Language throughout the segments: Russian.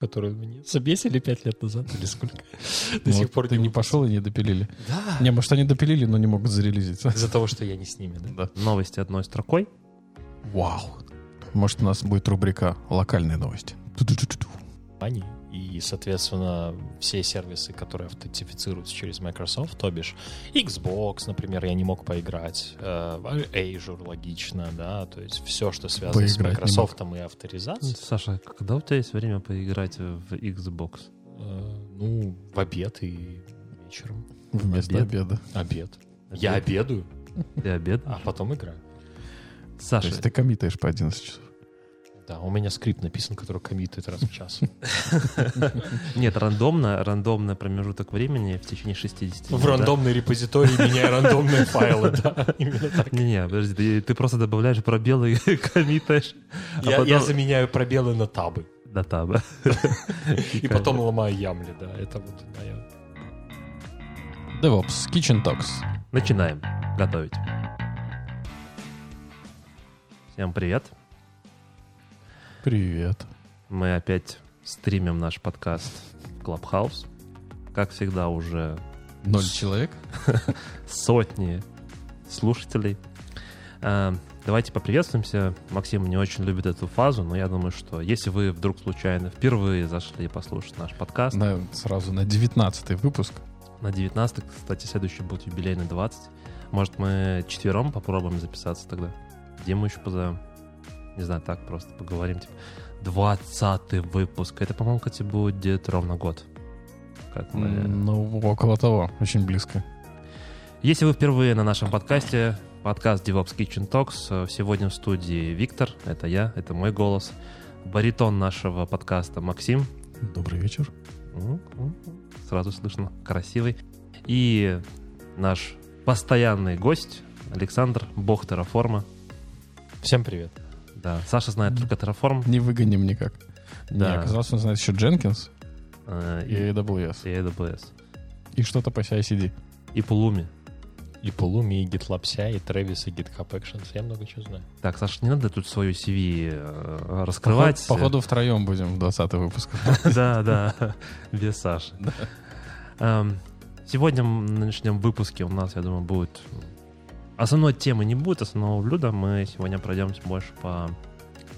которые мне забесили пять лет назад или сколько. До Ну, сих пор ты не пошел и не допилили. Да. Не, может, они допилили, но не могут зарелизиться. Из-за того, что я не с ними, да? Новости одной строкой. Вау. Может, у нас будет рубрика «Локальные новости». Ту-ту-ту-ту-ту. И, соответственно, все сервисы, которые аутентифицируются через Microsoft, то бишь Xbox, например, я не мог поиграть, э, Azure логично, да, то есть все, что связано с Поиграть не Microsoft и авторизацией, Саша, когда у тебя есть время поиграть в Xbox? э, ну, в обед и вечером. Вместо Обед. обеда. Обед. Я обедаю, Ты обед? а потом играю. То Саша, есть ты коммитаешь по 11 часов. Да, у меня скрипт написан, который коммитает раз в час. нет, рандомно, рандомный промежуток времени в течение 60 дней. В рандомной репозитории меняя рандомные файлы, да, именно так. Не-не, подожди, ты, просто добавляешь пробелы и коммитаешь А Я, заменяю пробелы на табы. до таба. И потом ломаю ямли, да. Это вот моя... DevOps, Kitchen Talks. Начинаем готовить. Всем привет. Привет. Мы опять стримим наш подкаст Clubhouse. Как всегда, уже Ноль человек? сотни слушателей. А, Давайте поприветствуемся. Максим не очень любит эту фазу, но я думаю, что если вы вдруг случайно впервые зашли послушать наш подкаст, На, сразу на 19 выпуск. на 19 кстати, следующий будет юбилейный 20, может, мы четвером попробуем записаться тогда? Диму еще позовем. Не знаю, так просто поговорим. Типа, 20 выпуск. Это, по-моему, кстати, будет ровно год. Как мы... Ну, около того. Очень близко. Если вы впервые на нашем подкасте, подкаст DevOps Kitchen Talks, сегодня в студии Виктор, это я, это мой голос, баритон нашего подкаста Максим, Добрый вечер. Сразу слышно, красивый, и наш постоянный гость Александр, бог Terraform. Всем привет. Да, Саша знает только Terraform Не выгоним никак. Да. Не, оказалось, он знает еще Jenkins э, и и, AWS. и AWS, И что-то по CI-CD. и Pulumi. И Pulumi, и GitLab CI, и Travis, и GitHub Actions. Я много чего знаю. Так, Саша, не надо тут свою CV э, раскрывать. Походу, втроем будем в 20 выпуск. Да, да, без Саши. Эм, Сегодня в нынешнем выпуске у нас, я думаю, будет... Основной темы не будет, основного блюда. Мы сегодня пройдемся больше по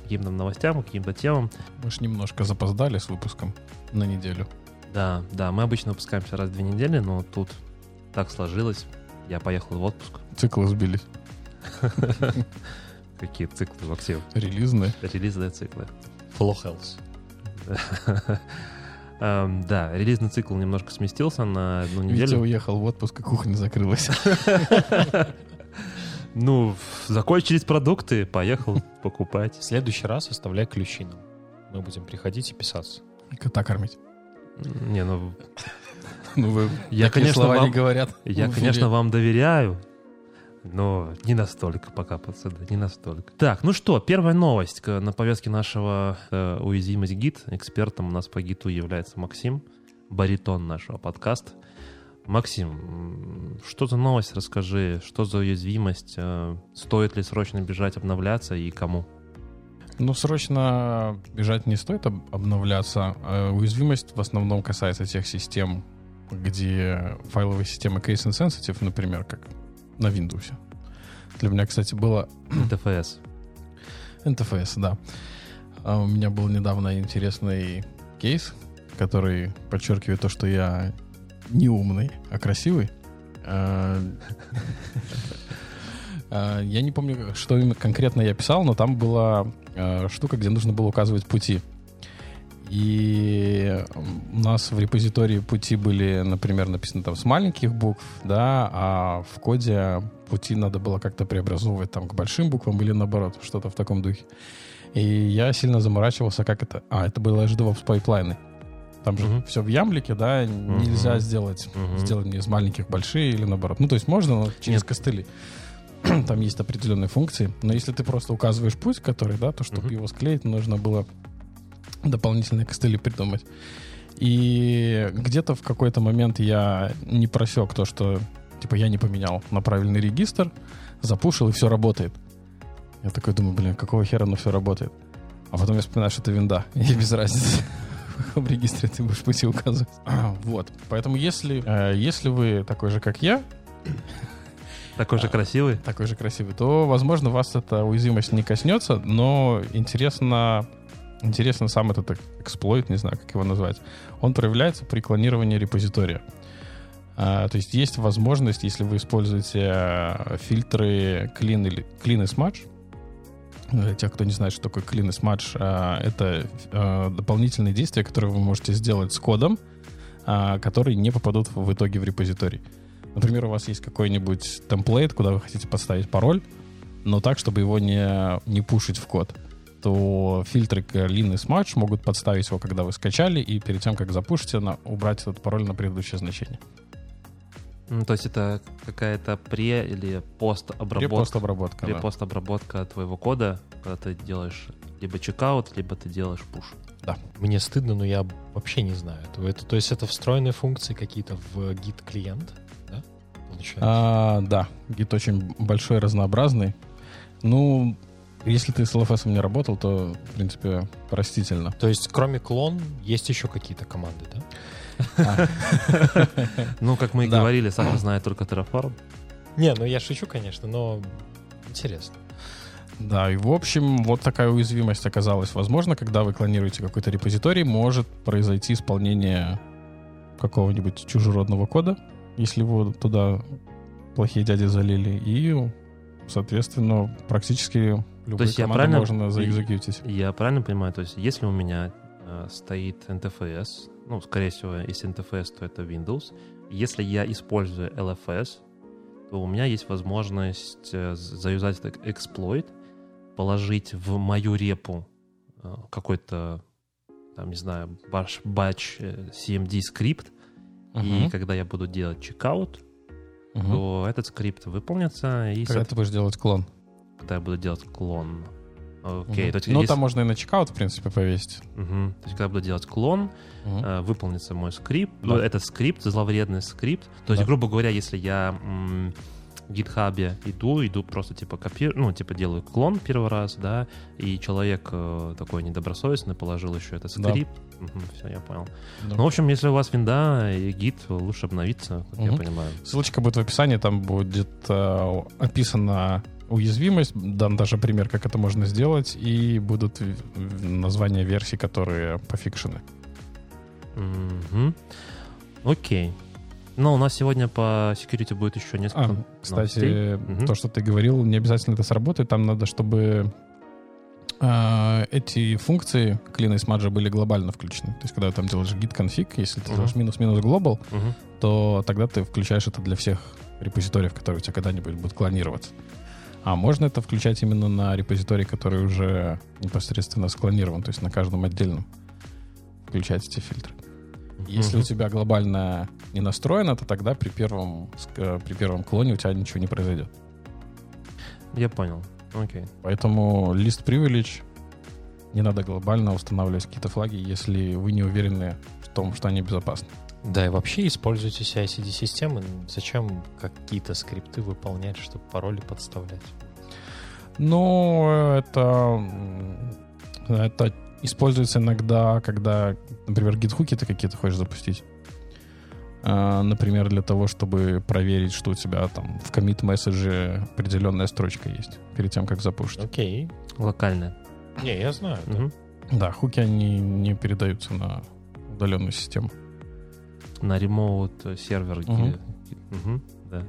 каким-то новостям, каким-то темам. Мы ж немножко запоздали с выпуском на неделю. Да, да, мы обычно выпускаемся раз в две недели, но тут так сложилось. Я поехал в отпуск. Циклы сбились. Какие циклы, Максим? Релизные. Релизные циклы. Flow Health. Эм, Да, релизный цикл немножко сместился на одну Витя неделю. уехал в отпуск, и кухня закрылась. Ну, закончились продукты, поехал покупать. В следующий раз оставляй ключи нам. Мы будем приходить и писаться. Кота кормить. Не, ну, Ну, вы я, конечно, слова вам, не говорят. я, конечно, вам доверяю, но не настолько пока, пацаны, не настолько. Так, ну что, первая новость на повестке нашего э, уязвимость гид. Экспертом у нас по гиту является Максим, баритон нашего подкаста. Максим, что за новость, расскажи, что за уязвимость, э, стоит ли срочно бежать обновляться и кому? Ну, срочно бежать не стоит об- обновляться. А Уязвимость в основном касается тех систем, где файловые системы case insensitive, например, как на Windows. Для меня, кстати, было ТФС. NTFS, да. А у меня был недавно интересный кейс, который подчеркивает то, что я не умный, а красивый. А, а, Я не помню, что именно конкретно я писал, но там была а, штука, где нужно было указывать пути. И у нас в репозитории пути были, например, написаны там с маленьких букв, да, а в коде пути надо было как-то преобразовывать там к большим буквам или наоборот, что-то в таком духе. И я сильно заморачивался, как это... А, это было же DevOps пайплайны. Там же Мгм. все в ямлике, да, нельзя сделать, Мгм. сделать не из маленьких большие или наоборот. Ну, то есть можно, но через Нет. костыли. Там есть определенные функции. Но если ты просто указываешь путь, который, да, то чтобы Мгм. его склеить, нужно было дополнительные костыли придумать. И где-то в какой-то момент я не просек то, что типа я не поменял на правильный регистр, запушил, и все работает. Я такой думаю, блин, какого хера оно все работает? А потом я вспоминаю, что это винда. И без разницы. в регистре ты будешь пути указывать. А, вот. Поэтому если, э, если вы такой же, как я, Такой же красивый. такой же красивый, то, возможно, вас эта уязвимость не коснется, но интересно, интересно сам этот эксплойт, не знаю, как его назвать, он проявляется при клонировании репозитория. А, то есть есть возможность, если вы используете э, фильтры clean, или, clean и smudge, тех, кто не знает, что такое clean smudge, а, это а, дополнительные действия, которые вы можете сделать с кодом, а, которые не попадут в итоге в репозиторий. Например, у вас есть какой-нибудь темплейт, куда вы хотите поставить пароль, но так, чтобы его не, не пушить в код то фильтры Clean и Smudge могут подставить его, когда вы скачали, и перед тем, как запушите, убрать этот пароль на предыдущее значение. Ну, то есть это какая-то пре- или постобработка? Пре-постобработка, да. Пре-постобработка твоего кода, когда ты делаешь либо чекаут, либо ты делаешь пуш. Мне стыдно, но я вообще не знаю. Это, это- то есть это встроенные функции какие-то в Git клиент, да? Получается. А, да, гид очень большой, разнообразный. Ну, если ты с LFS не работал, то, в принципе, простительно. То есть кроме клон есть еще какие-то команды, да? Ну, как мы и говорили, Саша знает только Terraform. Не, ну я шучу, конечно, но интересно. Да, и в общем, вот такая уязвимость оказалась возможна, когда вы клонируете какой-то репозиторий, может произойти исполнение какого-нибудь чужеродного кода, если его туда плохие дяди залили, и, соответственно, практически любую есть я команду правильно- можно заэкзекьютить. Я правильно понимаю, то есть если у меня э, стоит NTFS, ну, скорее всего, если NTFS, то это Windows. Если я использую LFS, то у меня есть возможность э, заюзать этот эксплойт, положить в мою репу э, какой-то, там, не знаю, баш, батч э, CMD скрипт, и Мгм, когда я буду делать чекаут, мгм. то этот скрипт выполнится, и Когда ты будешь делать клон. когда я буду делать клон. Окей, то есть, Ну, если- там можно и на checkout, в принципе, повесить. Мгм. То есть, когда я буду делать клон, э, выполнится мой скрипт. Да. Ну, этот скрипт, зловредный скрипт. То есть, Да. грубо говоря, если я м, в GitHub иду, иду просто типа копирую, ну, типа делаю клон первый раз, да, и человек э, такой недобросовестный положил еще этот Да. скрипт. все, я понял. Да. Ну, в общем, если у вас винда и Git, лучше обновиться, как я Мгм. понимаю. Ссылочка будет в описании, там будет э, описана уязвимость, дан даже пример, как это можно сделать, и будут названия версий, которые пофикшены. Мгм. Окей. Но у нас сегодня по security будет еще несколько А, кстати. Мгм. то, что ты говорил, не обязательно это сработает, там надо, чтобы э, эти функции clean и smudge были глобально включены. То есть, когда ты там делаешь git config, если ты Мгм. делаешь минус-минус global, Мгм. то тогда ты включаешь это для всех репозиториев, которые у тебя когда-нибудь будут клонироваться. А можно это включать именно на репозиторий, который уже непосредственно склонирован, то есть на каждом отдельном включать эти фильтры. Если Мгм. у тебя глобально не настроено, то тогда при первом, ск- при первом клоне у тебя ничего не произойдет. Я понял. Окей. Поэтому лист privilege не надо глобально устанавливать какие-то флаги, если вы не уверены в том, что они безопасны. Да, и вообще используйте CI-CD-системы. Зачем какие-то скрипты выполнять, чтобы пароли подставлять? Ну, это, это используется иногда, когда, например, гитхуки ты какие-то хочешь запустить. А, Например, для того, чтобы проверить, что у тебя там в commit месседже определенная строчка есть перед тем, как запушить. Окей. Локальная. Не, я знаю. да. Мгм. Да, хуки, они не передаются на удаленную систему. На ремоут сервер. Где- Мгм, Да.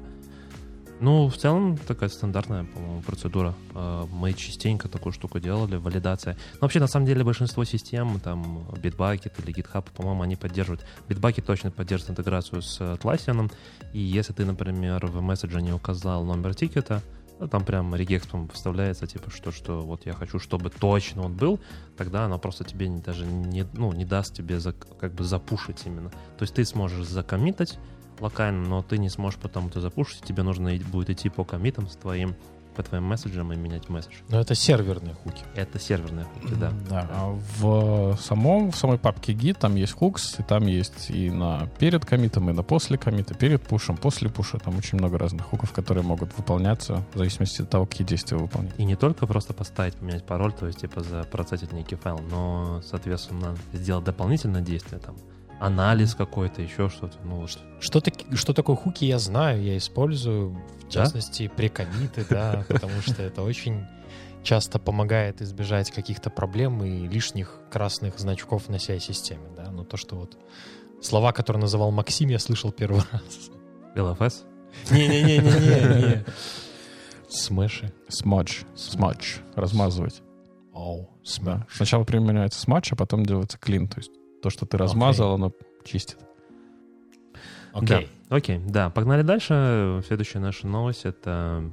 Ну, в целом, такая стандартная, по-моему, процедура. Э, Мы частенько такую штуку делали, валидация. Но вообще, на самом деле, большинство систем, там, Bitbucket или GitHub, по-моему, они поддерживают. Bitbucket точно поддерживает интеграцию с Atlassian, и если ты, например, в месседже не указал номер тикета, там прям регекспом вставляется, типа, что, что вот я хочу, чтобы точно он был, тогда оно просто тебе не- даже не, ну, не даст тебе за- как бы запушить именно. То есть ты сможешь закоммитать локально, но ты не сможешь потом это запушить, тебе нужно будет идти по коммитам с твоим, по твоим месседжам и менять месседж. Но это серверные хуки. Это серверные хуки, да. Да. А в самом, в самой папке Git там есть hooks, и там есть и на перед комитом, и на после комита, перед пушем, после пуша. Там очень много разных хуков, которые могут выполняться в зависимости от того, какие действия выполнять. И не только просто поставить, поменять пароль, то есть типа запроцессить некий файл, но, соответственно, сделать дополнительное действие, там, анализ какой-то, еще что-то. Ну, вот. Что, таки- что такое хуки, я знаю, я использую, в Да? частности, прекомиты, да, потому что это очень часто помогает избежать каких-то проблем и лишних красных значков на CI-системе, да, но то, что вот слова, которые называл Максим, я слышал первый раз. LFS? Не-не-не-не-не. Смэши. Smudge. Smudge. Размазывать. Оу, Да. смэш. Сначала применяется смадж, а потом делается клин. То есть то, что ты размазал, оно чистит. Окей. Да, окей, да. Погнали дальше. Следующая наша новость — это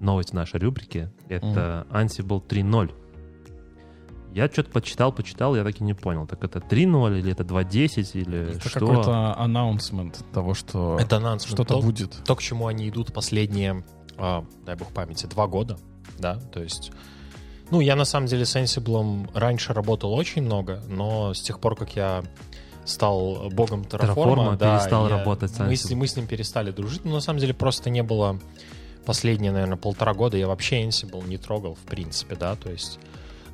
новость нашей рубрики. Это Ansible 3.0. Я что-то почитал, почитал, я так и не понял. Так это 3.0 или это 2.10 или Это что? какой-то анонсмент того, что Это что-то то, будет. то, к чему они идут последние, а, дай бог памяти, два года, да, то есть... Ну, я на самом деле с Ansible раньше работал очень много, но с тех пор, как я стал богом Terraform, да, перестал я- работать с мы, с, мы с ним перестали дружить, но на самом деле просто не было последние, наверное, полтора года я вообще Ansible не трогал, в принципе, да, то есть...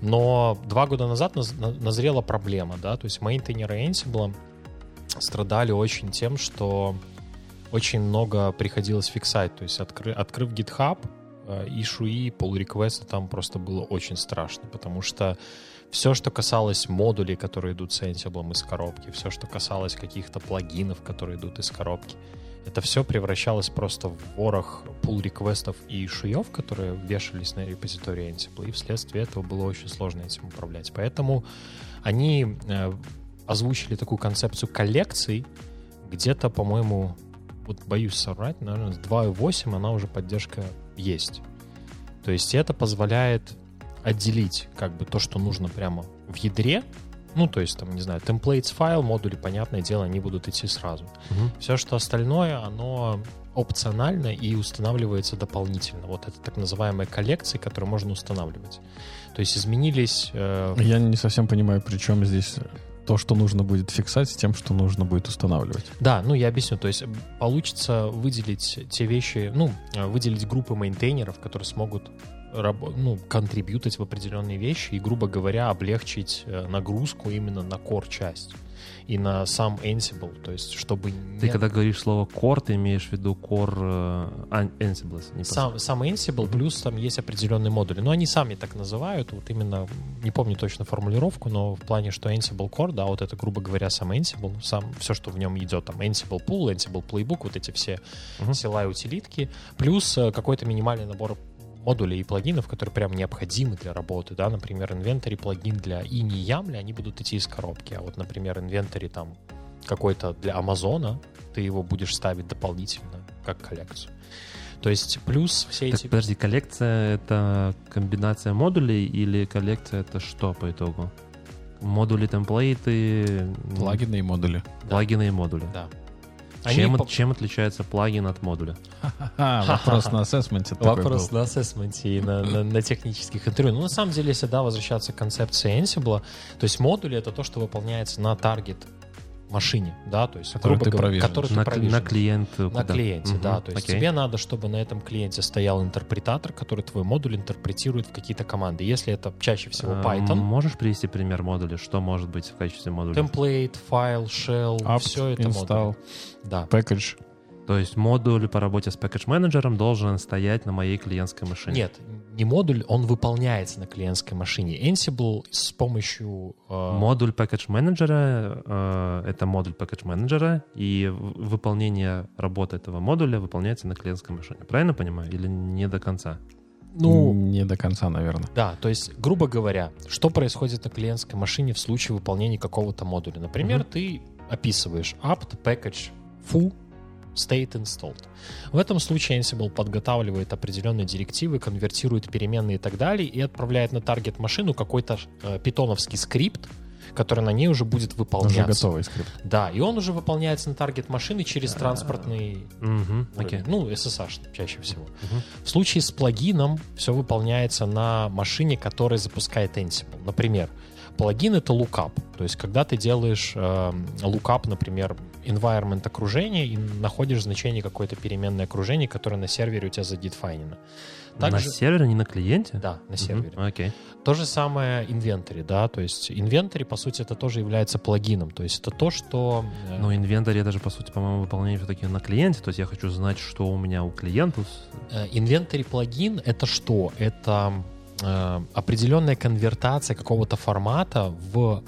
Но два года назад наз- на- назрела проблема, да, то есть мейнтейнеры Ansible страдали очень тем, что очень много приходилось фиксать, то есть откры- открыв GitHub, ишуи, pull реквесты там просто было очень страшно, потому что все, что касалось модулей, которые идут с Ansible из коробки, все, что касалось каких-то плагинов, которые идут из коробки, это все превращалось просто в ворох pull реквестов и ишуев, которые вешались на репозитории Ansible, и вследствие этого было очень сложно этим управлять. Поэтому они э, озвучили такую концепцию коллекций, где-то, по-моему, вот боюсь соврать, наверное, с 2.8 она уже поддержка есть. То есть это позволяет отделить как бы то, что нужно прямо в ядре, ну, то есть, там, не знаю, templates файл, модули, понятное дело, они будут идти сразу. Мгм. Все, что остальное, оно опционально и устанавливается дополнительно. Вот это так называемые коллекции, которые можно устанавливать. То есть изменились... э, Я не совсем понимаю, при чем здесь то, что нужно будет фиксать, с тем, что нужно будет устанавливать. Да, ну я объясню. То есть получится выделить те вещи, ну, выделить группы мейнтейнеров, которые смогут ну, контрибьютить в определенные вещи и, грубо говоря, облегчить э, нагрузку именно на core-часть и на сам Ansible, то есть чтобы Ты не- когда говоришь слово core, ты имеешь в виду core э, An- Ansible. не сам, сам Ansible, плюс там есть определенные модули. Но они сами так называют, вот именно, не помню точно формулировку, но в плане, что Ansible Core, да, вот это, грубо говоря, сам Ansible, сам, все, что в нем идет, там Ansible Pool, Ansible Playbook, вот эти все Мгм. села и утилитки, плюс э, какой-то минимальный набор модулей и плагинов, которые прям необходимы для работы, да, например, инвентарь плагин для и ямли, они будут идти из коробки, а вот, например, инвентарь там какой-то для Амазона, ты его будешь ставить дополнительно как коллекцию. То есть плюс все Так, эти... подожди, коллекция — это комбинация модулей или коллекция — это что по итогу? Модули, темплейты, Плагины и модули. плагины и модули. Да. Чем, от- чем отличается плагин от модуля? Вопрос на ассессменте Вопрос на ассессменте и на, технических интервью. Ну, на самом деле, если да, возвращаться к концепции Ansible, то есть модули — это то, что выполняется на таргет машине, да, то есть, Который грубо ты говоря, который ты На, провижен. на клиент На куда? клиенте, Мгм, да. То есть окей. тебе надо, чтобы на этом клиенте стоял интерпретатор, который твой модуль интерпретирует в какие-то команды. Если это чаще всего А, Python, Можешь привести пример модуля? Что может быть в качестве модуля? темплейт, файл, shell, Apt, все это install, модули. Да. package. То есть модуль по работе с пакетж-менеджером должен стоять на моей клиентской машине? Нет, не модуль, он выполняется на клиентской машине. Ansible с помощью... э, Модуль пакетж-менеджера э, — это модуль пакетж-менеджера, и выполнение работы этого модуля выполняется на клиентской машине. Правильно понимаю? Или не до конца? ну, Не до конца, наверное. Да, то есть, грубо говоря, что происходит на клиентской машине в случае выполнения какого-то модуля? Например, Мгм. ты описываешь apt package foo state installed. В этом случае Ansible подготавливает определенные директивы, конвертирует переменные и так далее и отправляет на таргет машину какой-то э, питоновский скрипт, который на ней уже будет Уже выполняться. готовый скрипт. Да, и он уже выполняется на таргет машины через транспортный. Ну, SSH чаще всего. В случае с плагином все выполняется на машине, которая запускает Ansible. Например, плагин — это lookup. То есть, когда ты делаешь э, lookup, например, environment окружения и находишь значение какой-то переменной окружения, которое на сервере у тебя задефайнено. На Также, сервере, не на клиенте? да, на сервере. Окей. То же самое инвентарь, да, то есть инвентарь, по сути, это тоже является плагином. То есть это то, что... э, Но инвентарь это же, по сути, по-моему, выполнение все-таки на клиенте. То есть я хочу знать, что у меня у клиента. Э, Инвентарь плагин это что? Это э, определенная конвертация какого-то формата в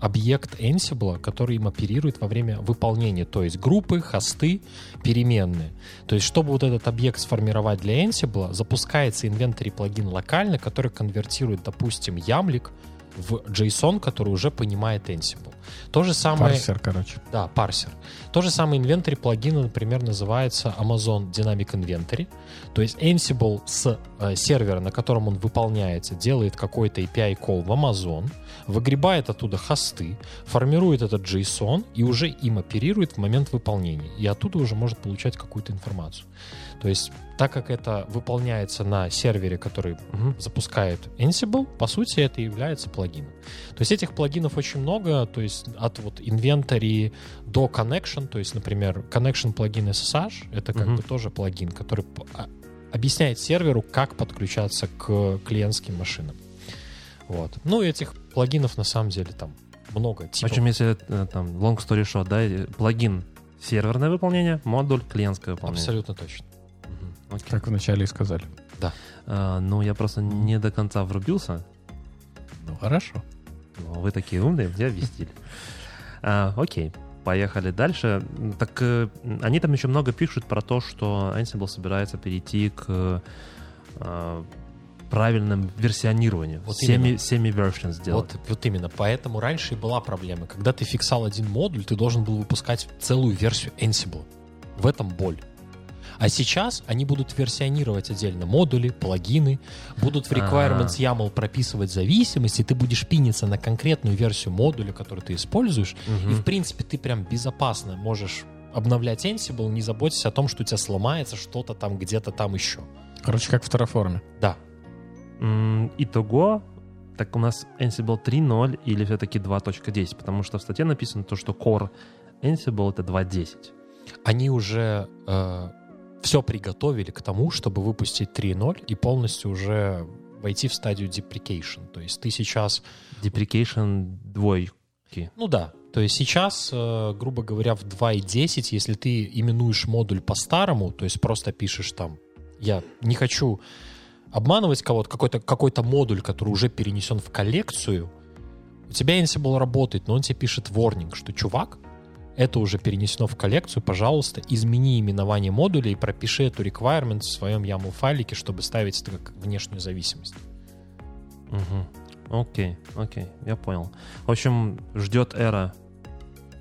объект Ansible, который им оперирует во время выполнения, то есть группы, хосты, переменные. То есть, чтобы вот этот объект сформировать для Ansible, запускается инвентарь плагин локально, который конвертирует, допустим, ямлик в JSON, который уже понимает Ansible. То же самое... Парсер, короче. Да, парсер. То же самое инвентарь плагина, например, называется Amazon Dynamic Inventory. То есть Ansible с э, сервера, на котором он выполняется, делает какой-то API call в Amazon, выгребает оттуда хосты, формирует этот JSON и уже им оперирует в момент выполнения. И оттуда уже может получать какую-то информацию. То есть, так как это выполняется на сервере, который Мгм. запускает Ansible, по сути, это является плагином. То есть этих плагинов очень много, то есть от вот инвентарь до connection, то есть, например, connection плагин SSH, это как Мгм. бы тоже плагин, который а- объясняет серверу, как подключаться к клиентским машинам. Вот. Ну, этих плагинов на самом деле там много. В типов. общем, если там long story short, да, плагин серверное выполнение, модуль клиентское выполнение. Абсолютно точно. Окей. Как вначале и сказали. А, ну, я просто не до конца врубился. Ну, хорошо. Ну, Вы такие умные, мне объяснили. А, окей, поехали дальше. Так э, они там еще много пишут про то, что Ansible собирается перейти к э, правильному версионированию. Вот семи, семи versions сделать. Вот, вот именно. Поэтому раньше и была проблема. Когда ты фиксал один модуль, ты должен был выпускать целую версию Ansible. В этом боль. А сейчас они будут версионировать отдельно модули, плагины, будут в requirements YAML прописывать зависимости, ты будешь пиниться на конкретную версию модуля, который ты используешь, Мгм. и в принципе ты прям безопасно можешь обновлять Ansible, не заботясь о том, что у тебя сломается что-то там где-то там еще. Короче, как в Terraform. Да, Итого, так у нас Ansible 3.0 или все-таки 2.10? Потому что в статье написано то, что Core Ansible это 2.10. они уже все приготовили к тому, чтобы выпустить 3.0 и полностью уже войти в стадию deprecation. То есть ты сейчас, Deprecation двойки. ну да, то есть сейчас, э, грубо говоря, в 2.10, если ты именуешь модуль по-старому, то есть просто пишешь там, я не хочу обманывать кого-то, какой-то какой модуль, который уже перенесен в коллекцию, у тебя Ansible работает, но он тебе пишет warning, что чувак, это уже перенесено в коллекцию, пожалуйста, измени именование модуля и пропиши эту requirement в своем YAML файлике, чтобы ставить это как внешнюю зависимость. Угу. Окей, окей, я понял. В общем, ждет эра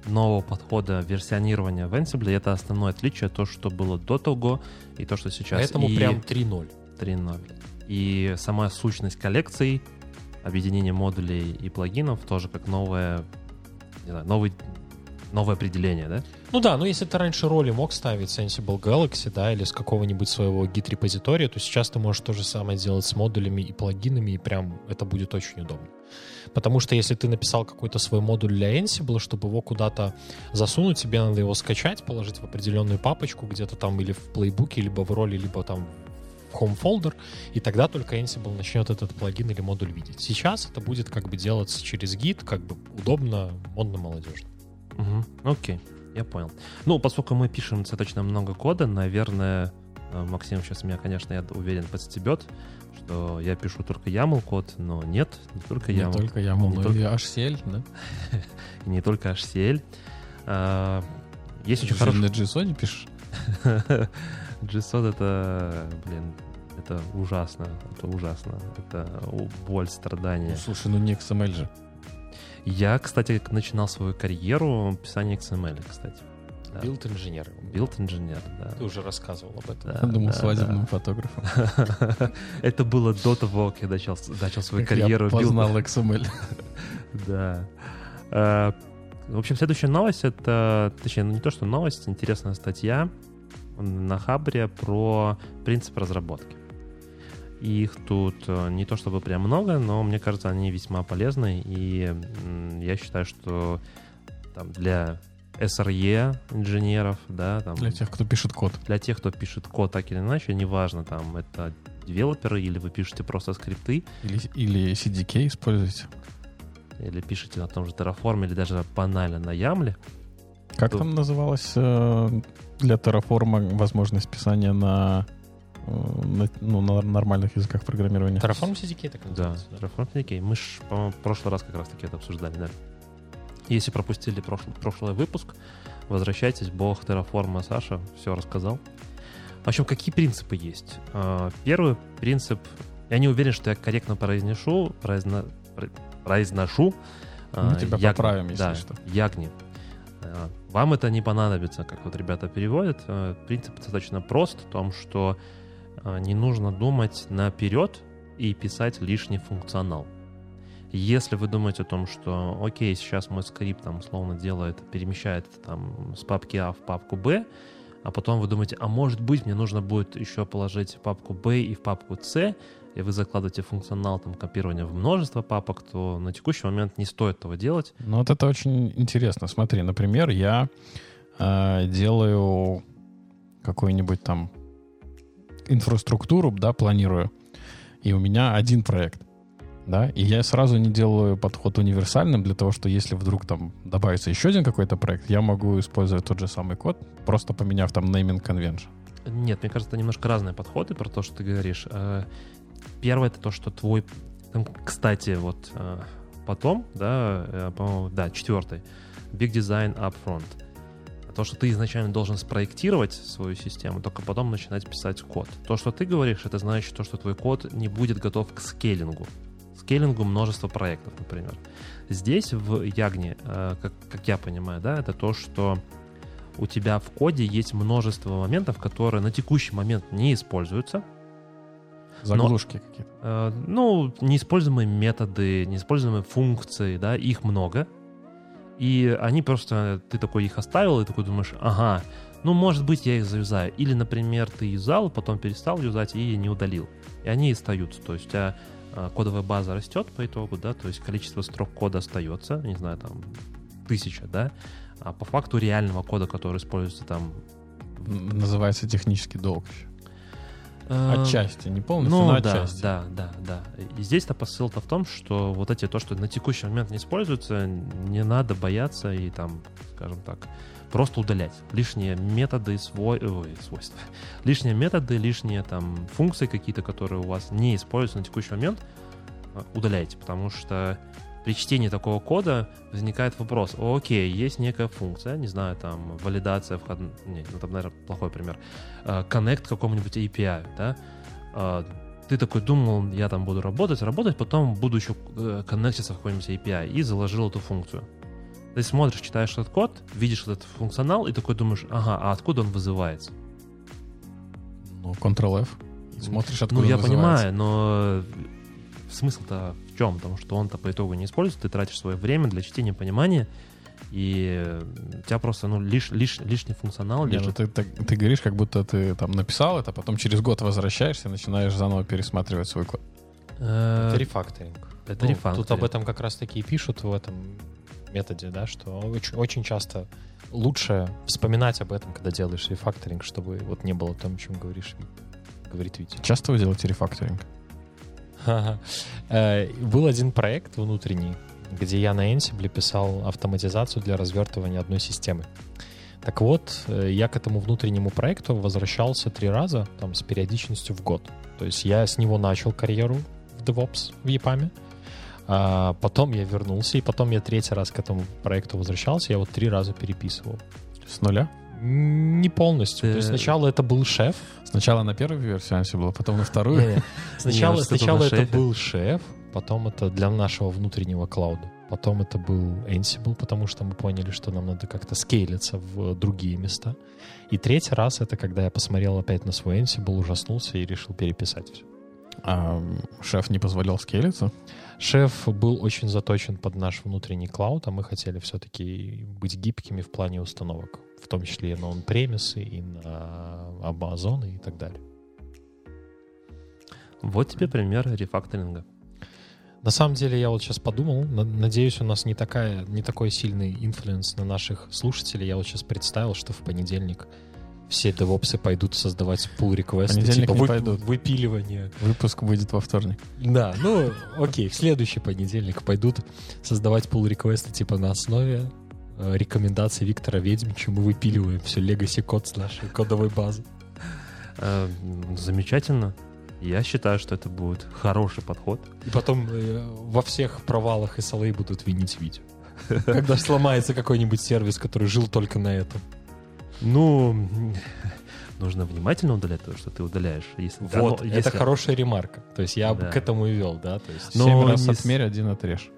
нового подхода версионирования в Ansible. И это основное отличие, то, что было до того, и то, что сейчас. Поэтому и прям 3.0. 3.0. И сама сущность коллекций, объединение модулей и плагинов тоже как новое, не знаю, новый, новое определение, да? Ну да, ну если ты раньше роли мог ставить с Ansible Galaxy, да, или с какого-нибудь своего гид-репозитория, то сейчас ты можешь то же самое делать с модулями и плагинами, и прям это будет очень удобно. Потому что если ты написал какой-то свой модуль для Ansible, чтобы его куда-то засунуть, тебе надо его скачать, положить в определенную папочку где-то там или в плейбуке, либо в роли, либо там в home folder, и тогда только Ansible начнет этот плагин или модуль видеть. Сейчас это будет как бы делаться через гид, как бы удобно, модно, молодежно. Угу. Окей, я понял. Ну, поскольку мы пишем достаточно много кода, наверное, э, Максим сейчас меня, конечно, я уверен, подстебет, что я пишу только YAML код, но нет, не только Не YAML. только YAML, Не но только- и HCL, да? не только HCL. А, Есть очень же хороший... на JSON пишешь? JSON это, блин, это ужасно, это ужасно, это боль, Ну, страдания. слушай, ну не XML же. Я, кстати, начинал свою карьеру в писании XML, кстати. Да. Build-инженер. Build-инженер, да. Ты уже рассказывал об этом. Да, Я думал, да, свадебным фотографом. да. Это было до того, как я начал, начал свою Как я карьеру. build- познал XML. Да. Э, В общем, следующая новость это, точнее, ну не то, что новость, интересная статья на Хабре про принцип разработки. Их тут э, не то чтобы прям много, но мне кажется, они весьма полезны. И я считаю, что там, для SRE инженеров, да, там, Для тех, кто пишет код. для тех, кто пишет код так или иначе, неважно, там это девелоперы или вы пишете просто скрипты, Или, или CDK используйте. или пишете на том же Terraform, или даже банально на Ямле, Как Тут- там называлось э, для Terraform возможность писания на, на, ну, на нормальных языках программирования? Terraform CDK так Да, называется. да. Terraform CDK. Мы ж, по-моему, в прошлый раз как раз таки это обсуждали, да. Если пропустили прошлый, прошлый выпуск, возвращайтесь, бог Terraform Саша все рассказал. В общем, какие принципы есть? А, Первый принцип, я не уверен, что я корректно произношу, произно- про- произношу. Мы а, тебя ягни. поправим, если да, что. Ягни. А, Вам это не понадобится, как вот ребята переводят. Принцип достаточно прост в том, что не нужно думать наперед и писать лишний функционал. Если вы думаете о том, что, окей, сейчас мой скрипт там условно делает, перемещает там с папки А в папку Б, а потом вы думаете, а может быть мне нужно будет еще положить папку Б и в папку С, и вы закладываете функционал там копирования в множество папок, то на текущий момент не стоит этого делать. Ну, вот это очень интересно. Смотри, например, я э, делаю какую-нибудь там инфраструктуру, да, планирую, и у меня один проект, да, и я сразу не делаю подход универсальным для того, что если вдруг там добавится еще один какой-то проект, я могу использовать тот же самый код, просто поменяв там naming convention. Нет, мне кажется, это немножко разные подходы про то, что ты говоришь. Э, Первое это то, что твой, там, кстати, вот э, потом, да, э, по-моему, да, четвертый, Big Design Upfront. То, что ты изначально должен спроектировать свою систему, только потом начинать писать код. То, что ты говоришь, это значит то, что твой код не будет готов к скейлингу. Скейлингу множества проектов, например. Здесь в Ягне, э, как, как я понимаю, да, это то, что у тебя в коде есть множество моментов, которые на текущий момент не используются. Заглушки какие-то. Э, ну, неиспользуемые методы, неиспользуемые функции, да, их много. И они просто, ты такой их оставил и такой думаешь, ага, ну, может быть, я их заюзаю. Или, например, ты юзал, потом перестал юзать и не удалил. И они остаются. То есть у тебя э, кодовая база растет по итогу, да, то есть количество строк кода остается, не знаю, там, тысяча, да, а по факту реального кода, который используется там... Называется технический долг. Э, Отчасти, не полностью, Ну но да, отчасти. да, да, да. И здесь-то посыл-то в том, что вот эти то, что на текущий момент не используется, не надо бояться и там, скажем так, просто удалять. Лишние методы, свой, ой, свойства. Лишние методы, лишние там функции какие-то, которые у вас не используются на текущий момент, э, удаляйте, потому что при чтении такого кода возникает вопрос, окей, есть некая функция, не знаю, там, валидация вход... Не, ну там, наверное, плохой пример. Э, Connect к какому-нибудь API, да? Э, Ты такой думал, я там буду работать, работать, потом буду еще э, коннектиться в какой-нибудь API и заложил эту функцию. Ты смотришь, читаешь этот код, видишь этот функционал и такой думаешь, ага, а откуда он вызывается? Ну, Ctrl-F. Смотришь, откуда ну, я вызывается. понимаю, но смысл-то в чем? Потому что он-то по итогу не используется, ты тратишь свое время для чтения, понимания, и у тебя просто ну, лиш, лиш, лишний функционал Не, ну лежит. ты, ты, ты говоришь, как будто ты там написал это, потом через год возвращаешься и начинаешь заново пересматривать свой код. Э, Это рефакторинг. Это Ну, рефакторинг. Тут об этом как раз-таки и пишут в этом методе, да, что очень, очень часто лучше вспоминать об этом, когда делаешь рефакторинг, чтобы вот не было том, о чем говоришь, говорит Витя. Часто вы делаете рефакторинг? Э, Был один проект внутренний, где я на Ansible писал автоматизацию для развертывания одной системы. Так вот, э, я к этому внутреннему проекту возвращался три раза, там, с периодичностью в год. То есть я с него начал карьеру в DevOps в EPAM, а потом я вернулся, и потом я третий раз к этому проекту возвращался, я вот три раза переписывал. С нуля? Не полностью. То есть Ты- сначала это был шеф, Сначала на первую версию Ansible, потом на вторую. Сначала, сначала на это шефе. был шеф, потом это для нашего внутреннего клауда. Потом это был Ansible, потому что мы поняли, что нам надо как-то скейлиться в другие места. И третий раз это когда я посмотрел опять на свой Ansible, ужаснулся и решил переписать все. А шеф не позволял скелиться? Шеф был очень заточен под наш внутренний клауд, а мы хотели все-таки быть гибкими в плане установок, в том числе и на on-premise ы, и на Amazon и так далее. Вот тебе пример рефакторинга. На самом деле, я вот сейчас подумал, на- надеюсь, у нас не, такая, не такой сильный influence на наших слушателей. Я вот сейчас представил, что в понедельник все девопсы пойдут создавать pull request ы Понедельник типа не вы- пойдут. выпиливание. Выпуск выйдет во вторник. Да, ну окей, в следующий понедельник пойдут создавать pull реквесты типа на основе э, рекомендаций Виктора Ведьмича. Мы выпиливаем все legacy код с нашей кодовой базы. Э, Замечательно. Я считаю, что это будет хороший подход. И потом э, во всех провалах SLA будут винить Витю. Когда сломается какой-нибудь сервис, который жил только на этом. Ну, нужно внимательно удалять то, что ты удаляешь. Если, Вот, оно- это если- хорошая ремарка. То есть я Да. к этому и вел, да. То есть Но Семь раз не отмерь, один отрежь.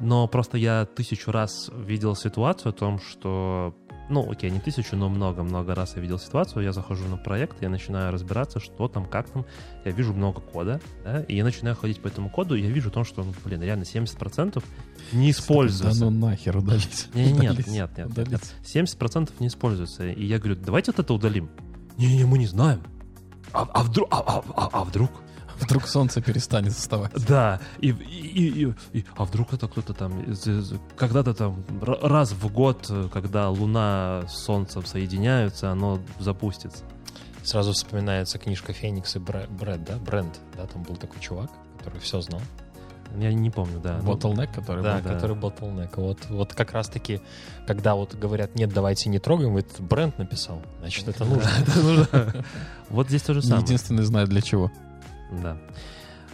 Но просто я тысячу раз видел ситуацию о том, что... Ну, окей, не тысячу, но много-много раз я видел ситуацию. Я захожу на проект, я начинаю разбираться, что там, как там. Я вижу много кода, да, и я начинаю ходить по этому коду, и я вижу о том, что, ну, блин, реально 70% не используется. Да ну нахер, удались. Не, нет, нет, нет, нет. 70% не используется. И я говорю, давайте вот это удалим. Не-не, мы не знаем. А, а вдруг? А, а- а- а вдруг? Вдруг солнце перестанет вставать. Да, и, и- и- и- а вдруг это кто-то там, когда-то там раз в год, когда Луна с Солнцем соединяются, оно запустится. Сразу вспоминается книжка Феникс и Брэд, да? Бренд, да? Там был такой чувак, который все знал. Я не помню, да. ну, Bottleneck, который Да, был. да. который bottleneck. Вот, вот как раз-таки, когда вот говорят, нет, давайте не трогаем, этот бренд написал, значит, это нужно. это нужно. Вот здесь то же самое. Единственный знает для чего. Да.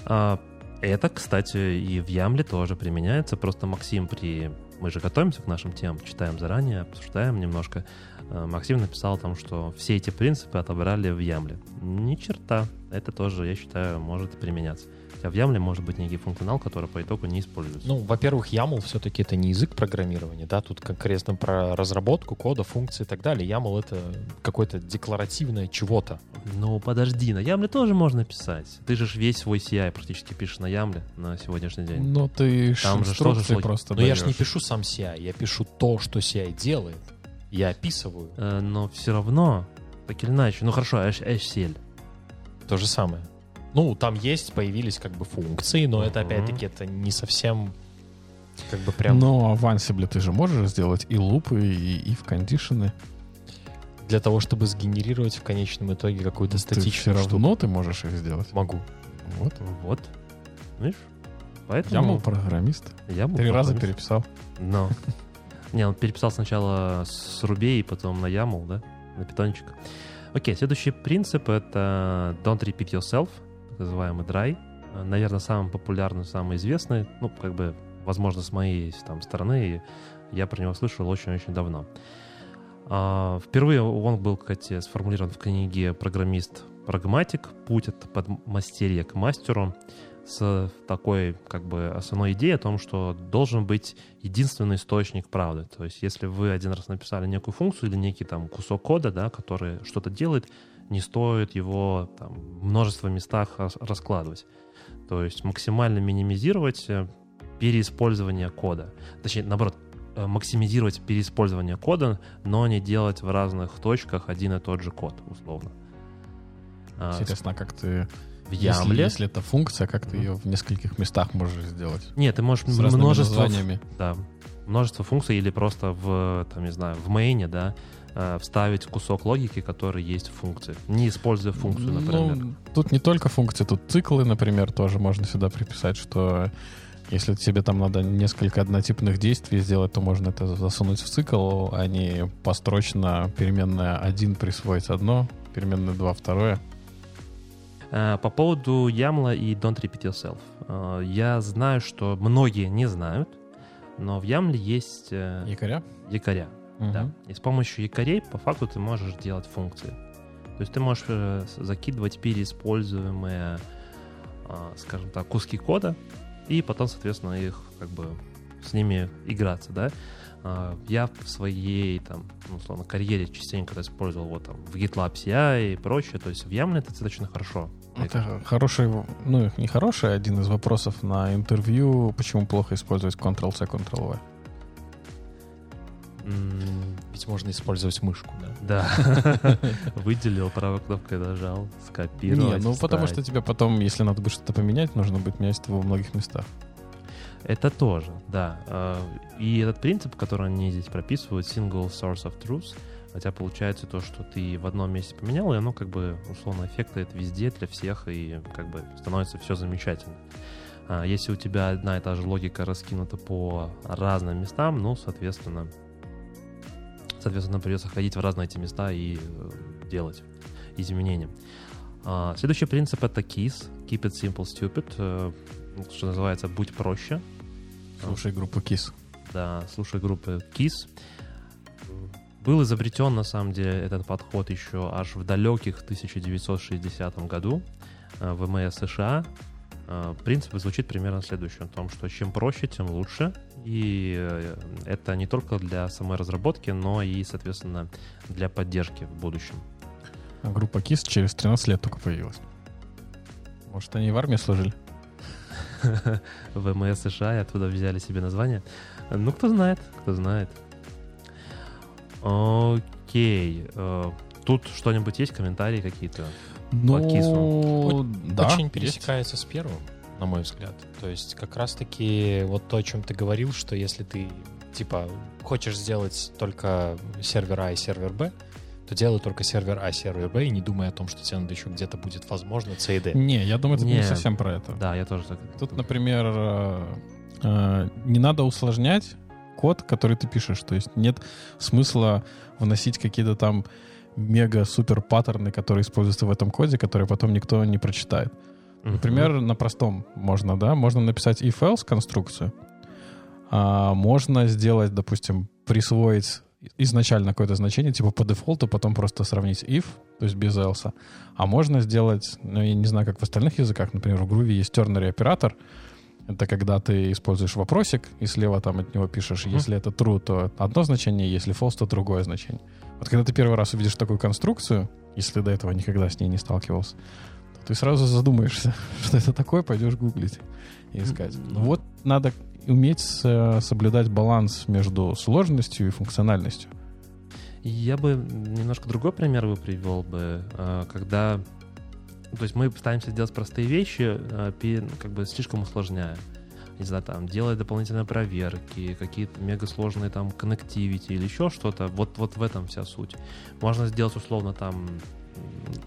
А, это, кстати, и в Ямле тоже применяется. Просто Максим при... Мы же готовимся к нашим темам, читаем заранее, обсуждаем немножко. А, Максим написал там, что все эти принципы отобрали в Ямле. Ни черта. Это тоже, я считаю, может применяться. Хотя в Ямле может быть некий функционал, который по итогу не используется. Ну, во-первых, YAML все-таки это не язык программирования, да, тут конкретно про разработку кода, функции и так далее. YAML это какое-то декларативное чего-то. Ну, подожди, на Ямле тоже можно писать. Ты же весь свой CI практически пишешь на Ямле на сегодняшний день. Но ты Там же тоже просто Но я же не даешь. пишу сам CI, я пишу то, что CI делает. Я описываю Э, Но все равно, так или иначе, ну хорошо, HCL. то же самое. Ну, там есть, появились как бы функции, но это Мгм. опять-таки это не совсем как бы прям Но в Ansible ты же можешь сделать и лупы, и, и в кондишены. для того, чтобы сгенерировать в конечном итоге какую-то Ты все статичную штуку. равно ты можешь их сделать. Могу. Вот. Вот. Видишь? Я Поэтому был программист. я был Три раза программист. переписал. Но. Не, он переписал сначала с Ruby, и потом на YAML, да? На питончик. Окей, следующий принцип — это don't repeat yourself, так называемый dry. Э, Наверное, самый популярный, самый известный, ну, как бы, возможно, с моей там, стороны, я про него слышал очень-очень давно. А, Впервые он был, кстати, сформулирован в книге «Программист прагматик. Путь от подмастерья к мастеру» с такой как бы основной идеей о том, что должен быть единственный источник правды. То есть если вы один раз написали некую функцию или некий там кусок кода, да, который что-то делает, не стоит его там, в множество местах рас- раскладывать. То есть максимально минимизировать э, переиспользование кода. Точнее, наоборот, э, максимизировать переиспользование кода, но не делать в разных точках один и тот же код, условно. А, Интересно, а как ты... в Если, Ямле... если это функция, как ты ее в нескольких местах можешь сделать? Нет, ты можешь С множество, названиями. да, множество функций или просто в, там, не знаю, в мейне, да, э, вставить кусок логики, который есть в функции, не используя функцию, например. Ну, тут не только функции, тут циклы, например, тоже можно сюда приписать, что если тебе там надо несколько однотипных действий сделать, то можно это засунуть в цикл, а не построчно переменная 1 присвоить одно, переменная 2 второе. Э, По поводу Ямла и Don't Repeat Yourself. Э, Я знаю, что многие не знают, но в Ямле есть э, Якоря? Якоря. Да. И с помощью якорей по факту ты можешь делать функции. То есть ты можешь э, закидывать переиспользуемые, а, скажем так, куски кода, и потом, соответственно, их как бы с ними играться, да. А, Я в своей, там, ну, условно, карьере частенько использовал вот там в GitLab CI и прочее, то есть в Yaml это достаточно хорошо Это хороший, ну, не хороший, один из вопросов на интервью, почему плохо использовать Ctrl-C, Ctrl-V. Ведь можно использовать мышку, да? Да. Выделил, правой кнопкой нажал, скопировать. Не, ну потому что тебе потом, если надо будет что-то поменять, нужно будет менять это во многих местах. Это тоже, да. А, И этот принцип, который они здесь прописывают, single source of truth, хотя получается то, что ты в одном месте поменял, и оно как бы условно эффектует везде для всех, и как бы становится все замечательно. А Если у тебя одна и та же логика раскинута по разным местам, ну, соответственно, соответственно, придется ходить в разные эти места и э, делать изменения. А, Следующий принцип — это KISS, Keep it simple, stupid, э, что называется «будь проще». Слушай группу KISS. Да, слушай группы KISS. Был изобретен, на самом деле, этот подход еще аж в далеких 1960 году э, в МС США. Э, Принцип звучит примерно следующим, о том, что чем проще, тем лучше. И э, это не только для самой разработки, но и, соответственно, для поддержки в будущем. А группа KISS через 13 лет только появилась. Может, они в армии служили? в МС США и оттуда взяли себе название. Ну, кто знает, кто знает. Окей. э, Тут что-нибудь есть, комментарии какие-то? Ну, KISS да. Очень есть. пересекается с первым, на мой взгляд. То есть как раз-таки вот то, о чем ты говорил, что если ты типа хочешь сделать только сервер А и сервер Б, то делай только сервер А, сервер Б, и не думай о том, что тебе надо еще где-то будет возможно C и D. Не, я думаю, это не Не. совсем про это. Да, я тоже так. Тут, например, э, э, не надо усложнять код, который ты пишешь. То есть нет смысла вносить какие-то там мега-супер паттерны, которые используются в этом коде, которые потом никто не прочитает. Например, на простом можно, да, можно написать if-else конструкцию, а можно сделать, допустим, присвоить изначально какое-то значение, типа по дефолту, потом просто сравнить if, то есть без else. А можно сделать, ну, я не знаю, как в остальных языках, например, в Groovy есть ternary оператор, это когда ты используешь вопросик, и слева там от него пишешь, если это true, то одно значение, если false, то другое значение. Вот когда ты первый раз увидишь такую конструкцию, если до этого никогда с ней не сталкивался, ты сразу задумаешься, что это такое, пойдешь гуглить и искать. Ну вот надо уметь э, соблюдать баланс между сложностью и функциональностью. Я бы немножко другой пример бы привел бы, э, когда... ну, То есть мы пытаемся делать простые вещи, э, как бы слишком усложняя. Не знаю, там, делать дополнительные проверки, какие-то мегасложные там коннективити или еще что-то. Вот, вот в этом вся суть. Можно сделать условно там,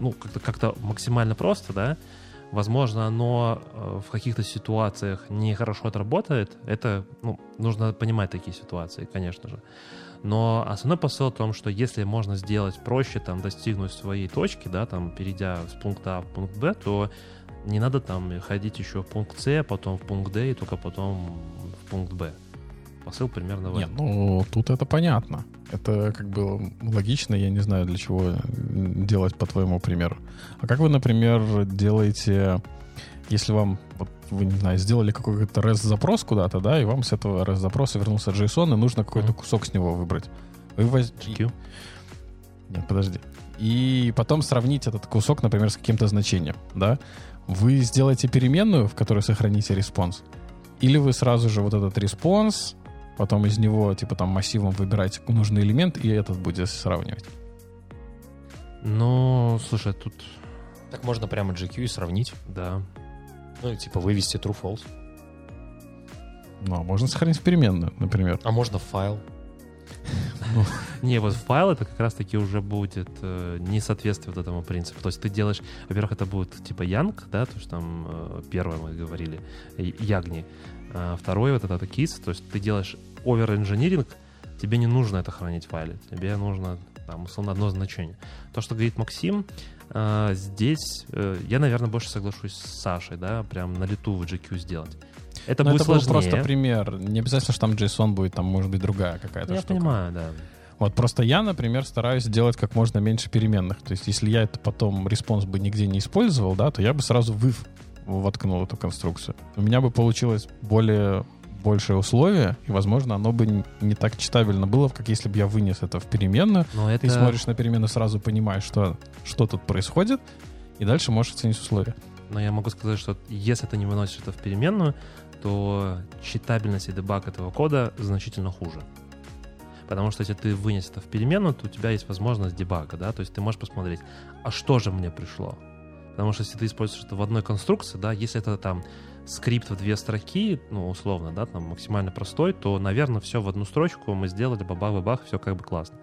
ну, как-то как максимально просто, да, Возможно, оно э, в каких-то ситуациях нехорошо отработает. Это, ну, нужно понимать такие ситуации, конечно же. Но основной посыл в том, что если можно сделать проще, там, достигнуть своей точки, да, там, перейдя с пункта А в пункт Б, то не надо там ходить еще в пункт С, потом в пункт Д и только потом в пункт Б. Посыл примерно в Нет, этом. ну тут это понятно. Это как бы логично, я не знаю, для чего делать по твоему примеру. А как вы, например, делаете, если вам, вот, вы, не знаю, сделали какой-то REST-запрос куда-то, да, и вам с этого REST-запроса вернулся JSON, и нужно какой-то кусок с него выбрать. Вы воз-. Нет, подожди. И потом сравнить этот кусок, например, с каким-то значением, да? Вы сделаете переменную, в которой сохраните response, или вы сразу же вот этот response, потом из него, типа, там, массивом выбираете нужный элемент, и этот будете сравнивать. Ну, слушай, тут, Так можно прямо jq и сравнить. да. Ну, и, типа вывести true false. Ну, а можно сохранить переменную, например. А можно файл. Не, вот файл это как раз-таки уже будет э, не соответствовать вот этому принципу. То есть ты делаешь, во-первых, это будет типа YAGNI, да, то есть там э, первое мы говорили, YAGNI. А второе вот это KISS, то есть ты делаешь over-engineering, тебе не нужно это хранить в файле, тебе нужно там, условно, одно значение. То, что говорит Максим, э, здесь э, я, наверное, больше соглашусь с Сашей, да, прям на лету в jq сделать. Это Но будет это был сложнее. просто пример. Не обязательно, что там JSON будет, там может быть другая какая-то Я штука. понимаю, да. Вот просто я, например, стараюсь делать как можно меньше переменных. То есть, если я это потом response бы нигде не использовал, да, то я бы сразу выв воткнул эту конструкцию. У меня бы получилось более большее условие, и, возможно, оно бы не так читабельно было, как если бы я вынес это в переменную. Но это... Ты смотришь на переменную, сразу понимаешь, что, что тут происходит, И дальше можешь оценить условия. Но я могу сказать, что если ты не выносишь это в переменную, то читабельность и дебаг этого кода значительно хуже. Потому что если ты вынес это в переменную, то у тебя есть возможность дебага, да, то есть ты можешь посмотреть, а что же мне пришло? Потому что если ты используешь это в одной конструкции, да, если это там скрипт в две строки, ну, условно, да, там максимально простой, то, наверное, все в одну строчку мы сделали, бабах-бабах, все как бы классно.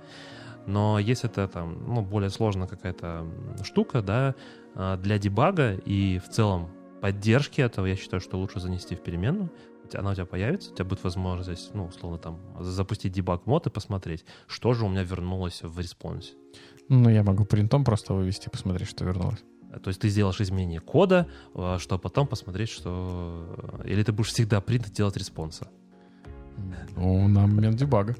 Но если это там, ну, более сложная какая-то штука, да, а, для дебага и в целом поддержки этого, я считаю, что лучше занести в переменную, она у тебя появится, у тебя будет возможность, ну, условно, там, запустить дебаг мод и посмотреть, что же у меня вернулось в респонсе. Ну, я могу принтом просто вывести, посмотреть, что вернулось. То есть ты сделаешь изменение кода, а, чтобы потом посмотреть, что... Или ты будешь всегда принт делать response а. Ну, на момент debug а.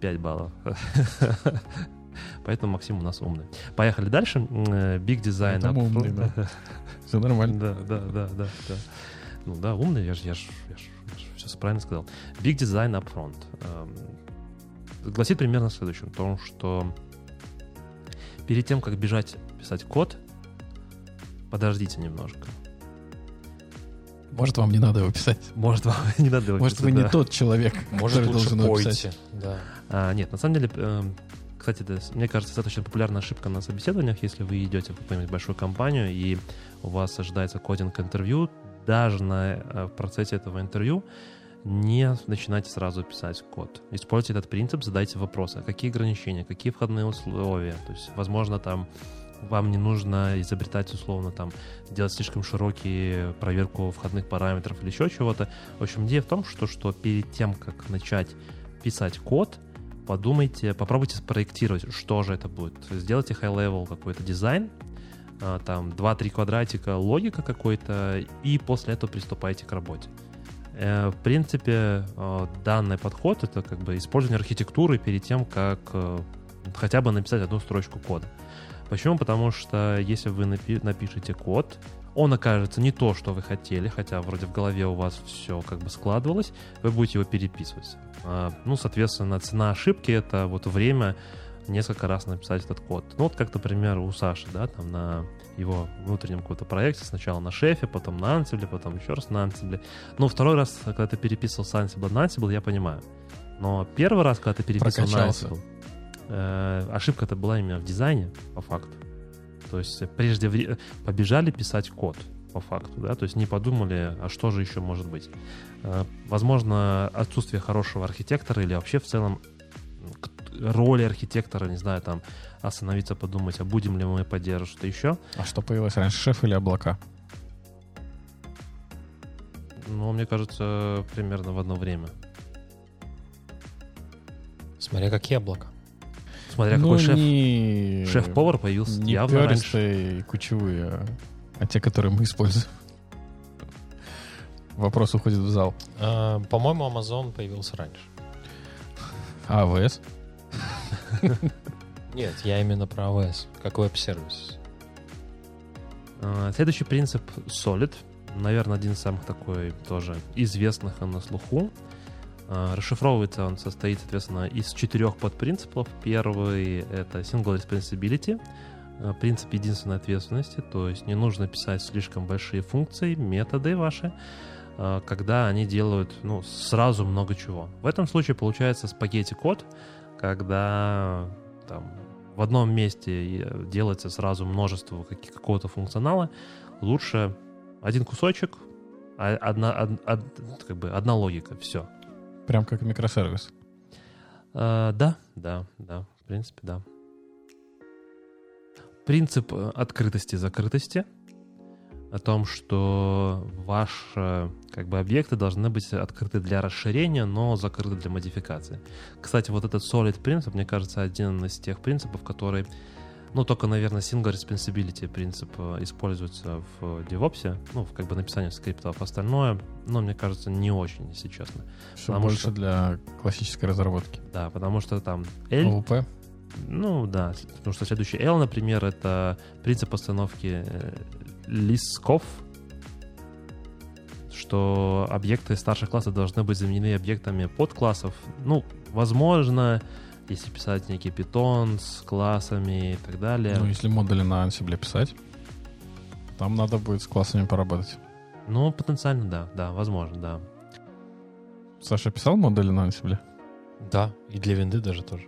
5 баллов. Поэтому Максим у нас умный. Поехали дальше. Big Design. Там умный, да. Все нормально. Да, да, да, да, да. Ну да, умный, я же я ж, я ж, я ж все правильно сказал. Big Design Upfront. Эм, гласит примерно следующем. То, что перед тем, как бежать писать код, подождите немножко. Может, вам не надо его писать. Может, вам не надо его Может, писать, вы да. не тот человек, Может, который лучше должен его пойте. писать. Да. А, нет, на самом деле, эм, кстати, это, мне кажется, достаточно популярная ошибка на собеседованиях, если вы идете в какую-нибудь большую компанию, и у вас ожидается кодинг-интервью, даже на, э, в процессе этого интервью не начинайте сразу писать код. Используйте этот принцип, задайте вопросы. А Какие ограничения, какие входные условия? То есть, возможно, там вам не нужно изобретать условно там делать слишком широкие проверку входных параметров или еще чего-то. В общем, идея в том, что, что перед тем, как начать писать код, подумайте, попробуйте спроектировать, что же это будет. Сделайте high-level какой-то дизайн, а, там 2-3 квадратика, логика какой-то, и после этого приступайте к работе. Э, В принципе, э, данный подход — это как бы использование архитектуры перед тем, как э, хотя бы написать одну строчку кода. Почему? Потому что если вы напи- напишете код, он окажется не то, что вы хотели, хотя вроде в голове у вас все как бы складывалось, вы будете его переписывать. А, Ну, соответственно, цена ошибки — это вот время несколько раз написать этот код. Ну, вот как, например, у Саши, да, там на его внутреннем каком-то проекте, сначала на шефе, потом на Ansible, потом еще раз на Ansible. Ну, второй раз, когда ты переписывал с Ansible на Ansible, я понимаю. Но первый раз, когда ты переписывал Прокачался. на Ansible, э, ошибка-то была именно в дизайне, по факту. То есть прежде вре- побежали писать код, по факту, да, то есть не подумали, а что же еще может быть. Э, Возможно, отсутствие хорошего архитектора или вообще в целом роли архитектора, не знаю, там остановиться, подумать, а будем ли мы поддерживать что-то еще. А что появилось раньше, шеф или облака? Но мне кажется, примерно в одно время. Смотря какие облака. Смотря Ну, какой шеф. не- Шеф-повар появился Не явно раньше. и кучевые, а- а те, которые мы используем. Вопрос уходит в зал. А, По-моему, Amazon появился раньше. А АВС? Нет, я именно про AWS, как веб-сервис. А, Следующий принцип Solid. Наверное, один из самых такой тоже известных и на слуху. А, Расшифровывается он состоит, соответственно, из четырех подпринципов. Первый — это single responsibility, а, принцип единственной ответственности, то есть не нужно писать слишком большие функции, методы ваши, а, когда они делают ну, сразу много чего. В этом случае получается спагетти-код, когда там, в одном месте э, делается сразу множество какого-то функционала, лучше один кусочек, одна, од- од- как бы одна логика, все. Прям как микросервис. А, да, да, да, в принципе, да. Принцип э, открытости и закрытости о том, что ваши как бы, объекты должны быть открыты для расширения, но закрыты для модификации. Кстати, вот этот solid принцип, мне кажется, один из тех принципов, который, ну, только, наверное, single responsibility принцип э, используется в DevOps, ну, в как бы написании скриптов. Остальное, ну, мне кажется, не очень, если честно. Все Потому больше что- для классической разработки. Да, потому что там L, ОУП. ну да, потому что следующий L, например, это принцип постановки э, лисков, что объекты старших классов должны быть заменены объектами подклассов. Ну, возможно, если писать некий питон с классами и так далее. Ну, если модули на Ansible писать, там надо будет с классами поработать. Ну, потенциально, да, да, возможно, да. Саша писал модули на Ansible? Да, и для винды даже тоже.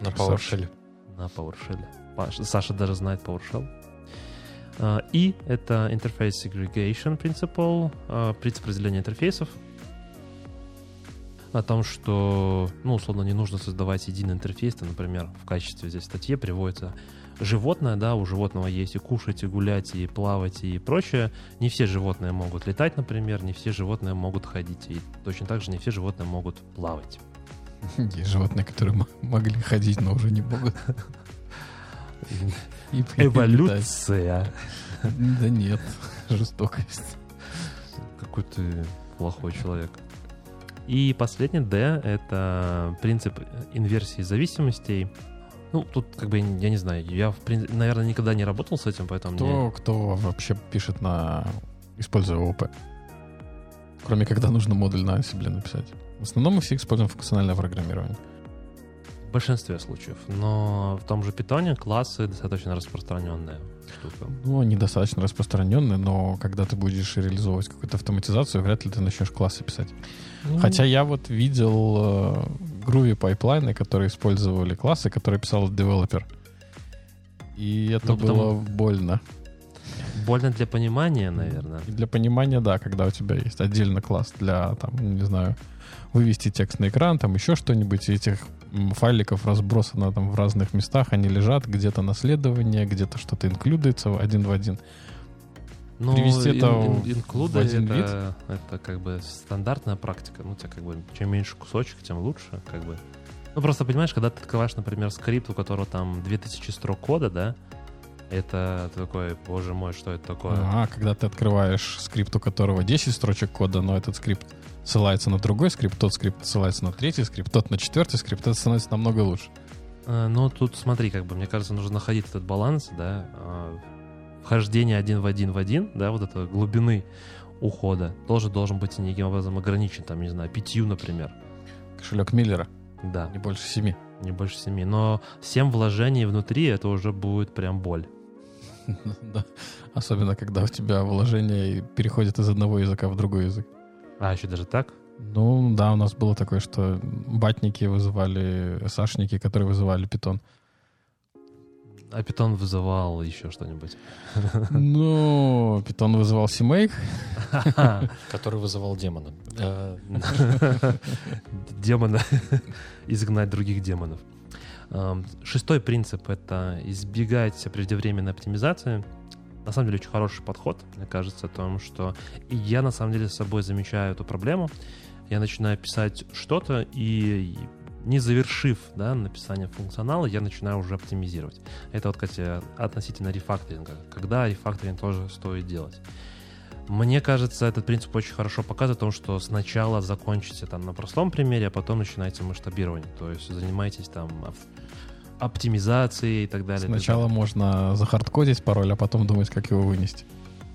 На. PowerShell. На PowerShell. Саша даже знает PowerShell. А, И это Interface Segregation Principle, а, принцип разделения интерфейсов. О том, что, ну, условно, не нужно создавать единый интерфейс. Там, например, в качестве здесь статьи приводится животное, да, у животного есть и кушать, и гулять, и плавать, и прочее. Не все животные могут летать, например, не все животные могут ходить. И точно так же не все животные могут плавать. Есть животные, которые могли ходить, но уже не могут. Эволюция. Да нет, жестокость. Какой ты плохой человек. И последний D — это принцип инверсии зависимостей. Ну, тут как бы, я не знаю, я, в наверное, никогда не работал с этим, поэтому мне... Кто, кто вообще пишет на... используя ООП? Кроме когда нужно модуль на Ansible написать. В основном мы все используем функциональное программирование. В большинстве случаев. Но в том же питоне классы достаточно распространенная штука. Ну, они достаточно распространенные, но когда ты будешь реализовывать какую-то автоматизацию, вряд ли ты начнешь классы писать. Ну, Хотя я вот видел э, Groovy пайплайны, которые использовали классы, которые писал девелопер. И это Ну, потому- было больно. Больно для понимания, наверное. И для понимания, да, когда у тебя есть отдельно класс для, там, не знаю, вывести текст на экран, там еще что-нибудь, и этих файликов разбросано там в разных местах, они лежат, где-то наследование, где-то что-то инклюдится один в один. Ну, Привести это ин- в- ин- инклюды в один это, это как бы стандартная практика. Ну, у тебя как бы чем меньше кусочек, тем лучше, как бы. Ну, просто понимаешь, когда ты открываешь, например, скрипт, у которого там 2000 строк кода, да, это ты такой, боже мой, что это такое? А, когда ты открываешь скрипт, у которого 10 строчек кода, но этот скрипт ссылается на другой скрипт, тот скрипт ссылается на третий скрипт, тот на четвертый скрипт, это становится намного лучше. А, Ну, тут смотри, как бы, мне кажется, нужно находить этот баланс, да, а, вхождение один в один в один, да, вот это глубины ухода тоже должен быть неким образом ограничен, там, не знаю, пятью, например. Кошелек Миллера, Да, не больше семи. не больше семи. Но семь вложений внутри, это уже будет прям боль. Да. Особенно, когда у тебя вложение переходит из одного языка в другой язык. А, еще даже так? Ну, да, у нас было такое, что батники вызывали, сашники, которые вызывали питон. А питон вызывал еще что-нибудь. Ну, питон вызывал CMake. который вызывал демона. Э, Демона. Изгнать других демонов. Эм, Шестой принцип — это избегать преждевременной оптимизации. На самом деле очень хороший подход, мне кажется, о том, что я на самом деле с собой замечаю эту проблему. Я начинаю писать что-то, и не завершив да, написание функционала, я начинаю уже оптимизировать. Это вот, кстати, относительно рефакторинга. Когда рефакторинг тоже стоит делать. Мне кажется, этот принцип очень хорошо показывает о том, что сначала закончите там на простом примере, а потом начинаете масштабирование. То есть занимайтесь там оптимизацией и так далее. Сначала можно захардкодить пароль, а потом думать, как его вынести.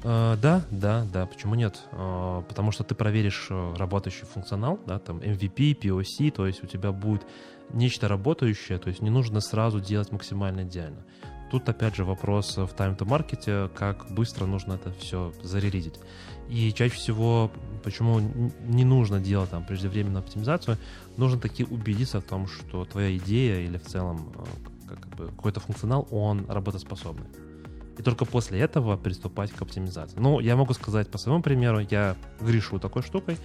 Э, да, да, да, почему нет? Э, потому что ты проверишь э, работающий функционал, да, там MVP, POC, то есть у тебя будет нечто работающее, то есть не нужно сразу делать максимально идеально. Тут опять же вопрос в time-to-маркете, как быстро нужно это все зарелизить. И чаще всего, почему не нужно делать там преждевременную оптимизацию, нужно таки убедиться в том, что твоя идея или в целом э, как бы какой-то функционал, он работоспособный. И только после этого приступать к оптимизации. Ну, я могу сказать по своему примеру, я грешу такой штукой,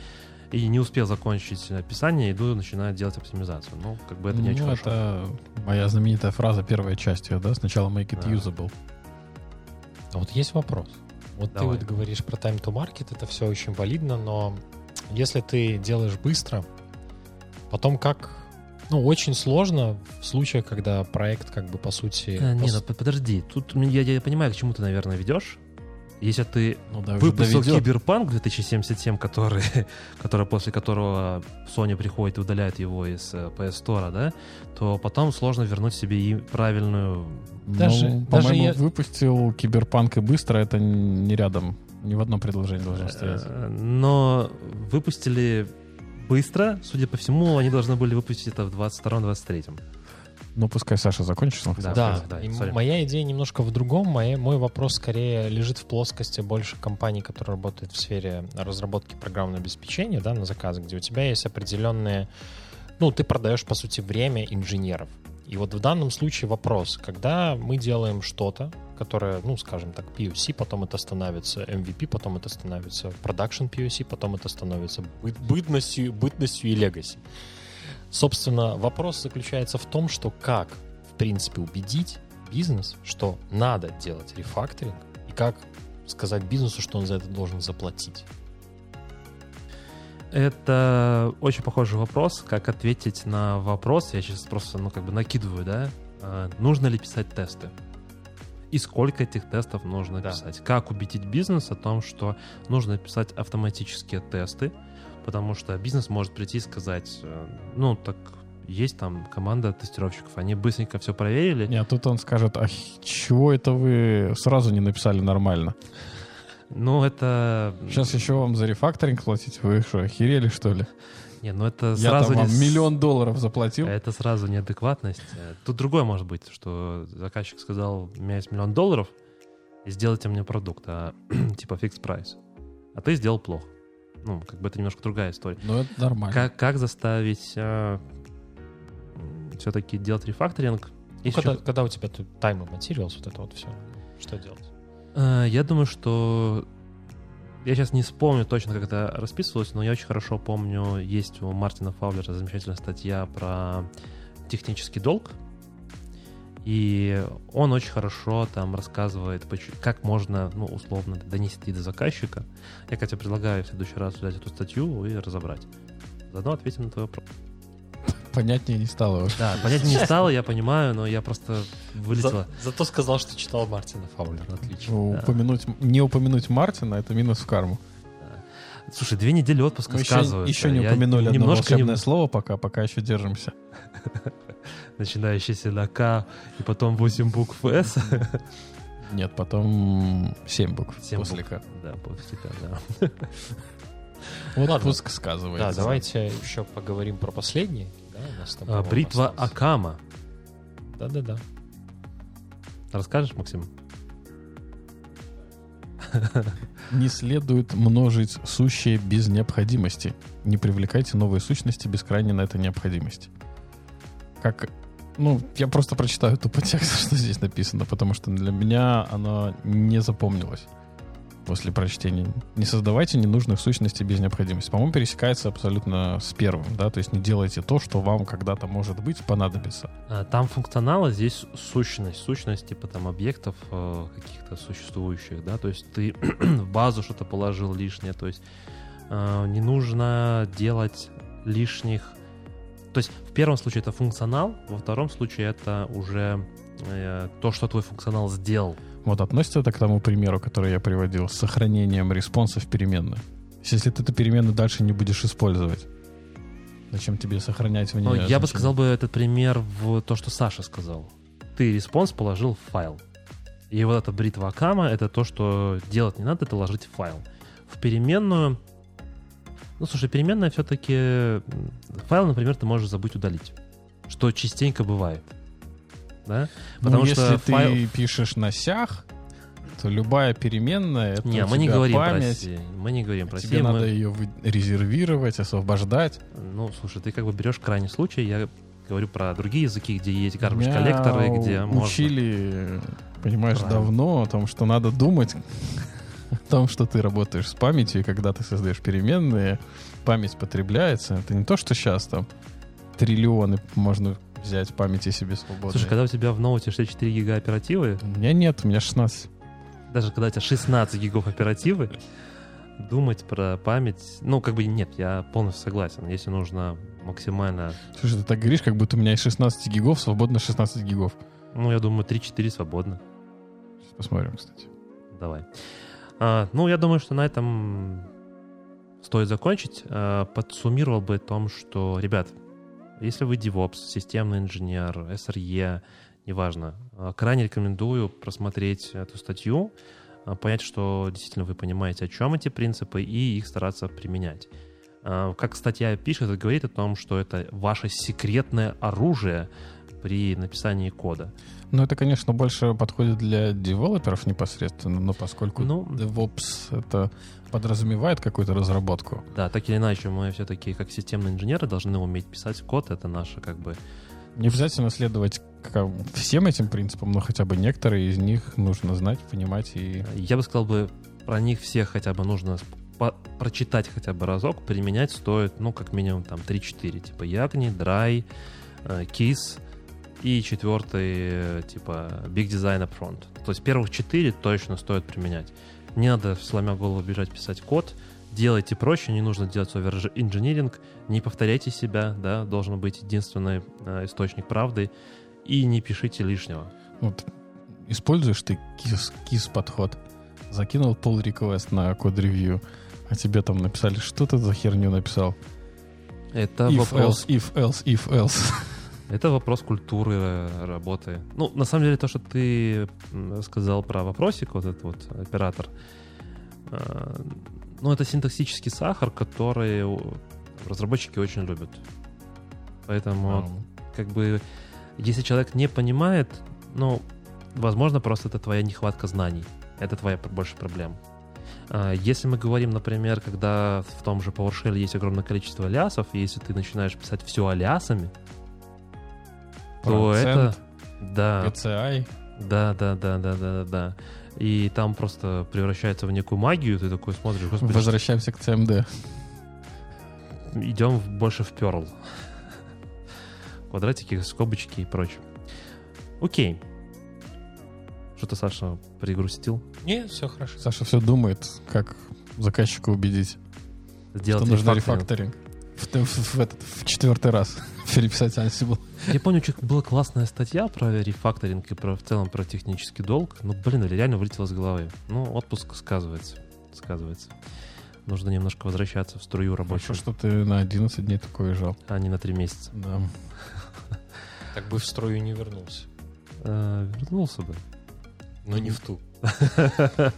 и не успел закончить написание, иду начинаю делать оптимизацию. Ну, как бы это не ну, очень хорошо. это моя знаменитая фраза первой части, да? Сначала make it Да. usable. А вот есть вопрос. Вот Давай. ты вот говоришь про time to market, это все очень валидно, но если ты делаешь быстро, потом как... Ну, очень сложно в случае, когда проект как бы по сути... Э, не, пос- ну, под- подожди, тут я, я понимаю, к чему ты, наверное, ведешь. Если ты Ну, да, выпустил. Киберпанк 2077, который, который после которого Sony приходит и удаляет его из э, PS Store, да, то потом сложно вернуть себе и правильную... Даже- ну, даже по-моему, я- выпустил Киберпанк и быстро, это не рядом, ни в одном предложении должно стоять. Э, Но выпустили быстро. Судя по всему, они должны были выпустить это в 22-23. Ну, пускай Саша закончит. он Да. Да, да, моя идея немножко в другом. Моя- мой вопрос скорее лежит в плоскости больше компаний, которые работают в сфере разработки программного обеспечения, да, на заказы, где у тебя есть определенные... Ну, ты продаешь, по сути, время инженеров. И вот в данном случае вопрос, когда мы делаем что-то, которое, ну, скажем так, POC, потом это становится MVP, потом это становится production POC, потом это становится быт- бытностью, бытностью и legacy. Собственно, вопрос заключается в том, что как, в принципе, убедить бизнес, что надо делать рефакторинг, и как сказать бизнесу, что он за это должен заплатить. Это очень похожий вопрос, как ответить на вопрос, я сейчас просто, ну, как бы накидываю, да, а, нужно ли писать тесты? И сколько этих тестов нужно Да. писать? Как убедить бизнес о том, что нужно писать автоматические тесты, потому что бизнес может прийти и сказать, э, ну, так есть там команда тестировщиков, они быстренько все проверили, Нет, тут он скажет, а чего это вы сразу не написали нормально? ну, это... Сейчас еще вам за рефакторинг платить? Вы что, охерели, что ли? Не, ну это Я сразу вам не миллион долларов заплатил. Это сразу неадекватность. Тут другое может быть, что заказчик сказал, у меня есть миллион долларов, сделайте мне продукт, а, типа фикс прайс. А ты сделал плохо. Ну, как бы это немножко другая история. Ну, это нормально. Как, как заставить все-таки делать рефакторинг? Ну, когда, еще- когда у тебя and materials, вот это вот все, что делать? Э, Я думаю, что... Я сейчас не вспомню точно, как это расписывалось, но я очень хорошо помню, есть у Мартина Фаулера замечательная статья про технический долг. И он очень хорошо там рассказывает, как можно, ну, условно, донести до заказчика. Я, кстати, предлагаю в следующий раз взять эту статью и разобрать. Заодно ответим на твой вопрос. Понятнее не стало. Да, понять не стало, я понимаю, но я просто вылетела. зато сказал, что читал Мартина Фаулера, отлично. Да. Упомянуть, не упомянуть Мартина, это минус в карму. Слушай, две недели отпуска Мы еще, сказываются. еще не Я упомянули одно немножко не- волшебное слово пока, пока еще держимся. начинающийся на К, и потом 8 букв С. Нет, потом 7 букв Семь после букв. К. Да, после К, да. Вот отпуск сказывается. Да, давайте еще поговорим про последний. Да, у нас там, А, Бритва. Акама. Да-да-да. Расскажешь, Максим? Не следует множить сущее без необходимости. Не привлекайте новые сущности без крайней на это необходимости. Как... Ну, я просто прочитаю тупо текст, что здесь написано, потому что для меня оно не запомнилось после прочтения. Не создавайте ненужных сущностей без необходимости. По-моему, пересекается абсолютно с первым, да, то есть не делайте то, что вам когда-то, может быть, понадобится. А, Там функционал, а здесь сущность. Сущность типа там объектов э, каких-то существующих, да, то есть ты в базу что-то положил лишнее, то есть э, не нужно делать лишних... То есть в первом случае это функционал, во втором случае это уже э, то, что твой функционал сделал. Вот относится это к тому примеру, который я приводил, с сохранением response а в переменную. То есть, Если ты эту переменную дальше не будешь использовать, зачем тебе сохранять в ней? Ну, я бы сказал бы этот пример в то, что Саша сказал. Ты response положил в файл. И вот эта бритва Оккама — это то, что делать не надо, это ложить в файл. В переменную... Ну, слушай, переменная все-таки... Файл, например, ты можешь забыть удалить. Что частенько бывает. Да? Ну, если ты файл- пишешь на сях, то любая переменная это Не, мы не говорим про память, C. Мы не говорим про тебе C, мы- надо ее резервировать, освобождать. Ну, слушай, ты как бы берешь крайний случай, я говорю про другие языки, где есть garbage Меня коллекторы, где можно... учили, понимаешь, Правильно. давно о том, что надо думать о том, что ты работаешь с памятью, и когда ты создаешь переменные, память потребляется. Это не то, что сейчас там триллионы можно взять памяти себе свободно. Слушай, когда у тебя в ноуте 64 гига оперативы, У меня нет, у меня 16. даже когда у тебя 16 гигов оперативы, думать про память, ну, как бы нет, я полностью согласен. Если нужно максимально, Слушай, ты так говоришь, как будто у меня из 16 гигов свободно 16 гигов. ну, я думаю, 3-4 свободно. Сейчас посмотрим, кстати. Давай. А, ну, я думаю, что на этом стоит закончить. А, подсуммировал бы о том, что, ребят, если вы DevOps, системный инженер, SRE, неважно, а, крайне рекомендую просмотреть эту статью, а, понять, что действительно вы понимаете, о чем эти принципы, и их стараться применять. А, Как статья пишет, это говорит о том, что это ваше секретное оружие при написании кода. Ну, это, конечно, больше подходит для девелоперов непосредственно, но поскольку Ну. DevOps это подразумевает какую-то разработку, Да, так или иначе, мы все-таки как системные инженеры должны уметь писать код. Это наше как бы... не обязательно следовать всем этим принципам, но хотя бы некоторые из них нужно знать, понимать и... Я бы сказал бы, про них всех хотя бы нужно по- прочитать хотя бы разок, применять стоит, ну, как минимум, там, 3-4, типа Ягни, Dry, э, Kiss и четвертый, э, типа, Big Design Upfront. То есть первых четыре точно стоит применять. Не надо, сломя голову, бежать писать код, делайте проще, не нужно делать овер-инжиниринг, не повторяйте себя, да, должен быть единственный э, источник правды, и не пишите лишнего. Вот используешь ты кис, кис подход, закинул pull request на код-ревью, а тебе там написали, что ты за херню написал? Это If вопрос else, if else, if else. Это вопрос культуры э, работы. Ну, на самом деле, то, что ты сказал про вопросик, вот этот вот оператор, э, ну, это синтаксический сахар, который разработчики очень любят. Поэтому, как бы, если человек не понимает, ну, возможно, просто это твоя нехватка знаний. Это твоя больше проблема. А, Если мы говорим, например, когда в том же PowerShell есть огромное количество лясов, и если ты начинаешь писать все алясами, то это... Да, PCI. да, да, да, да, да, да, да. И там просто превращается в некую магию, ты такой смотришь, господи, Возвращаемся к CMD. идем в- больше в Perl. Квадратики, скобочки и прочее. Окей. Что-то Саша пригрустил. Не, все хорошо. Саша все думает, как заказчика убедить, Сделать что нужно рефакторинг. рефакторинг. В, в- в этот, в четвертый раз переписать Ansible. Я помню, что была классная статья про рефакторинг и про, в целом про технический долг. Ну, блин, реально вылетело с головы. Ну, отпуск сказывается. Сказывается. Нужно немножко возвращаться в струю рабочую, Хорошо, что ты на 11 дней такой уезжал. а не на три месяца. Да. Так бы в строю не вернулся. Э, вернулся бы. Но не в ту.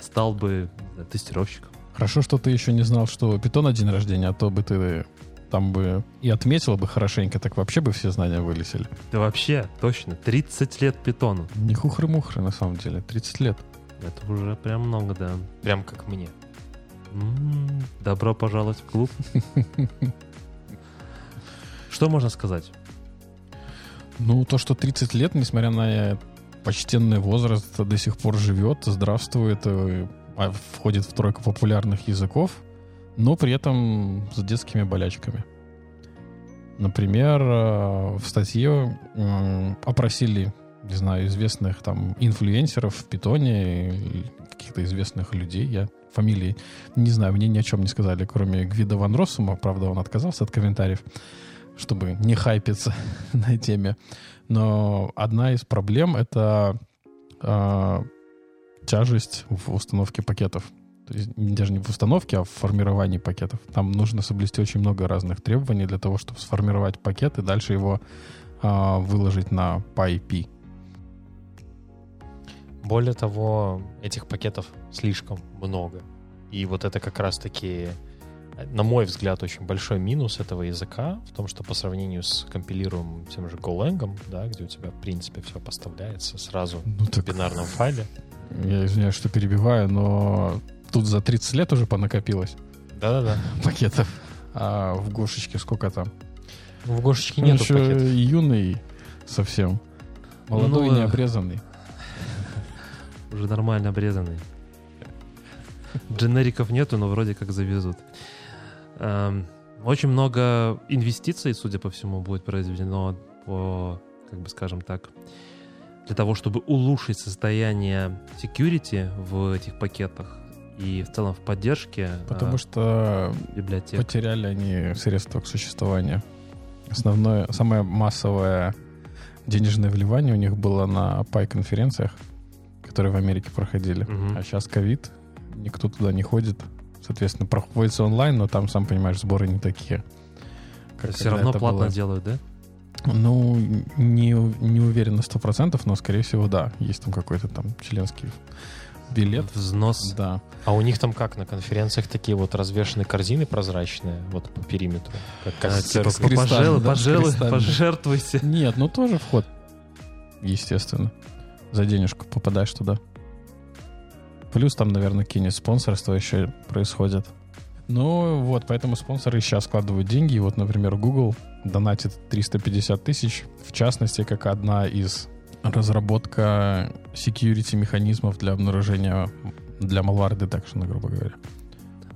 Стал бы знаю, тестировщиком. Хорошо, что ты еще не знал, что Питона день рождения, а то бы ты там бы и отметила бы хорошенько, так вообще бы все знания вылетели. Да вообще, точно, 30 лет питону. Не хухры-мухры, на самом деле. 30 лет. Это уже прям много, да. Прям как мне. М, Добро пожаловать в клуб. Что можно сказать? Ну, то, что 30 лет, несмотря на почтенный возраст, до сих пор живет, здравствует, э, а входит в тройку популярных языков, но при этом с детскими болячками. Например, э, в статье опросили, не знаю, известных там инфлюенсеров в Питоне, каких-то известных людей, я фамилии не знаю, мне ни о чем не сказали, кроме Гвида Ван Россума, правда, он отказался от комментариев, чтобы не хайпиться на теме. Но одна из проблем — это э, тяжесть в установке пакетов. То есть даже не в установке, а в формировании пакетов. Там нужно соблюсти очень много разных требований для того, чтобы сформировать пакет и дальше его э, выложить на PyP. Более того, этих пакетов слишком много. И вот это как раз-таки, на мой взгляд, очень большой минус этого языка в том, что по сравнению с компилируемым тем же Golang, да, где у тебя, в принципе, все поставляется сразу Ну в так, бинарном файле. я извиняюсь, что перебиваю, но тут за 30 лет уже понакопилось Да-да-да. пакетов. А в Гошечке сколько там? Ну, В Гошечке Он нету еще пакетов. юный совсем. Молодой, Ну, э, необрезанный. Уже нормально обрезанный. Дженериков нету, но вроде как завезут. Эм, Очень много инвестиций, судя по всему, будет произведено по, как бы скажем так, для того, чтобы улучшить состояние security в этих пакетах и в целом в поддержке Потому э, что библиотек. потеряли они средства к существованию. Основное, самое массовое денежное вливание у них было на пай-конференциях, которые в Америке проходили. Мгм. А сейчас ковид, никто туда не ходит. Соответственно, проходится онлайн, но там, сам понимаешь, сборы не такие. Как Все равно платно было. делают, да? Ну, не, не уверен на 100%, но, скорее всего, да. Есть там какой-то там членский билет. Взнос. Да. А у них там как, на конференциях такие вот развешенные корзины прозрачные, вот по периметру? Как, как А, типа, пожалуй, да, пожалуй, пожертвуйте. Нет, ну тоже вход, естественно. За денежку попадаешь туда. Плюс там, наверное, какие-нибудь спонсорства еще происходят. Ну вот, поэтому спонсоры сейчас складывают деньги. И вот, например, Google донатит 350 тысяч. В частности, как одна из разработка security механизмов для обнаружения для malware detection, грубо говоря.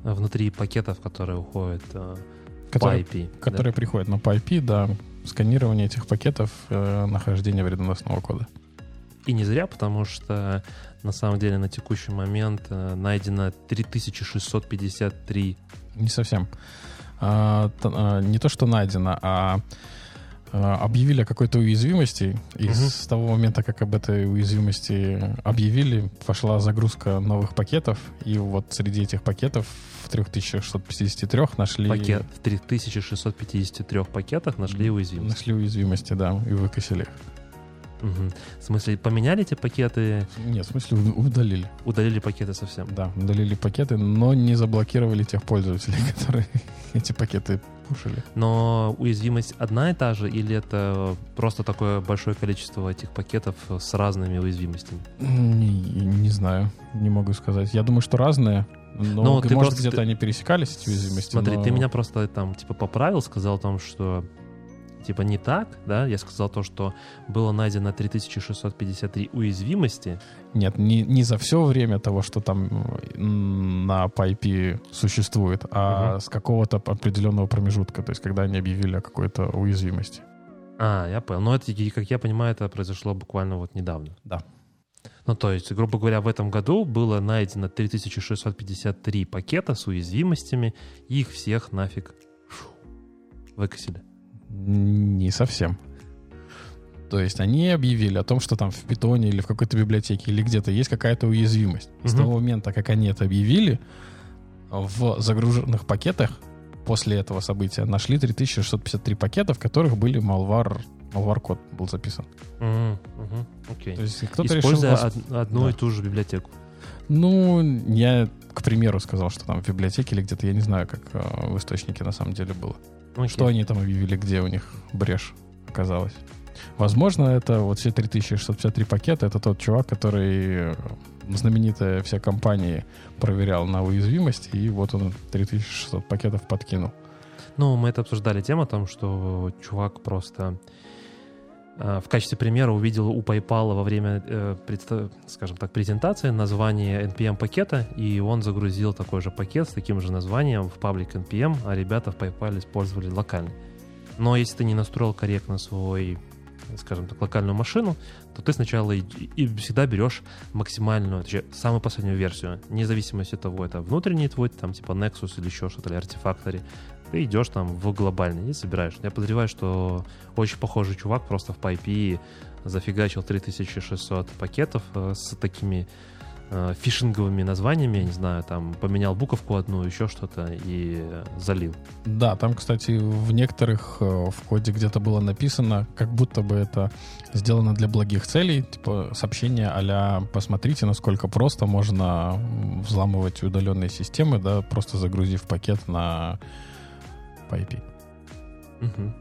Внутри пакетов, которые уходят э, по Которые, IP. да? которые приходят на PIP, да, сканирование этих пакетов, э, нахождение вредоносного кода. И не зря, потому что на самом деле на текущий момент э, найдено 3653 Не совсем. А, т- а, не то, что найдено, а, объявили о какой-то уязвимости. И Мгм. с того момента, как об этой уязвимости объявили, пошла загрузка новых пакетов. И вот среди этих пакетов в 3653 нашли, пакет. В 3653 пакетах нашли уязвимость. нашли уязвимости, да, и выкосили их. Мгм. В смысле, поменяли эти пакеты, Нет, в смысле удалили. удалили пакеты совсем? Да, удалили пакеты, но не заблокировали тех пользователей, которые эти пакеты пушили. Но уязвимость одна и та же, или это просто такое большое количество этих пакетов с разными уязвимостями? Не, не знаю, не могу сказать. Я думаю, что разные. Но, Ну, ты может, просто- где-то они пересекались, эти уязвимости. Смотри, но- ты меня просто там типа поправил, сказал о том, что типа не так, да? Я сказал то, что было найдено 3653 уязвимости. Нет, не, не за все время того, что там на PIP существует, а Мгм. с какого-то определенного промежутка, то есть когда они объявили о какой-то уязвимости. А, я понял. Но это, как я понимаю, это произошло буквально вот недавно. Да. Ну, то есть, грубо говоря, в этом году было найдено 3653 пакета с уязвимостями, и их всех нафиг выкосили. Не совсем. То есть они объявили о том, что там в питоне или в какой-то библиотеке или где-то есть какая-то уязвимость. С Мгм. того момента, как они это объявили, в загруженных пакетах после этого события нашли 3653 пакета, в которых были malware, malware код был записан. Мгм, Окей. То есть кто-то решил... Используя вос- од- одну Да. и ту же библиотеку. Ну, я, к примеру, сказал, что там в библиотеке или где-то, я не знаю, как э, в источнике на самом деле было. Окей. Что они там объявили, где у них брешь оказалась. Возможно, это вот все 3653 пакета, это тот чувак, который э, знаменитая вся компания проверял на уязвимость, и вот он 3600 пакетов подкинул. Ну, мы это обсуждали тему о том, что чувак просто в качестве примера увидел у PayPal во время, э, скажем так, презентации название NPM пакета, и он загрузил такой же пакет с таким же названием в паблик NPM, а ребята в PayPal использовали локальный. Но если ты не настроил корректно свой, скажем так, локальную машину, то ты сначала и, и всегда берешь максимальную, точнее, самую последнюю версию, вне зависимости от того, это внутренний твой, там типа Nexus или еще что-то, или Artifactory, ты идешь там в глобальный и собираешь. Я подозреваю, что очень похожий чувак просто в PyP зафигачил 3600 пакетов э, с такими э, фишинговыми названиями, я не знаю, там поменял буковку одну, еще что-то и залил. Да, там, кстати, в некоторых э, в коде где-то было написано, как будто бы это сделано для благих целей, типа сообщение а «посмотрите, насколько просто можно взламывать удаленные системы, да, просто загрузив пакет на PIP». Мгм.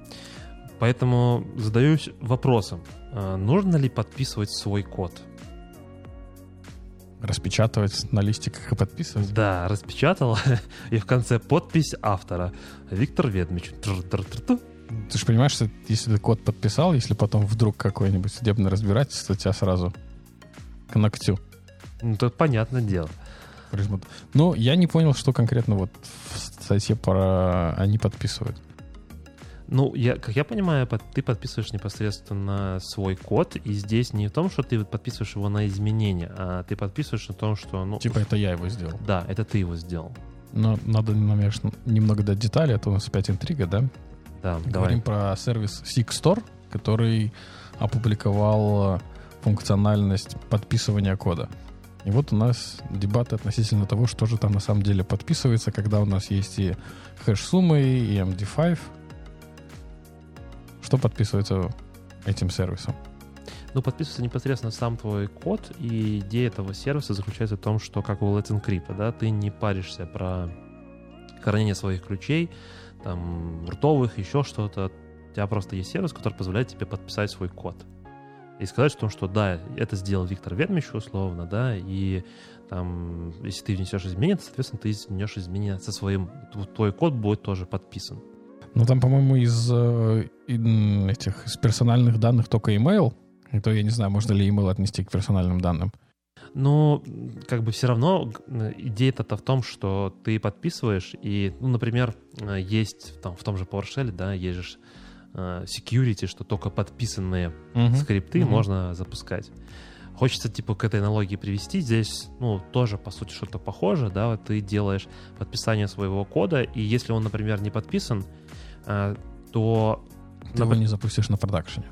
Поэтому задаюсь вопросом, э, нужно ли подписывать свой код? Распечатывать на листиках и подписывать. Да, распечатал, и в конце подпись автора. Виктор Ведмич. Ты же понимаешь, что если ты код подписал, если потом вдруг какое-нибудь судебное разбирательство, тебя сразу к ногтю Ну, тут понятное дело. Прижмут. Ну, я не понял, что конкретно вот в статье про они подписывают. Ну, я, как я понимаю, под- ты подписываешь непосредственно свой код, и здесь не в том, что ты подписываешь его на изменения, а ты подписываешь на том, что, ну, Типа это я его сделал. да, это ты его сделал. Но надо, конечно, немного дать детали, а то у нас опять интрига, да? Да, Говорим давай. про сервис Sigstore, который опубликовал функциональность подписывания кода. И вот у нас дебаты относительно того, что же там на самом деле подписывается, когда у нас есть и хэш-суммы, и MD5. Что что подписывается этим сервисом? Ну, подписывается непосредственно сам твой код, и идея этого сервиса заключается в том, что как у Let's Encrypt, да, ты не паришься про хранение своих ключей, там, ртовых, еще что-то. У тебя просто есть сервис, который позволяет тебе подписать свой код. И сказать, том, что да, это сделал Виктор Вермич условно, да, и там, если ты внесешь изменения, то, соответственно, ты внесешь изменения со своим, твой код будет тоже подписан. Ну, там, по-моему, из э, этих из персональных данных только email. И то я не знаю, можно ли email отнести к персональным данным. Ну, как бы все равно идея-то в том, что ты подписываешь, и, ну, например, э, есть там, в том же PowerShell, да, есть же security, что только подписанные uh-huh. скрипты uh-huh. можно запускать. Хочется, типа, к этой аналогии привести. Здесь, ну, тоже, по сути, что-то похоже, да, ты делаешь подписание своего кода, и если он, например, не подписан, э, то... Ты его не запустишь на продакшене.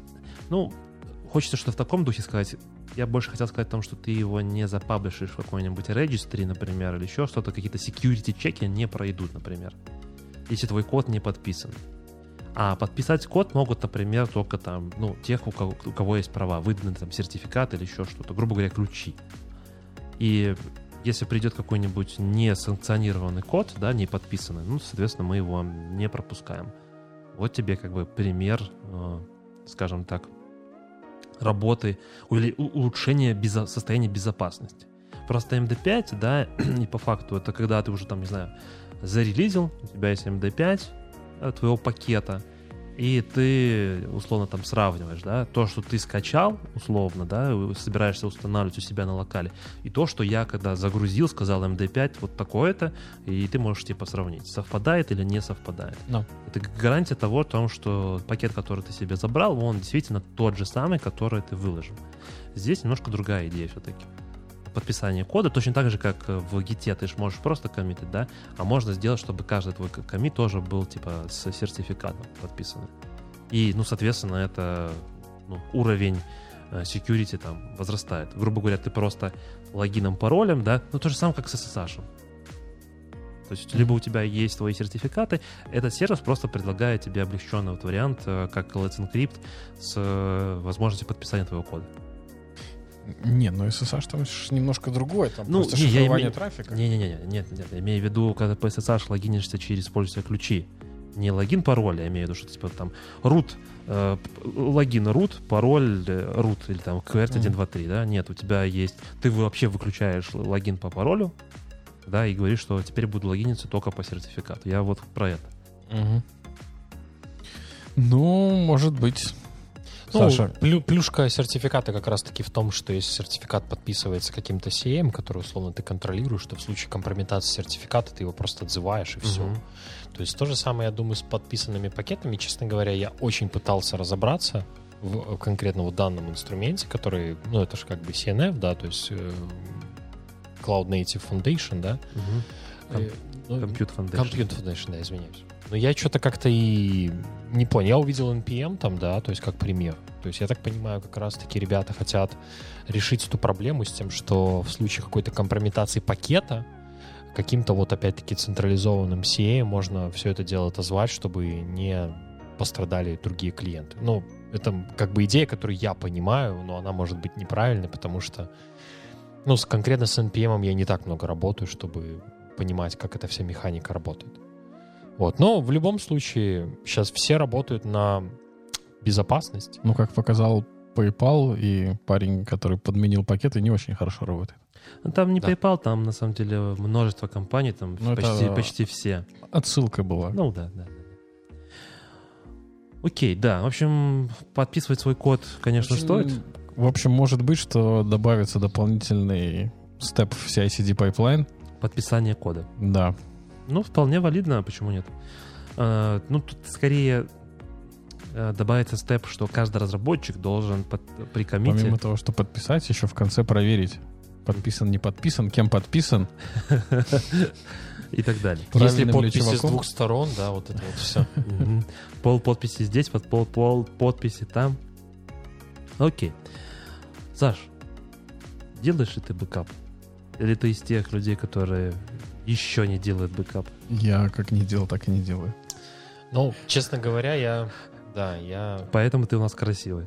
Ну, хочется что в таком духе сказать. Я больше хотел сказать о том, что ты его не запаблишишь в какой-нибудь регистре, например, или еще что-то, какие-то security чеки не пройдут, например, если твой код не подписан. А подписать код могут, например, только там, ну, тех, у кого, у кого есть права, выданный там сертификат или еще что-то, грубо говоря, ключи. И если придет какой-нибудь несанкционированный код, да, не подписанный, ну, соответственно, мы его не пропускаем. Вот тебе как бы пример, э, скажем так, работы или улучшения безо- состояния безопасности. Просто MD5, да, и по факту это когда ты уже там, не знаю, зарелизил, у тебя есть MD5 э, твоего пакета, и ты условно там сравниваешь, да, то, что ты скачал, условно, да, собираешься устанавливать у себя на локале, и то, что я когда загрузил, сказал MD5 вот такое-то, и ты можешь типа сравнить, совпадает или не совпадает. No. Это гарантия того, том, что пакет, который ты себе забрал, он действительно тот же самый, который ты выложил. Здесь немножко другая идея все-таки подписание кода, точно так же, как в гите ты же можешь просто коммитить, да, а можно сделать, чтобы каждый твой коммит тоже был, типа, с сертификатом подписанным. И, ну, соответственно, это ну, уровень э, security там возрастает. Грубо говоря, ты просто логином, паролем, да, ну, то же самое, как с SSH. То есть, либо у тебя есть твои сертификаты, этот сервис просто предлагает тебе облегченный вот вариант, э, как Let's Encrypt с э, возможностью подписания твоего кода. Не, ну SSH там немножко другое, там ну, просто не, шифрование име... трафика. Не-не-не, нет, нет, я имею в виду, когда по SSH логинишься через используя ключи. Не логин, пароль, я имею в виду, что типа там root, э, логин root, пароль э, root или там QWERTY123, да? Нет, у тебя есть, ты вообще выключаешь логин по паролю, да, и говоришь, что теперь буду логиниться только по сертификату. Я вот про это. Угу. Ну, может быть. Ну, Саша. Плю, плюшка сертификата как раз-таки в том, что если сертификат подписывается каким-то CM, который условно ты контролируешь, то в случае компрометации сертификата ты его просто отзываешь и все. Угу. То есть то же самое, я думаю, с подписанными пакетами. Честно говоря, я очень пытался разобраться в конкретно вот данном инструменте, который, ну, это же как бы CNF, да, то есть э, Cloud Native Foundation, да. Угу. Compute Foundation. Compute Foundation, да, извиняюсь. Но я что-то как-то и не понял. Я увидел NPM там, да, то есть как пример. То есть я так понимаю, как раз-таки ребята хотят решить эту проблему с тем, что в случае какой-то компрометации пакета каким-то вот опять-таки централизованным CA можно все это дело отозвать, чтобы не пострадали другие клиенты. Ну, это как бы идея, которую я понимаю, но она может быть неправильной, потому что, ну, с, конкретно с NPM я не так много работаю, чтобы понимать, как эта вся механика работает. Вот. Но в любом случае сейчас все работают на безопасность. Ну, как показал PayPal и парень, который подменил пакеты, не очень хорошо работает. Ну, там не да. PayPal, там на самом деле множество компаний, там ну, почти, почти все. Отсылка была. Ну да, да. Окей, да. В общем, подписывать свой код, конечно, общем, стоит. В общем, может быть, что добавится дополнительный степ в CI-CD pipeline. Подписание кода. Да. Ну, вполне валидно, а почему нет? А, ну, тут скорее а, добавится степ, что каждый разработчик должен под, при комите... Помимо того, что подписать, еще в конце проверить, подписан, не подписан, кем подписан. И так далее. Если подписи с двух сторон, да, вот это вот все. Пол подписи здесь, под пол, пол подписи там. Окей. Саш, делаешь ли ты бэкап? Или ты из тех людей, которые еще не делает бэкап? Я как не делал, так и не делаю. Ну, честно говоря, я Да, я, Поэтому ты у нас красивый.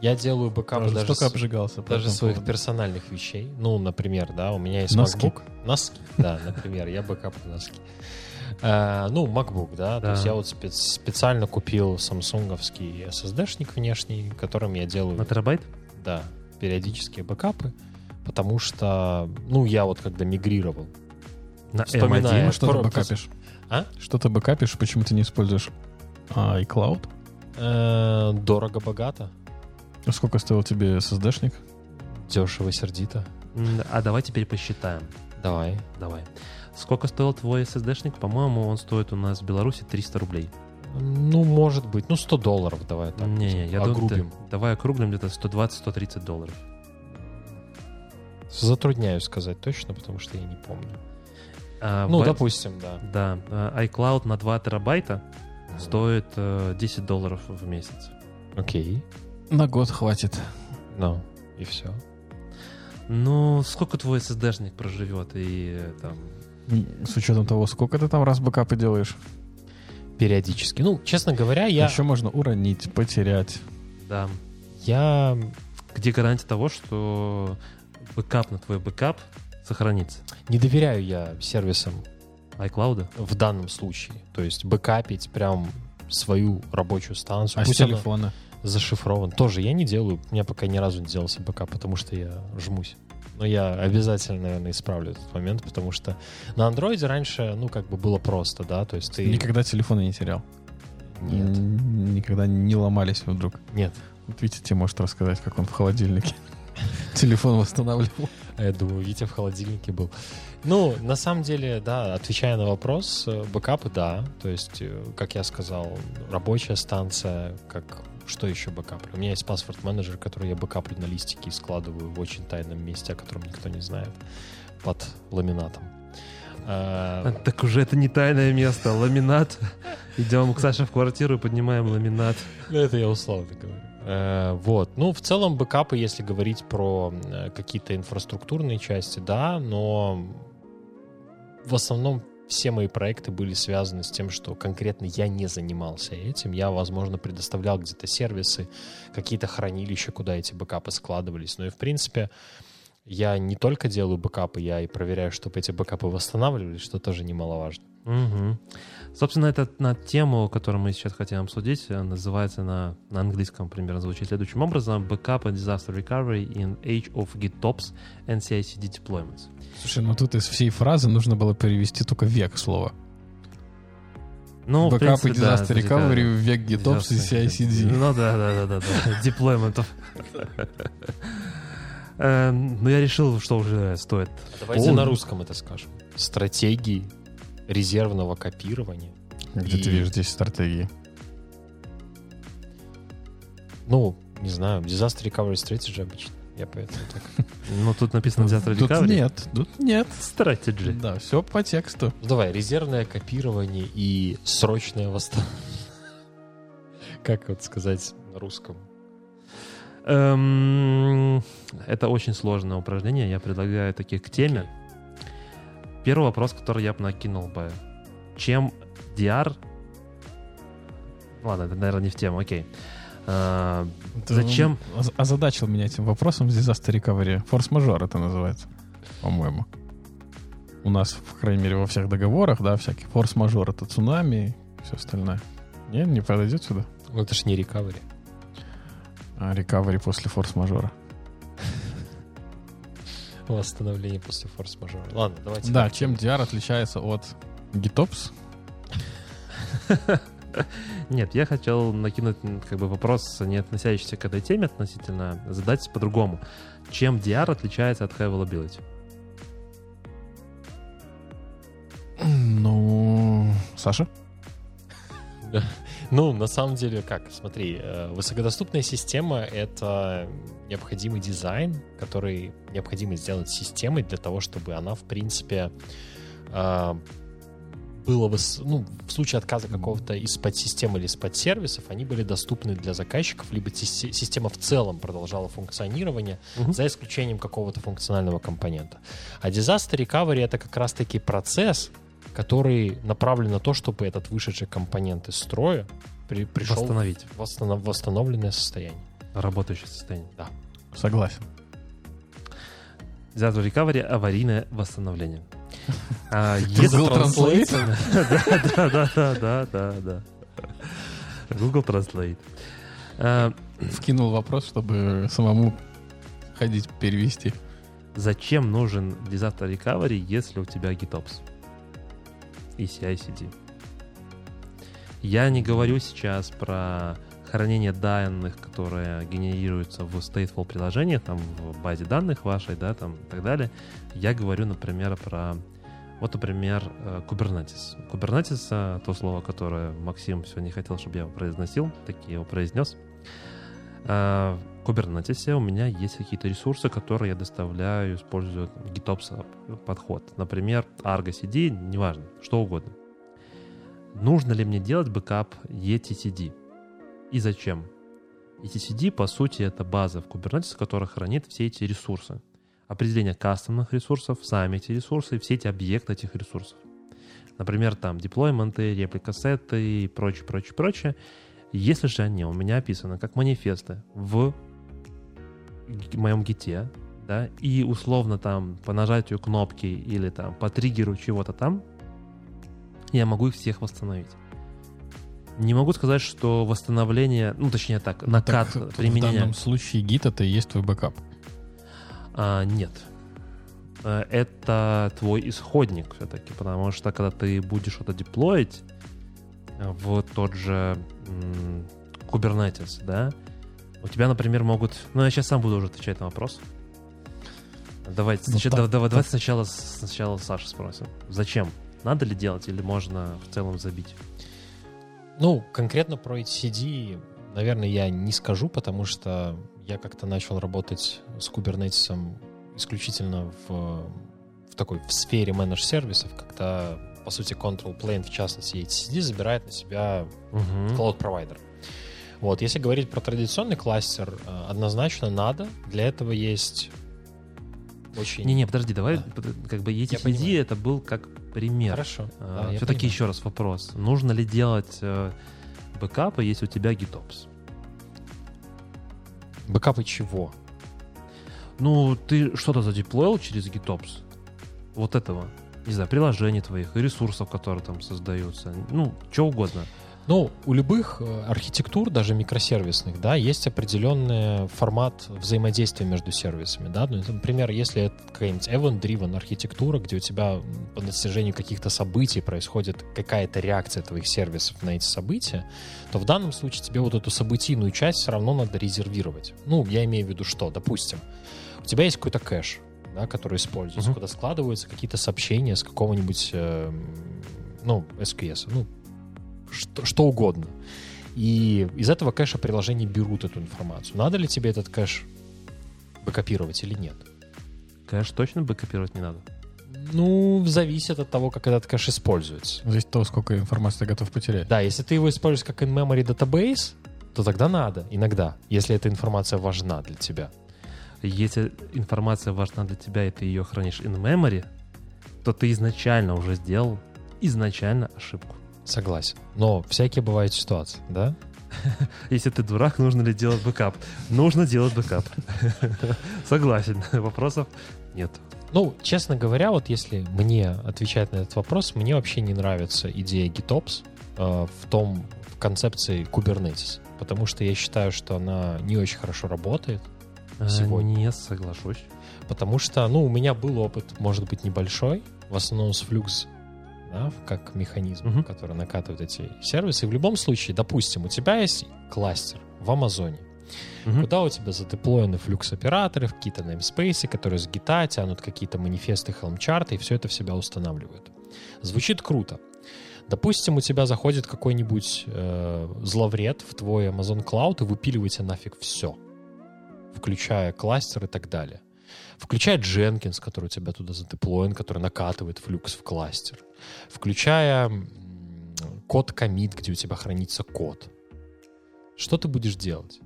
я делаю бэкапы Тоже даже, с- обжигался. даже своих поводу. персональных вещей. Ну, например, да, у меня есть Носки. MacBook. Носки, да, например, я бэкап носки. Э, ну, MacBook, да, то Да. есть я вот спец- специально купил самсунговский SSD-шник внешний, которым я делаю, На терабайт? да, периодические бэкапы, потому что, ну, я вот когда мигрировал, На Вспоминая. M1? А что ты Про- бэкапишь? А? Что ты бэкапишь? Почему ты не используешь а, iCloud? э, дорого-богато, А Сколько стоил тебе SSD-шник? дешево-сердито. М, А давай теперь посчитаем. Давай. Давай. Сколько стоил твой SSD-шник? По-моему, он стоит у нас в Беларуси 300 рублей. Ну, может быть, ну, 100 долларов давай так. Не-не, я думаю, огрубим. ты- давай округлим где-то 120-130 долларов. Затрудняюсь сказать точно, потому что я не помню. А, Ну, в- допустим, да. Да, э, iCloud на 2 терабайта стоит э, 10 долларов в месяц. Окей. На год хватит. Ну, и все. Ну, сколько твой SSD-шник проживет и э, там... С учетом того, сколько ты там раз бэкапы делаешь. Периодически. Ну, честно говоря, я, Еще можно уронить, потерять. Да. я Где гарантия того, что бэкап на твой бэкап сохранится? не доверяю я сервисам iCloud? в данном случае. То есть бэкапить прям свою рабочую станцию. А с Пусть она телефона? зашифрован. Тоже я не делаю. У меня пока ни разу не делался бэкап, потому что я жмусь. Но я обязательно, наверное, исправлю этот момент, потому что на андроиде раньше, ну, как бы было просто, да, то есть ты... Никогда телефона не терял? Нет, Никогда не ломались вдруг? нет. Вот Витя тебе может рассказать, как он в холодильнике телефон восстанавливал. А я думаю, Витя в холодильнике был. Ну, на самом деле, да, отвечая на вопрос, э, бэкапы, да. То есть, э, как я сказал, рабочая станция, как что еще бэкап? У меня есть password manager, который я бэкаплю на листике и складываю в очень тайном месте, о котором никто не знает, под ламинатом. А, Так уже это не тайное место. Ламинат. Идем к Саше в квартиру и поднимаем ламинат. Ну, это я условно говорю. Э, Вот. Ну, в целом, бэкапы, если говорить про э, какие-то инфраструктурные части, да, но в основном все мои проекты были связаны с тем, что конкретно я не занимался этим. Я, возможно, предоставлял где-то сервисы, какие-то хранилища, куда эти бэкапы складывались. Но и, в принципе, я не только делаю бэкапы, я и проверяю, чтобы эти бэкапы восстанавливались, что тоже немаловажно. Мгм. Собственно, это на тему, которую мы сейчас хотим обсудить, э, называется на, на английском примерно звучит следующим образом Backup and Disaster Recovery in Age of GitOps and CI/CD Deployments. Слушай, ну тут из всей фразы нужно было перевести только век слова. Ну, Бэкап и recovery да. в век GitOps и CI/CD. Ну да, да, да, да, да. Deployment ов. Эм, Ну, я решил, что уже стоит. Давайте на русском это скажем. Стратегии резервного копирования. Где ты И- видишь здесь стратегии? Ну, не знаю, disaster recovery strategy обычно. Я поэтому так. Ну, тут написано Disaster Тут Recovery. нет, тут нет. Strategy. Да, все по тексту. Ну, давай, резервное копирование и срочное восстановление. Как вот сказать на русском? Эм, Это очень сложное упражнение. Я предлагаю таких к теме. Первый вопрос, который я бы накинул бы. Чем DR... Ладно, это, наверное, не в тему, окей. Э, Ты Зачем? оз- Озадачил меня этим вопросом Disaster Recovery. Форс-мажор это называется, по-моему. У нас, в крайней мере, во всех договорах, да, всякий форс-мажор это цунами и все остальное. Не, не подойдет сюда. Ну, это ж не recovery. А рекавери после форс-мажора. Восстановление после форс-мажора. Ладно, давайте. Да, чем DR отличается от GitOps? Нет, я хотел накинуть как бы вопрос, не относящийся к этой теме относительно, задать по-другому. Чем DR отличается от High Availability? Ну, Саша? Ну, на самом деле, как, смотри, э, высокодоступная система — это необходимый дизайн, который необходимо сделать системой для того, чтобы она, в принципе, э, было бы, ну, в случае отказа какого-то из подсистем или из подсервисов, они были доступны для заказчиков, либо си- система в целом продолжала функционирование, Мгм. за исключением какого-то функционального компонента. А disaster recovery — это как раз-таки процесс, который направлен на то, чтобы этот вышедший компонент из строя при- пришел Восстановить в восстанов- восстановленное состояние. работающее состояние. Согласен. Disaster recovery — аварийное восстановление. А Google Translate? Да, да, да, да, да, да. Google Translate. А, Вкинул вопрос, чтобы самому ходить перевести. Зачем нужен Disaster Recovery, если у тебя GitOps и CI/CD? Я не говорю сейчас про хранение данных, которые генерируются в stateful приложении, там в базе данных вашей, да, там и так далее. Я говорю, например, про вот, например, э, Kubernetes. Kubernetes, э, то слово, которое Максим все не хотел, чтобы я произносил, так я его произнес. Kubernetes у меня есть какие-то ресурсы, которые я доставляю, используя GitOps подход. Например, Argo CD, неважно, что угодно. Нужно ли мне делать бэкап etcd? И зачем? etcd, по сути, это база в Kubernetes, которая хранит все эти ресурсы. Определение кастомных ресурсов, сами эти ресурсы, все эти объекты этих ресурсов. Например, там деплойменты, репликасеты и прочее, прочее, прочее. Если же они у меня описаны как манифесты в моем гите, да, и условно там по нажатию кнопки или там по триггеру чего-то там, я могу их всех восстановить. Не могу сказать, что восстановление, ну точнее так, накат Так, в применения... данном случае Git это и есть твой бэкап. А, нет. Э, Это твой исходник все-таки, потому что когда ты будешь что-то деплоить э, в тот же Kubernetes, да, у тебя, например, могут... Ну, я сейчас сам буду уже отвечать на вопрос. Давайте, Ну, сначала, так- давай, давайте сначала, сначала Саша спросим. Зачем? Надо ли делать или можно в целом забить? Ну, конкретно про HCD, наверное, я не скажу, потому что я как-то начал работать с Kubernetes исключительно в, в такой в сфере менедж-сервисов, когда, по сути, Control Plane, в частности, HCD, забирает на себя Мгм. cloud провайдер. Вот, если говорить про традиционный кластер, э, однозначно надо. Для этого есть очень... Не-не, подожди, давай, Да. как бы ETCD это был как пример. Хорошо. да, я Все-таки еще раз вопрос. Нужно ли делать э, бэкапы, если у тебя GitOps? Бэкапы чего? Ну, ты что-то задеплоил через GitOps? Вот этого. Не знаю, приложений твоих, ресурсов, которые там создаются. Ну, что угодно. Ну, у любых э, архитектур, даже микросервисных, да, есть определенный формат взаимодействия между сервисами, да. Ну, например, если это какая-нибудь event-driven архитектура, где у тебя по достижению каких-то событий происходит какая-то реакция твоих сервисов на эти события, то в данном случае тебе вот эту событийную часть все равно надо резервировать. Ну, я имею в виду что? Допустим, у тебя есть какой-то кэш, да, который используется, Мгм. куда складываются какие-то сообщения с какого-нибудь, э, ну, SQS, ну, что, что угодно. И из этого кэша приложения берут эту информацию. Надо ли тебе этот кэш бэкопировать или нет? Конечно, точно бэкопировать не надо. Ну, зависит от того, как этот кэш используется. Здесь то, сколько информации ты готов потерять. Да, если ты его используешь как in-memory database, то тогда надо, иногда, если эта информация важна для тебя. Если информация важна для тебя, и ты ее хранишь in memory, то ты изначально уже сделал изначально ошибку. Согласен. Но всякие бывают ситуации, да? Если ты дурак, нужно ли делать бэкап? Нужно делать бэкап. Согласен. Вопросов нет. Ну, честно говоря, вот если мне отвечать на этот вопрос, мне вообще не нравится идея GitOps э, в том, в концепции Kubernetes. Потому что я считаю, что она не очень хорошо работает. Сегодня. Э, Не соглашусь. Потому что, ну, у меня был опыт, может быть, небольшой, в основном с Flux, да, как механизм, Мгм. который накатывает эти сервисы. И в любом случае, допустим, у тебя есть кластер в Амазоне, Мгм. куда у тебя задеплоены флюкс-операторы, какие-то namespace, которые с гита тянут какие-то манифесты, хелм-чарты, и все это в себя устанавливают. Звучит круто. Допустим, у тебя заходит какой-нибудь э, зловред в твой Amazon Cloud и выпиливает нафиг все, включая кластер и так далее. Включая Jenkins, который у тебя туда задеплоен, который накатывает флюкс в кластер. Включая код комит, где у тебя хранится код. Что ты будешь делать?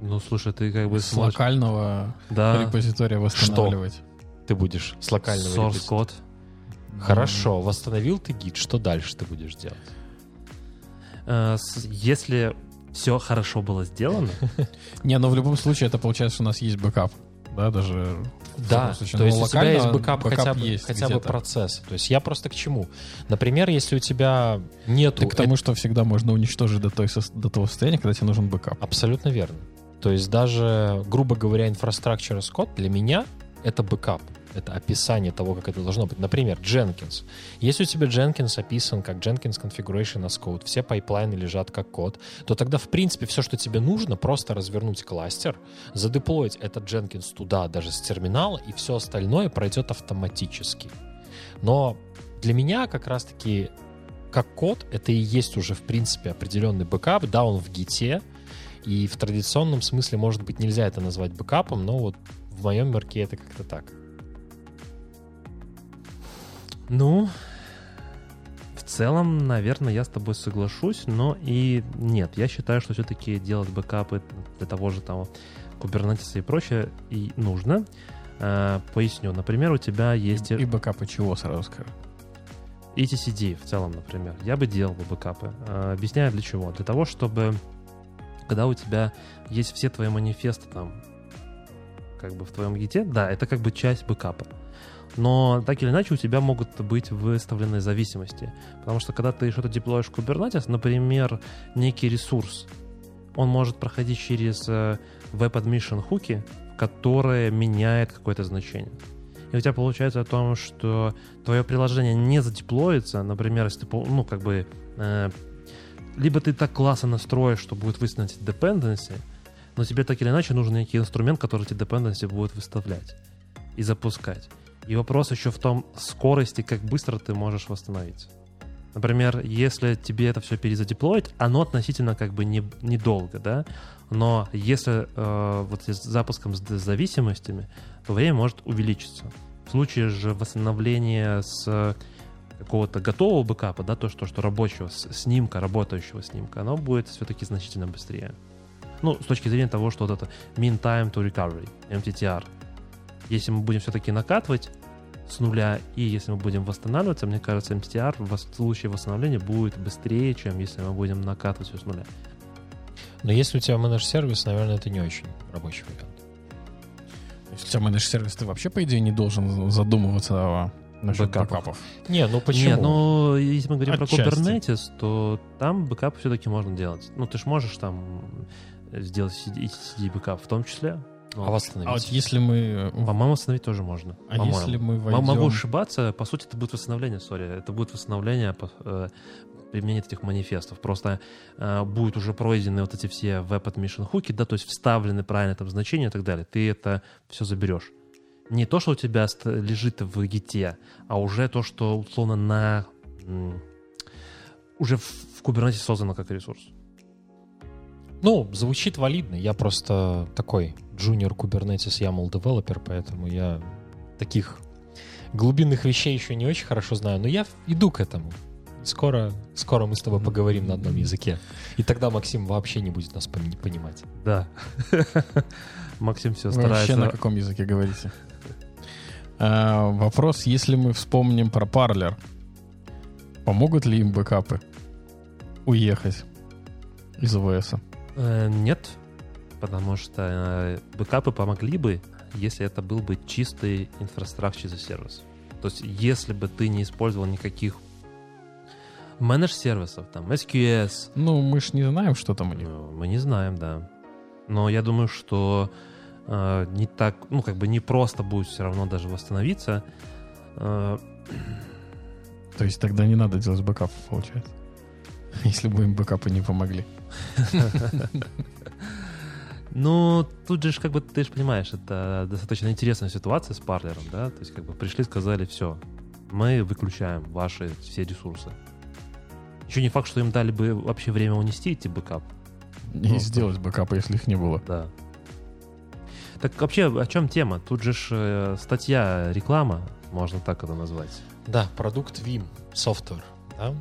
Ну, слушай, ты как бы С смотришь- локального Да, репозитория восстанавливать. Ты будешь с локального source репози- код. Хорошо, восстановил ты Git, что дальше ты будешь делать? Э, Если все хорошо было сделано, Не, но в любом случае это получается, что у нас есть бэкап. Да, даже Да, случае. то Ну, есть у тебя есть бэкап, хотя, бы, есть хотя бы где-то. процесса. То есть я просто к чему? Например, если у тебя нету... Ты к тому, что всегда можно уничтожить до, той, сос- до того состояния, когда тебе нужен бэкап. Абсолютно верно. То есть даже, грубо говоря, as code для меня это бэкап. Это описание того, как это должно быть. Например, Jenkins. Если у тебя Jenkins описан как Jenkins Configuration as Code, все пайплайны лежат как код, то тогда, в принципе, все, что тебе нужно, просто развернуть кластер, задеплоить этот Jenkins туда даже с терминала, и все остальное пройдет автоматически. Но для меня как раз-таки как код, это и есть уже, в принципе, определенный бэкап. Да, он в гите, и в традиционном смысле, может быть, нельзя это назвать бэкапом, но вот в моем мирке это как-то так. Ну, в целом, наверное, я с тобой соглашусь, но и нет. Я считаю, что все-таки делать бэкапы для того же там Kubernetes и прочее и нужно. Э, Поясню. Например, у тебя есть... И бэкапы чего, сразу скажу. ETCD в целом, например. Я бы делал бы бэкапы. Э, Объясняю для чего. Для того, чтобы когда у тебя есть все твои манифесты там как бы в твоем гите, да, это как бы часть бэкапа. Но так или иначе у тебя могут быть выставлены зависимости. Потому что когда ты что-то деплоишь в Kubernetes, например, некий ресурс, он может проходить через э, Web Admission хуки, которые меняют какое-то значение. И у тебя получается о том, что твое приложение не задеплоится, например, если ты, ну, как бы, э, либо ты так классно настроишь, что будет выставлять dependency, но тебе так или иначе нужен некий инструмент, который эти dependency будет выставлять и запускать. И вопрос еще в том скорости, как быстро ты можешь восстановиться. Например, если тебе это все перезадеплоить, оно относительно как бы не, недолго, да, но если э, вот с запуском с зависимостями, то время может увеличиться. В случае же восстановления с какого-то готового бэкапа, да, то, что, что рабочего, снимка, работающего снимка, оно будет все-таки значительно быстрее. Ну, с точки зрения того, что вот это mean time to recovery, MTTR. Если мы будем все-таки накатывать с нуля, и если мы будем восстанавливаться, мне кажется, MTTR в случае восстановления будет быстрее, чем если мы будем накатывать все с нуля. Но если у тебя managed-сервис, наверное, это не очень рабочий вариант. Если у тебя managed-сервис, ты вообще, по идее, не должен задумываться о насчет Бэкапах. бэкапов. Не, ну почему? Не, ну, если мы говорим Отчасти. про Kubernetes, то там бэкап все-таки можно делать. Ну, ты же можешь там сделать etcd, etcd бэкап в том числе. А А восстановить? вот если мы... По-моему, восстановить тоже можно. А по-моему. если мы войдем... Могу ошибаться, по сути, это будет восстановление, sorry, это будет восстановление по- э, применения этих манифестов. Просто э, будут уже пройдены вот эти все web admission хуки, да, то есть вставлены правильно там значения и так далее. Ты это все заберешь. Не то, что у тебя ст- лежит в гите, а уже то, что условно на м, уже в, в Kubernetes создано как ресурс. Ну, звучит валидно. Я просто такой junior Kubernetes YAML девелопер, поэтому я таких глубинных вещей еще не очень хорошо знаю, но я иду к этому. Скоро, скоро мы с тобой поговорим на одном языке. И тогда Максим вообще не будет нас пони- понимать. Да. Максим все Вы вообще старается. на каком языке говорите? А, вопрос, если мы вспомним про парлер, помогут ли им бэкапы уехать из ОВС? Э, Нет, потому что э, бэкапы помогли бы, если это был бы чистый infrastructure as a service. То есть, если бы ты не использовал никаких managed-сервисов, там, SQS, Ну, мы ж не знаем, что там у них. ну, мы не знаем, да. Но я думаю, что э, не так, ну, как бы не просто будет все равно даже восстановиться. Э, То есть тогда не надо делать бэкап, получается. Если бы им бэкапы не помогли. Ну, тут же, как бы, ты же понимаешь, это достаточно интересная ситуация с Parler'ом, да? То есть, как бы, пришли, сказали, все, мы выключаем ваши все ресурсы. Еще не факт, что им дали бы вообще время унести эти бэкап. И Ну, сделать бэкапы, если их не было. Да. Так вообще, о чем тема? Тут же ж, э, статья, реклама, можно так это назвать. Да, продукт Veeam Software, да?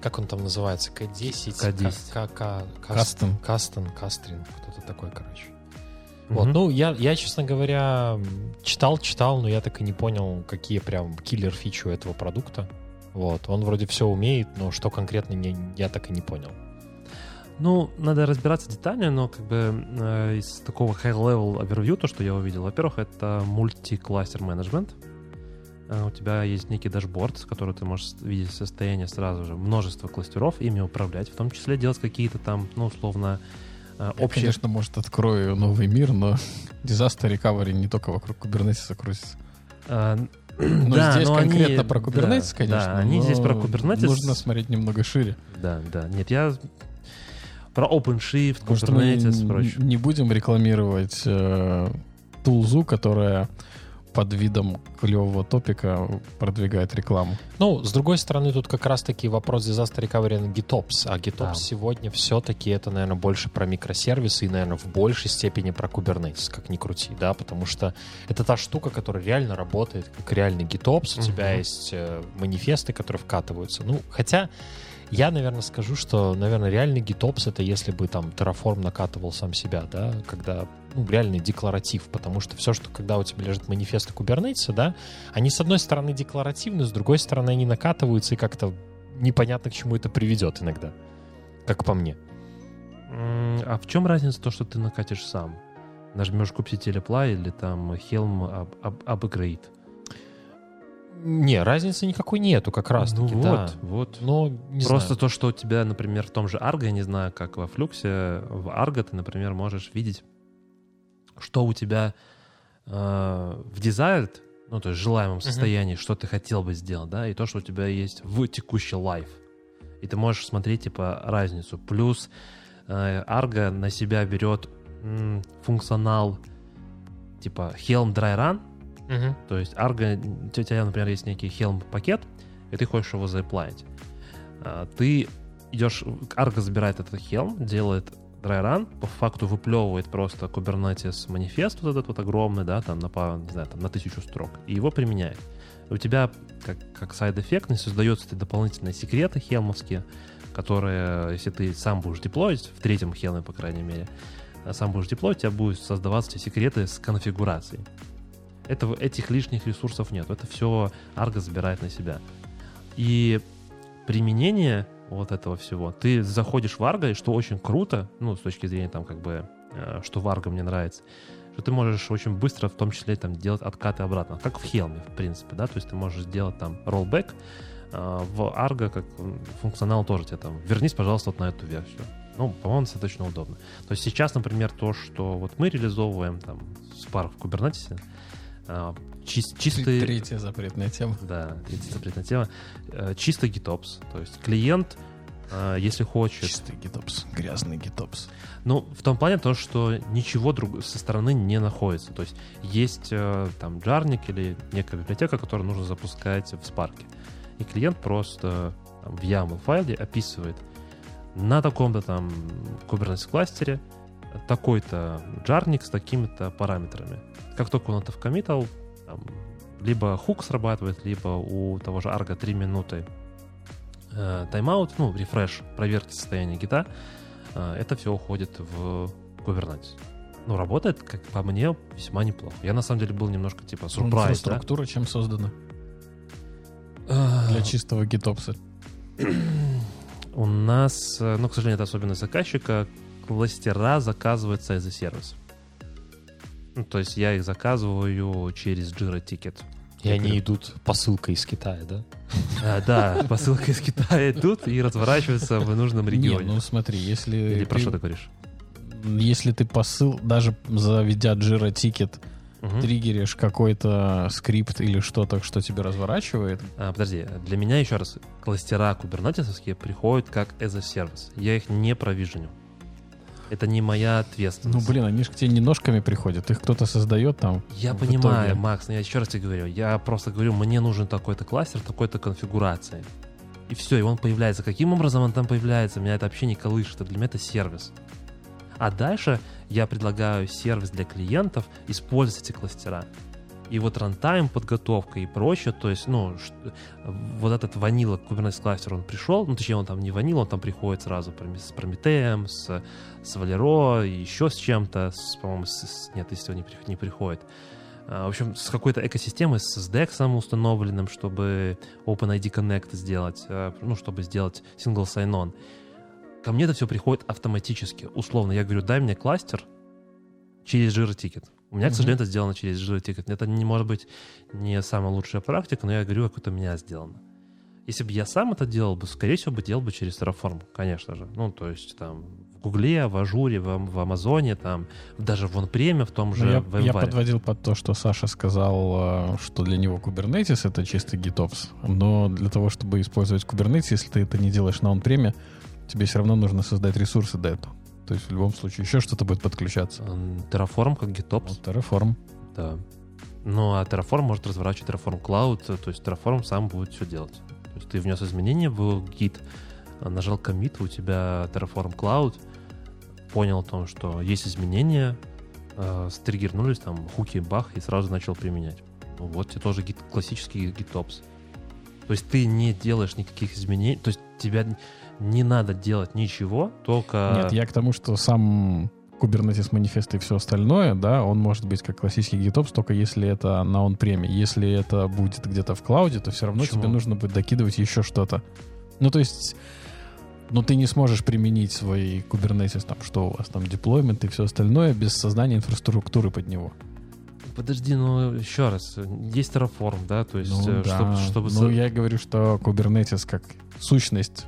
Как он там называется? К10? К10. К- К- Кастон. Кастон, Кастрин, кто-то такой, короче. Вот, Мгм. ну, я, я, честно говоря, читал, читал, но я так и не понял, какие прям киллер фичи у этого продукта. Вот, он вроде все умеет, но что конкретно не, я так и не понял. Ну, надо разбираться детально, но как бы э, из такого high-level overview, то, что я увидел, во-первых, это мультикластер менеджмент. Э, у тебя есть некий дашборд, с которого ты можешь видеть состояние сразу же множество кластеров, ими управлять, в том числе делать какие-то там, ну, условно, э, Я, общие... конечно, может, открою новый мир, но disaster recovery не только вокруг Kubernetes крутится. Э, Ну, да, здесь но конкретно они- про Kubernetes, да, конечно. Да, они но здесь про Kubernetes. Нужно смотреть немного шире. Да, да. Нет, я про OpenShift, Может, Kubernetes и прочее. не будем рекламировать э, тулзу, которая под видом клевого топика продвигает рекламу. Ну, с другой стороны, тут как раз-таки вопрос disaster recovery на GitOps. А GitOps Да. сегодня все-таки это, наверное, больше про микросервисы и, наверное, в большей степени про Kubernetes, как ни крути, да, потому что это та штука, которая реально работает как реальный GitOps. У тебя Мгм. есть э, манифесты, которые вкатываются. Ну, хотя я, наверное, скажу, что, наверное, реальный GitOps это если бы там Terraform накатывал сам себя, да, когда ну, реальный декларатив, потому что все, что когда у тебя лежит манифесты Kubernetes, да, они с одной стороны декларативны, с другой стороны они накатываются и как-то непонятно к чему это приведет иногда, как по мне. А в чем разница то, что ты накатишь сам? Нажмешь купить или или там Helm up- up- upgrade. Не, разницы никакой нету, как раз ну таки, вот, да. вот. Но не Просто знаю. то, что у тебя, например, в том же Argo, я не знаю, как во Флюксе, в Argo ты, например, можешь видеть, что у тебя э, в desired, ну, то есть желаемом состоянии, что ты хотел бы сделать, да, и то, что у тебя есть в текущий лайф. И ты можешь смотреть, типа, разницу. Плюс э, Argo на себя берет м, функционал, типа, Helm Dry Run, Мгм. то есть Argo, у тебя, например, есть некий Helm пакет, и ты хочешь его заплавить. Ты идешь, Argo забирает этот Helm, делает run, по факту выплевывает просто Kubernetes манифест вот этот вот огромный, да, там на, пару, не знаю, там на тысячу строк, и его применяет. У тебя, как, как side-эффект, не создаются дополнительные секреты хелмовские, которые, если ты сам будешь деплоить, в третьем хелме, по крайней мере, а сам будешь деплоить, у тебя будут создаваться секреты с конфигурацией. Этого, этих лишних ресурсов нет. Это все Argo забирает на себя. И применение вот этого всего, ты заходишь в Argo, и что очень круто, ну, с точки зрения там как бы, э, что в Argo мне нравится, что ты можешь очень быстро, в том числе, там, делать откаты обратно, как в Helm, в принципе, да, то есть ты можешь сделать там rollback, а в Argo как функционал тоже тебе там, вернись, пожалуйста, вот на эту версию. Ну, по-моему, достаточно удобно. То есть сейчас, например, то, что вот мы реализовываем там Spark в Kubernetes, чис- чистый... Третья запретная тема. Да, третья запретная тема. Э, Чисто GitOps. То есть клиент, э, если хочет... Чистый гитопс, грязный гитопс. Ну, в том плане то, что ничего друг... со стороны не находится. То есть есть э, там джарник или некая библиотека, которую нужно запускать в Spark. И клиент просто там, в YAML файле описывает на таком-то там Kubernetes кластере такой-то джарник с такими-то параметрами. Как только он это вкоммитал, там, либо хук срабатывает, либо у того же Argo 3 минуты э, тайм-аут, ну, рефреш, проверки состояния гита, э, это все уходит в Kubernetes. Ну, работает, как по мне, весьма неплохо. Я, на самом деле, был немножко, типа, сюрприз, да? Инфраструктура чем создана? Э, Для чистого гитопса. У нас, э, ну, к сожалению, это особенность заказчика, кластера заказываются as a сервис. Ну, то есть я их заказываю через Jira Ticket. И они идут посылкой из Китая, да? А, да, посылка из Китая идут и разворачиваются в нужном Не, регионе. ну смотри, если Или про ты- что ты говоришь? если ты посыл, даже заведя Jira тикет, Мгм. триггеришь какой-то скрипт или что-то, что тебе разворачивает, А, подожди, для меня еще раз, кластера кубернетисовские приходят как as a service. Я их не провиженю. Это не моя ну, ответственность. блин, они же к тебе не ножками приходят, их кто-то создает там. Я понимаю, итоге. Макс, но я еще раз тебе говорю, я просто говорю, мне нужен такой-то кластер, такой-то конфигурации. И все, и он появляется. Каким образом он там появляется, меня это вообще не колышет. Для меня это сервис. А дальше я предлагаю сервис для клиентов использовать эти кластера. И вот рантайм подготовка и прочее, то есть, ну, вот этот ванила Kubernetes кластер, он пришел, ну, точнее, он там не ванила, он там приходит сразу с Прометеем, с, с и еще с чем-то, с, по-моему, с, нет, если он не, не приходит. А, В общем, с какой-то экосистемой, с SDEX установленным, чтобы OpenID Connect сделать, э, ну, чтобы сделать single sign-on. Ко мне это все приходит автоматически. Условно, я говорю, дай мне кластер через Ticket. У меня, к сожалению, это сделано через Jira Ticket. Это не может быть не самая лучшая практика, но я говорю, как это у меня сделано. Если бы я сам это делал бы, скорее всего, бы делал бы через Terraform, конечно же. Ну, то есть там в Гугле, в Ажуре, в, в Амазоне, там, даже в OnPrem, в том Ну, же я, в я Envar. подводил под то, что Саша сказал, э, что для него Kubernetes это чистый GitOps. Но для того, чтобы использовать Kubernetes, если ты это не делаешь на он-преме, тебе все равно нужно создать ресурсы для этого. То есть в любом случае еще что-то будет подключаться. Terraform как GitOps. Вот Terraform. Да. Ну, а Terraform может разворачивать Terraform Cloud, э, то есть Terraform сам будет все делать. То есть ты внес изменения в Git, а, нажал commit, у тебя Terraform Cloud, понял о том, что есть изменения, э, стригернулись, там, хуки, бах, и сразу начал применять. Ну, вот тебе тоже гит, классический GitOps. То есть ты не делаешь никаких изменений, то есть тебя не надо делать ничего, только... Нет, я к тому, что сам Kubernetes манифест и все остальное, да, он может быть как классический GitOps, только если это на он-преме. Если это будет где-то в клауде, то все равно Почему? тебе нужно будет докидывать еще что-то. Ну, то есть, ну, ты не сможешь применить свой Kubernetes, там, что у вас там, деплоймент и все остальное, без создания инфраструктуры под него. Подожди, ну еще раз, есть Terraform, да, то есть, Ну, э, да. чтобы, чтобы Ну, я говорю, что Kubernetes как сущность,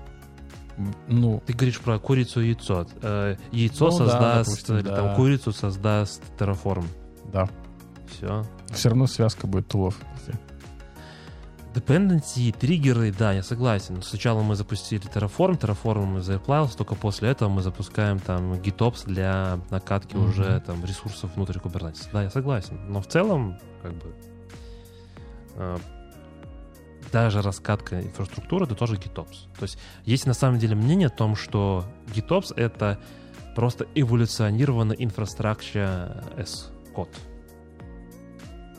ну, Ты говоришь про курицу и яйцо. Э, яйцо Ну да, создаст, допустим, или да. там курицу создаст Terraform. да, Все. все равно связка будет тулов. Dependency, триггеры, да, я согласен. Сначала мы запустили Terraform, Terraform мы заплавился, только после этого мы запускаем там GitOps для накатки Мгм. уже там ресурсов внутрь Kubernetes. Да, я согласен. Но в целом, как бы, э, даже раскатка инфраструктуры это тоже GitOps. То есть есть на самом деле мнение о том, что GitOps это просто эволюционированная инфраструктура S-код.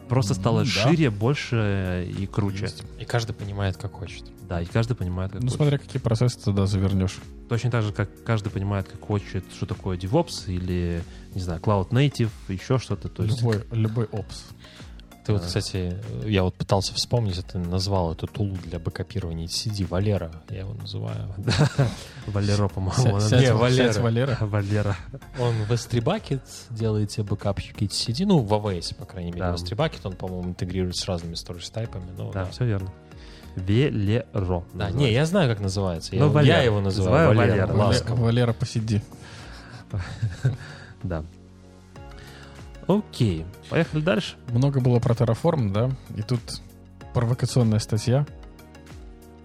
Просто стало да. шире, больше и круче. Есть. И каждый понимает, как хочет. Да, и каждый понимает, как Ну, хочет. смотря какие процессы ты туда завернешь. Точно так же, как каждый понимает, как хочет, что такое DevOps или, не знаю, Cloud Native, еще что-то. То есть, Любой, любой опс. Ты вот, кстати, я вот пытался вспомнить, ты назвал эту тулу для бэкопирования CD, Валера, я его называю. Валеро, по-моему. Не, Валера. Валера. Валера. Он в S3 Bucket делает тебе бэкапчики CD, ну, в AWS, по крайней мере. Да. В S3 Bucket он, по-моему, интегрирует с разными storage тайпами. Да, все верно. Велеро. Да, называется. не, я знаю, как называется. Я, Ну, я Валера. его называю Называю Валера. Валера. Валера, Валера, посиди. Да. Окей, поехали дальше. Много было про Terraform, да? И тут провокационная статья.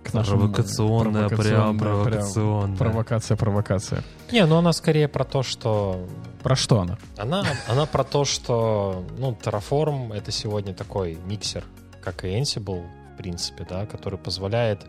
К нашему- Провокационная, прям прям провокационная. Провокация, провокация. Не, ну она скорее про то, что Про что она? Она, она про то, что ну, Terraform — это сегодня такой миксер, как и Ansible, в принципе, да, который позволяет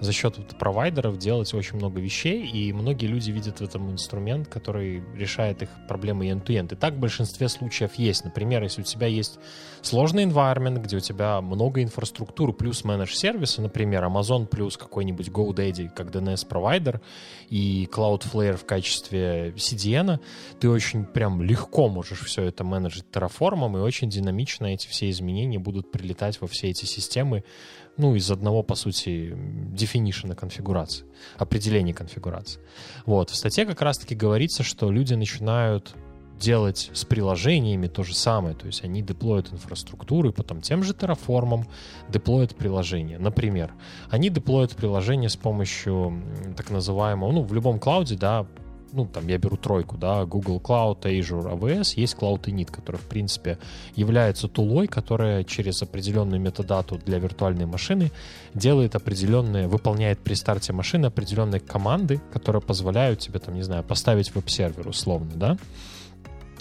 за счет вот провайдеров делать очень много вещей, и многие люди видят в этом инструмент, который решает их проблемы end-to-end. И так в большинстве случаев есть. Например, если у тебя есть сложный environment, где у тебя много инфраструктуры плюс менедж сервисы, например, Amazon плюс какой-нибудь GoDaddy как DNS-провайдер и Cloudflare в качестве CDN, ты очень прям легко можешь все это менеджить Terraform, и очень динамично эти все изменения будут прилетать во все эти системы, ну, из одного, по сути, definition конфигурации, определения конфигурации. Вот, в статье как раз-таки говорится, что люди начинают делать с приложениями то же самое, то есть они деплоят инфраструктуру, и потом тем же Terraform деплоят приложение. Например, они деплоят приложение с помощью так называемого, ну, в любом клауде, да, ну, там я беру тройку, да, Google Cloud, Azure, AWS, есть Cloud Init, который, в принципе, является тулой, которая через определенную метадату для виртуальной машины делает определенные, выполняет при старте машины определенные команды, которые позволяют тебе, там, не знаю, поставить веб-сервер условно, да,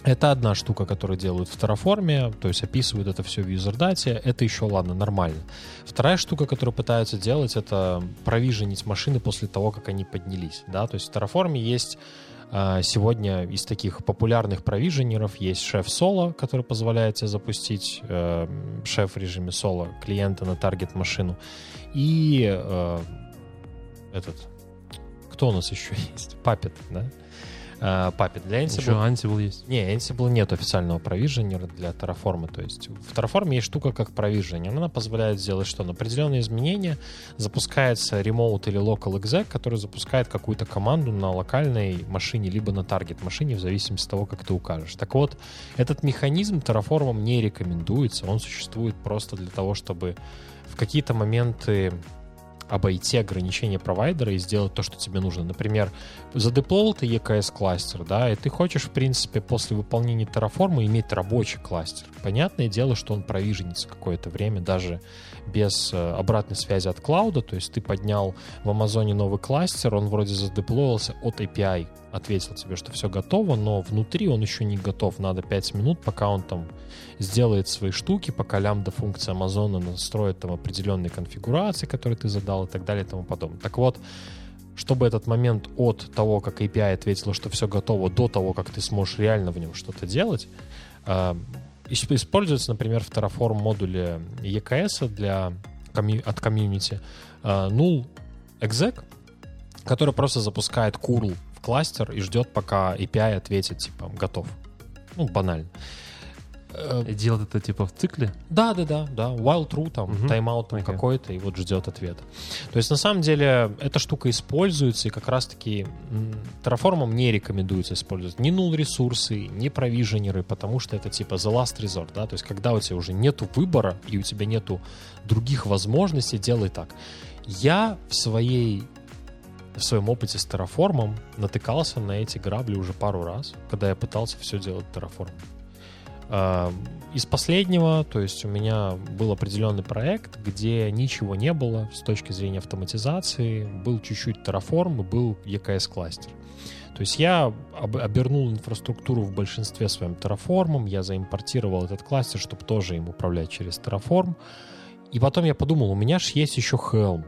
Это одна штука, которую делают в Terraform, то есть описывают это все в юзердате. Это еще, ладно, нормально. Вторая штука, которую пытаются делать, это провиженить машины после того, как они поднялись. Да? То есть в Terraform есть а, сегодня из таких популярных провиженеров есть шеф соло, который позволяет тебе запустить э, шеф в режиме соло клиента на таргет машину. И э, этот, кто у нас еще есть? Папет, да? Uh, Puppet для Ansible. Еще Ansible есть. Не, Ansible нет официального провиженера для Terraform. То есть в Terraform есть штука как провижение. Она позволяет сделать что? На определенные изменения запускается remote или local exec, который запускает какую-то команду на локальной машине, либо на таргет машине, в зависимости от того, как ты укажешь. Так вот, этот механизм Terraform не рекомендуется. Он существует просто для того, чтобы в какие-то моменты обойти ограничения провайдера и сделать то, что тебе нужно. Например, задеплоил ты EKS кластер, да, и ты хочешь, в принципе, после выполнения Terraform иметь рабочий кластер. Понятное дело, что он провиженится какое-то время, даже без э, обратной связи от клауда, то есть ты поднял в Амазоне новый кластер, он вроде задеплоился от API, ответил тебе, что все готово, но внутри он еще не готов. Надо 5 минут, пока он там сделает свои штуки, пока лямбда функция Амазона настроит там определенные конфигурации, которые ты задал и так далее и тому подобное. Так вот, чтобы этот момент от того, как API ответила, что все готово, до того, как ты сможешь реально в нем что-то делать, э, используется, например, в Terraform модуле EKS для, от комьюнити э, null exec, который просто запускает curl кластер и ждет, пока API ответит, типа, готов. Ну, банально. Э, делать это типа в цикле? Да, да, да, да. While true, там, угу. тайм-аут okay. какой-то, и вот ждет ответа. То есть, на самом деле, эта штука используется, и как раз-таки Terraform не рекомендуется использовать ни null ресурсы, ни провиженеры, потому что это типа the last resort, да, то есть, когда у тебя уже нету выбора, и у тебя нету других возможностей, делай так. Я в своей в своем опыте с Terraform натыкался на эти грабли уже пару раз, когда я пытался все делать Terraform. Из последнего, то есть у меня был определенный проект, где ничего не было с точки зрения автоматизации, был чуть-чуть Terraform и был EKS кластер. То есть я обернул инфраструктуру в большинстве своим Terraform, я заимпортировал этот кластер, чтобы тоже им управлять через Terraform. И потом я подумал, у меня же есть еще Helm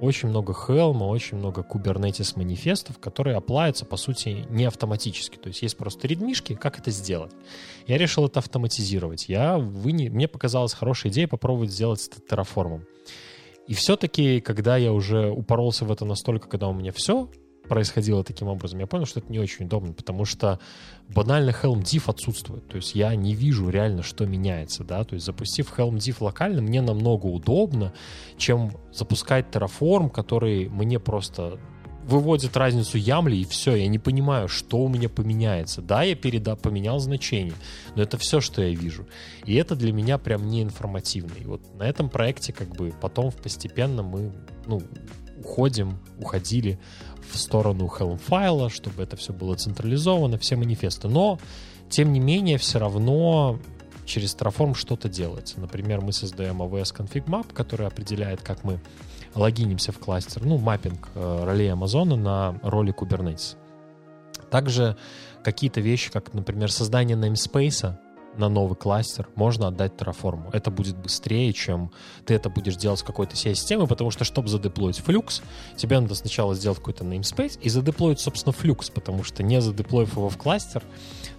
очень много Helm, очень много Kubernetes манифестов, которые оплаются, по сути, не автоматически. То есть есть просто редмишки, как это сделать. Я решил это автоматизировать. Я выне... Мне показалась хорошая идея попробовать сделать это терраформом. И все-таки, когда я уже упоролся в это настолько, когда у меня все происходило таким образом, я понял, что это не очень удобно, потому что банально Helm Diff отсутствует. То есть я не вижу реально, что меняется, да. То есть запустив Helm Diff локально, мне намного удобно, чем запускать Terraform, который мне просто выводит разницу ямли, и все, я не понимаю, что у меня поменяется. Да, я переда, поменял значение, но это все, что я вижу. И это для меня прям не информативно. И вот на этом проекте как бы потом постепенно мы, ну, уходим, уходили в сторону Helm файла, чтобы это все было централизовано, все манифесты. Но, тем не менее, все равно через Terraform что-то делается. Например, мы создаем AWS Config Map, который определяет, как мы логинимся в кластер, ну, маппинг э, ролей Амазона на роли Kubernetes. Также какие-то вещи, как, например, создание namespace, на новый кластер можно отдать Terraform. Это будет быстрее, чем ты это будешь делать с какой-то всей системы, потому что, чтобы задеплоить Flux, тебе надо сначала сделать какой-то namespace и задеплоить, собственно, Flux, потому что не задеплоив его в кластер,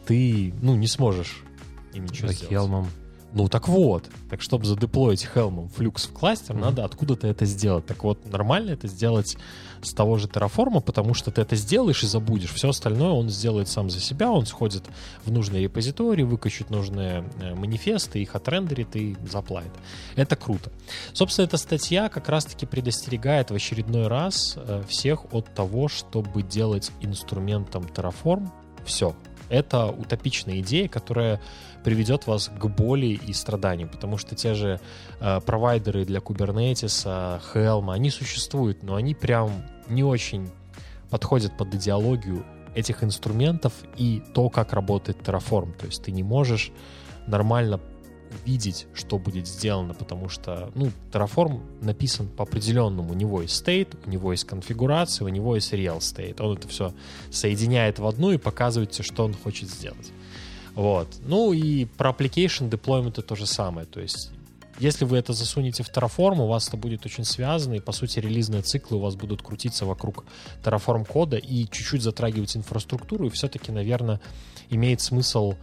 ты, ну, не сможешь им ничего сделать. Helm ну так вот, так чтобы задеплоить Helm Flux в кластер, mm-hmm. надо откуда-то это сделать. Так вот, нормально это сделать с того же Terraform, потому что ты это сделаешь и забудешь. Все остальное он сделает сам за себя, он сходит в нужные репозитории, выкачает нужные э, манифесты, их отрендерит и заплатит. Это круто. Собственно, эта статья как раз-таки предостерегает в очередной раз э, всех от того, чтобы делать инструментом Terraform все. Это утопичная идея, которая приведет вас к боли и страданиям, потому что те же э, провайдеры для Kubernetes, Helm, они существуют, но они прям не очень подходят под идеологию этих инструментов и то, как работает Terraform. То есть ты не можешь нормально видеть, что будет сделано, потому что, ну, Terraform написан по определенному. У него есть state, у него есть конфигурация, у него есть real state. Он это все соединяет в одну и показывает тебе, что он хочет сделать. Вот. Ну и про application deployment то же самое. То есть если вы это засунете в Terraform, у вас это будет очень связано, и, по сути, релизные циклы у вас будут крутиться вокруг Terraform кода и чуть-чуть затрагивать инфраструктуру, и все-таки, наверное, имеет смысл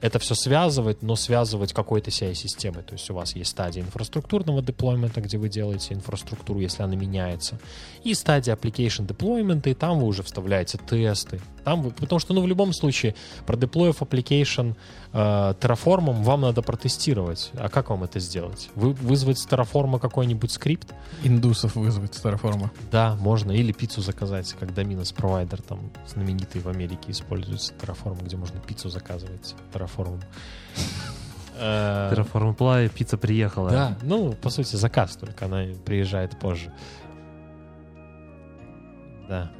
это все связывать, но связывать какой-то CI-системой. То есть у вас есть стадия инфраструктурного деплоймента, где вы делаете инфраструктуру, если она меняется, и стадия application deployment, и там вы уже вставляете тесты. Там вы, потому что, ну, в любом случае, продеплоив application э, Terraform, вам надо протестировать. А как вам это сделать? Вы вызвать с Terraform какой-нибудь скрипт? Индусов вызвать с Terraform. Да, можно. Или пиццу заказать, как Dominus провайдер там знаменитый в Америке используется Terraform, где можно пиццу заказывать Terraform. Э, Terraform Apply, пицца приехала. Да, ну, по сути, заказ только, она приезжает позже. Да.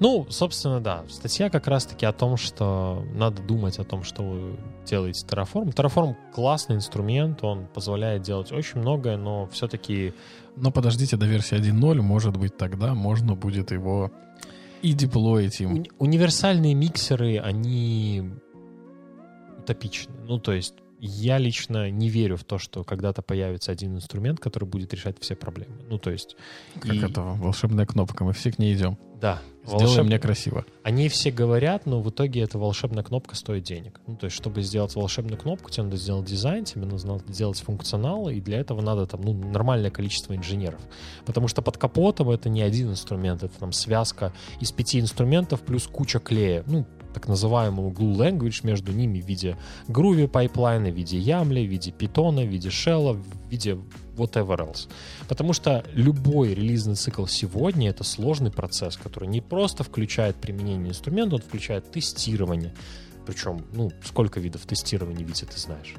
Ну, собственно, да. Статья как раз-таки о том, что надо думать о том, что вы делаете Terraform. Terraform классный инструмент, он позволяет делать очень многое, но все-таки... Но подождите до версии 1.0, может быть, тогда можно будет его и деплоить им. Уни- универсальные миксеры, они утопичны. Ну, то есть я лично не верю в то, что когда-то появится один инструмент, который будет решать все проблемы. Ну, то есть... Как и- это волшебная кнопка, мы все к ней идем. Да. Сделаем волшеб- мне красиво. О ней все говорят, но в итоге эта волшебная кнопка стоит денег. Ну, то есть, чтобы сделать волшебную кнопку, тебе надо сделать дизайн, тебе нужно сделать функционал, и для этого надо там, ну, нормальное количество инженеров. Потому что под капотом это не один инструмент, это там связка из пяти инструментов плюс куча клея. Ну, так называемого glue language между ними в виде Groovy пайплайна, в виде YAML, в виде питона, в виде шелла, в виде whatever else. Потому что любой релизный цикл сегодня — это сложный процесс, который не просто включает применение инструмента, он включает тестирование. Причем, ну, сколько видов тестирования, Витя, ты знаешь?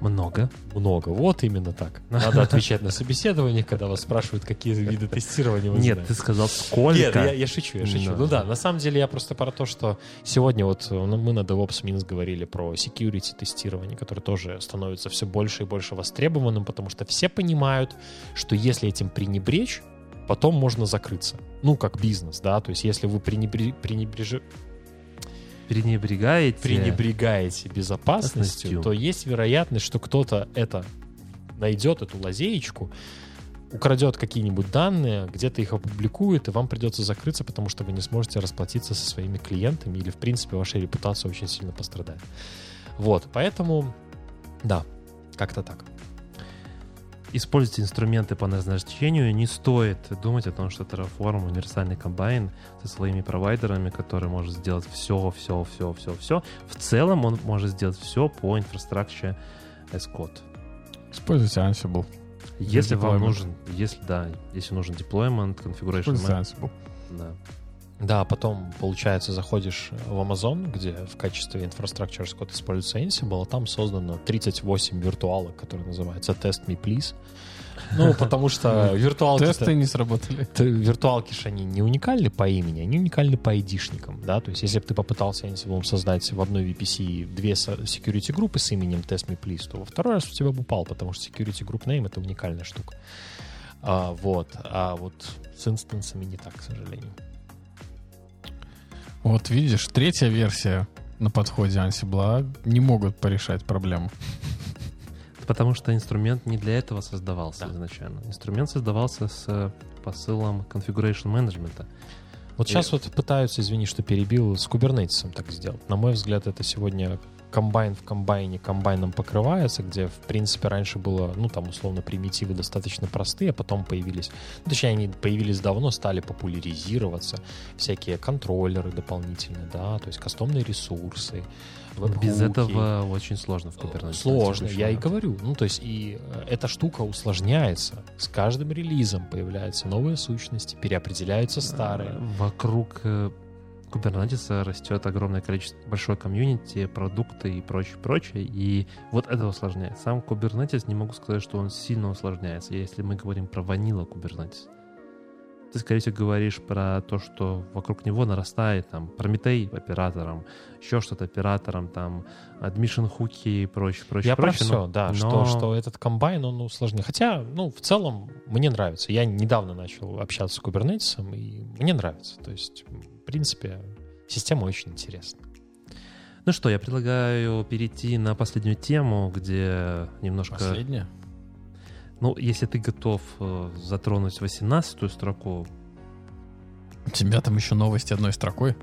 Много. Много. Вот именно так. Надо отвечать на собеседование, когда вас спрашивают, какие виды тестирования вы Нет, знаете. ты сказал сколько. Нет, я, я шучу, я шучу. Да. Ну да, на самом деле я просто про то, что сегодня вот э, ну, мы на DevOps Minsk говорили про security тестирование, которое тоже становится все больше и больше востребованным, потому что все понимают, что если этим пренебречь, потом можно закрыться. Ну, как бизнес, да, то есть если вы пренебре- пренебреж- Пренебрегаете. пренебрегаете безопасностью, то есть вероятность, что кто-то это найдет, эту лазеечку, украдет какие-нибудь данные, где-то их опубликует, и вам придется закрыться, потому что вы не сможете расплатиться со своими клиентами, или, в принципе, ваша репутация очень сильно пострадает. Вот, поэтому, да, как-то так. Используйте инструменты по назначению. Не стоит думать о том, что Terraform универсальный комбайн со своими провайдерами, который может сделать все, все, все, все, все. В целом он может сделать все по инфраструктуре code. Используйте Ansible. Если вам нужен, если да, если нужен deployment, configuration, Используйте Ansible. да. Да, потом, получается, заходишь в Amazon, где в качестве Infrastructure as Code используется Ansible, а там создано 38 виртуалок, которые называются Test Me Please. Ну, потому что виртуалки... Тесты не сработали. Виртуалки же они не уникальны по имени, они уникальны по айдишникам, да, то есть если бы ты попытался Ansible создать в одной VPC две security группы с именем Test Me Please, то во второй раз у тебя бы упал, потому что security group name — это уникальная штука. А, вот, а вот с инстансами не так, к сожалению. Вот видишь, третья версия на подходе Ansible а не могут порешать проблему. Потому что инструмент не для этого создавался Да. изначально. Инструмент создавался с э, посылом configuration менеджмента. Вот И- сейчас вот пытаются, извини, что перебил, с кубернетисом так сделать. На мой взгляд, это сегодня комбайн в комбайне комбайном покрывается, где, в принципе, раньше было, ну, там, условно, примитивы достаточно простые, а потом появились, ну, точнее, они появились давно, стали популяризироваться, всякие контроллеры дополнительные, да, то есть кастомные ресурсы, Без этого очень сложно в Kubernetes. Сложно, я и говорю. Ну, то есть, и э, эта штука усложняется. С каждым релизом появляются новые сущности, переопределяются старые. Э, Вокруг э, Kubernetes растет огромное количество, большое комьюнити, продукты и прочее, прочее. И вот это усложняет. Сам Kubernetes, не могу сказать, что он сильно усложняется, если мы говорим про ванила Kubernetes. Ты, скорее всего, говоришь про то, что вокруг него нарастает там Прометей оператором, еще что-то оператором, там admission хуки и прочее, прочее, Я про прочее. все, но- да, но- что, что этот комбайн, он усложнен. Хотя, ну, в целом, мне нравится. Я недавно начал общаться с кубернетисом, и мне нравится. То есть, принципе, система очень интересна. Ну что, я предлагаю перейти на последнюю тему, где немножко... Последняя? Ну, если ты готов э, затронуть 18 строку, У тебя там еще новости одной строкой.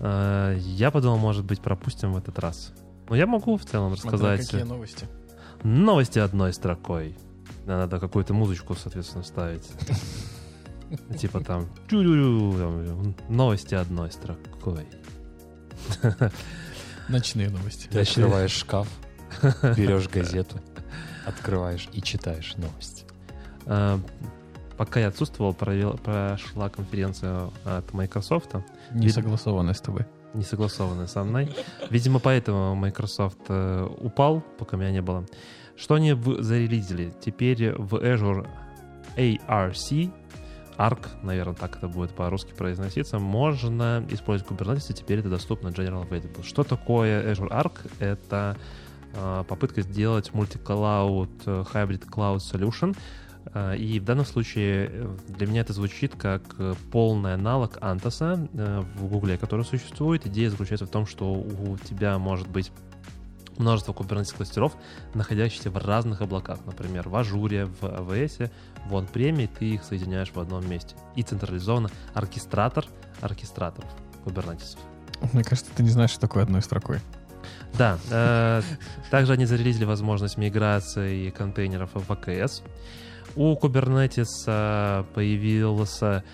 э, я подумал, может быть, пропустим в этот раз. Но я могу в целом Смотря рассказать какие новости. новости одной строкой. Надо какую-то музычку, соответственно, ставить. Типа там, там, новости одной строкой. Ночные новости. Ты открываешь шкаф, берешь газету, открываешь и читаешь новости. А, Пока я отсутствовал, провел- прошла конференция от Microsoft, Не согласованная с тобой. не согласованная со мной. Видимо, поэтому Microsoft э, упал, пока меня не было. Что они в- зарелизили? Теперь в Azure ARC, ARC, наверное, так это будет по-русски произноситься, можно использовать Kubernetes, и теперь это доступно General Available. Что такое Azure ARC? Это э, попытка сделать мультиклауд э, hybrid cloud solution, Э, И в данном случае для меня это звучит как полный аналог Антоса в Гугле, который существует. Идея заключается в том, что у тебя может быть множество Kubernetes кластеров, находящихся в разных облаках. Например, в Ажуре, в AWS, в OnPrem, ты их соединяешь в одном месте. И централизованно оркестратор оркестраторов Kubernetes. Мне кажется, ты не знаешь, что такое одной строкой. Да, э, также они зарелизили возможность миграции контейнеров в AKS. У Kubernetes э, появился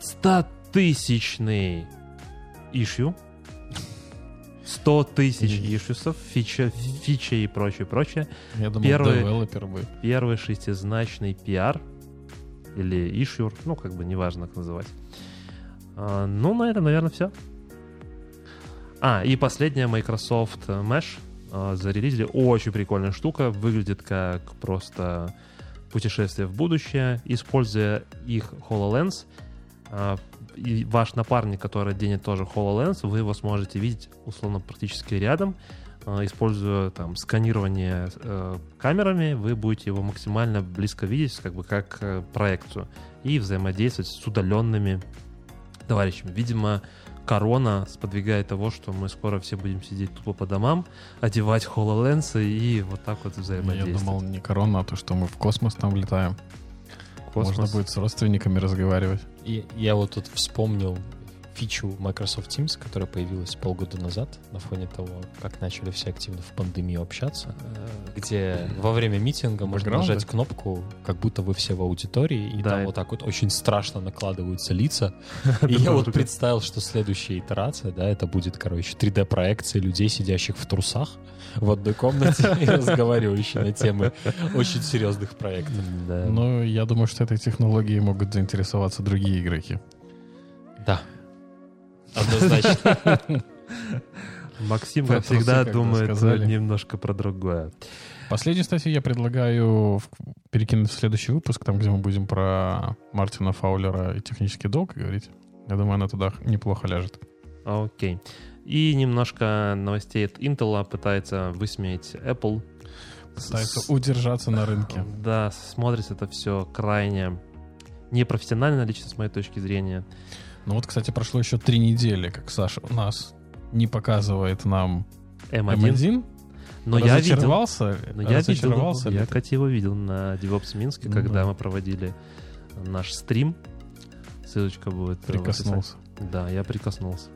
100-тысячный issue. 100 тысяч Мгм. ишьюсов, фича, фича и прочее, прочее. Я думал, Первый- девелопер будет. Первый шестизначный PR или ишьюр, ну, как бы неважно, как называть. А, ну, на этом, наверное, все. А, и последняя Microsoft Mesh а, зарелизили. Очень прикольная штука. Выглядит как просто путешествие в будущее. Используя их HoloLens, а, и ваш напарник, который оденет тоже HoloLens, вы его сможете видеть условно практически рядом. А, Используя там сканирование э, камерами, вы будете его максимально близко видеть, как бы как э, проекцию, и взаимодействовать с удаленными товарищами. Видимо, корона сподвигает того, что мы скоро все будем сидеть тупо по домам, одевать HoloLens и вот так вот Я взаимодействовать. думал, не корона, а то, что мы в космос там летаем. Космос. Можно будет с родственниками разговаривать. И я вот тут вспомнил фичу Microsoft Teams, которая появилась полгода назад на фоне того, как начали все активно в пандемию общаться, э, где во время митинга можно нажать кнопку, как будто вы все в аудитории, и Да. там вот так вот очень страшно накладываются лица. И я вот представил, что следующая итерация, да, это будет, короче, 3D-проекция людей, сидящих в трусах в одной комнате и разговаривающих на темы очень серьезных проектов. Но я думаю, что этой технологией могут заинтересоваться другие игроки. Да. Однозначно. Максим, как всегда, думает немножко про другое. Последнюю статью я предлагаю перекинуть в следующий выпуск, там, где мы будем про Мартина Фаулера и технический долг говорить. Я думаю, она туда неплохо ляжет. Окей. И немножко новостей от Intel пытается высмеять Apple. Пытается С- удержаться на рынке. Да, смотрится это все крайне непрофессионально лично с моей точки зрения. Ну вот, кстати, прошло еще три недели, как Саша у нас не показывает нам M1. M1. Но я видел, но я видел, я, кстати, его видел на DevOps Минске, Ну когда да. мы проводили наш стрим. Ссылочка будет. Прикоснулся. Да, я прикоснулся.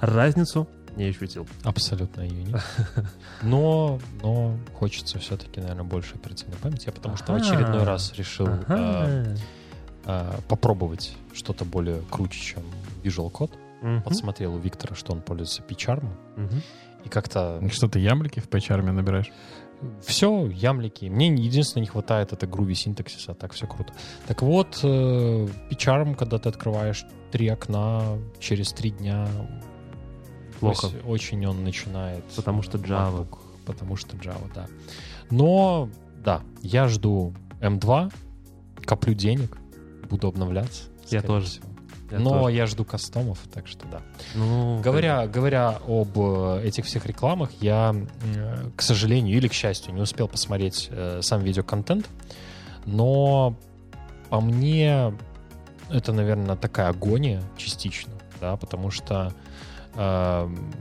Разницу не ощутил. Абсолютно ее нет. Но, но хочется все-таки, наверное, больше оперативной памяти, я потому что в очередной раз решил а, попробовать что-то более круче, чем Visual Code. Мгм. Подсмотрел у Виктора, что он пользуется PCharm, Мгм. и как-то Что ты ямлики в PyCharm набираешь? все, ямлики. Мне единственное не хватает это груви синтаксиса, а так все круто. Так вот, э, PCharm, когда ты открываешь три окна, через три дня Плохо. очень он начинает... Потому что э, Java. MacBook, Потому что Java, да. Но, да, я жду M2, коплю денег, буду обновляться. Я тоже. всего. Я Но тоже. я жду кастомов, так что да. Ну, Говоря, говоря об э, этих всех рекламах, я, э, к сожалению или к счастью, не успел посмотреть э, сам видеоконтент, но по мне это, наверное, такая агония частично, да, потому что Эм,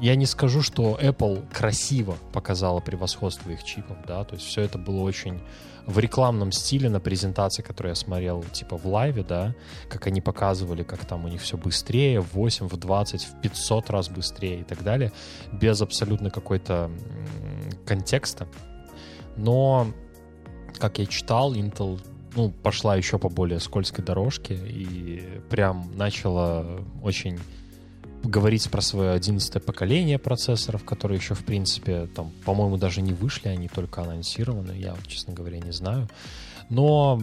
я не скажу, что Apple красиво показала превосходство их чипов, да, то есть все это было очень в рекламном стиле на презентации, которую я смотрел, типа в лайве, да, как они показывали, как там у них все быстрее, в 8, в 20, в 500 раз быстрее и так далее, без абсолютно какой-то контекста. Но, как я читал, Intel ну, пошла еще по более скользкой дорожке и прям начала очень говорить про свое одиннадцатое поколение процессоров, которые еще, в принципе, там, по-моему, даже не вышли, они только анонсированы, я, честно говоря, не знаю. Но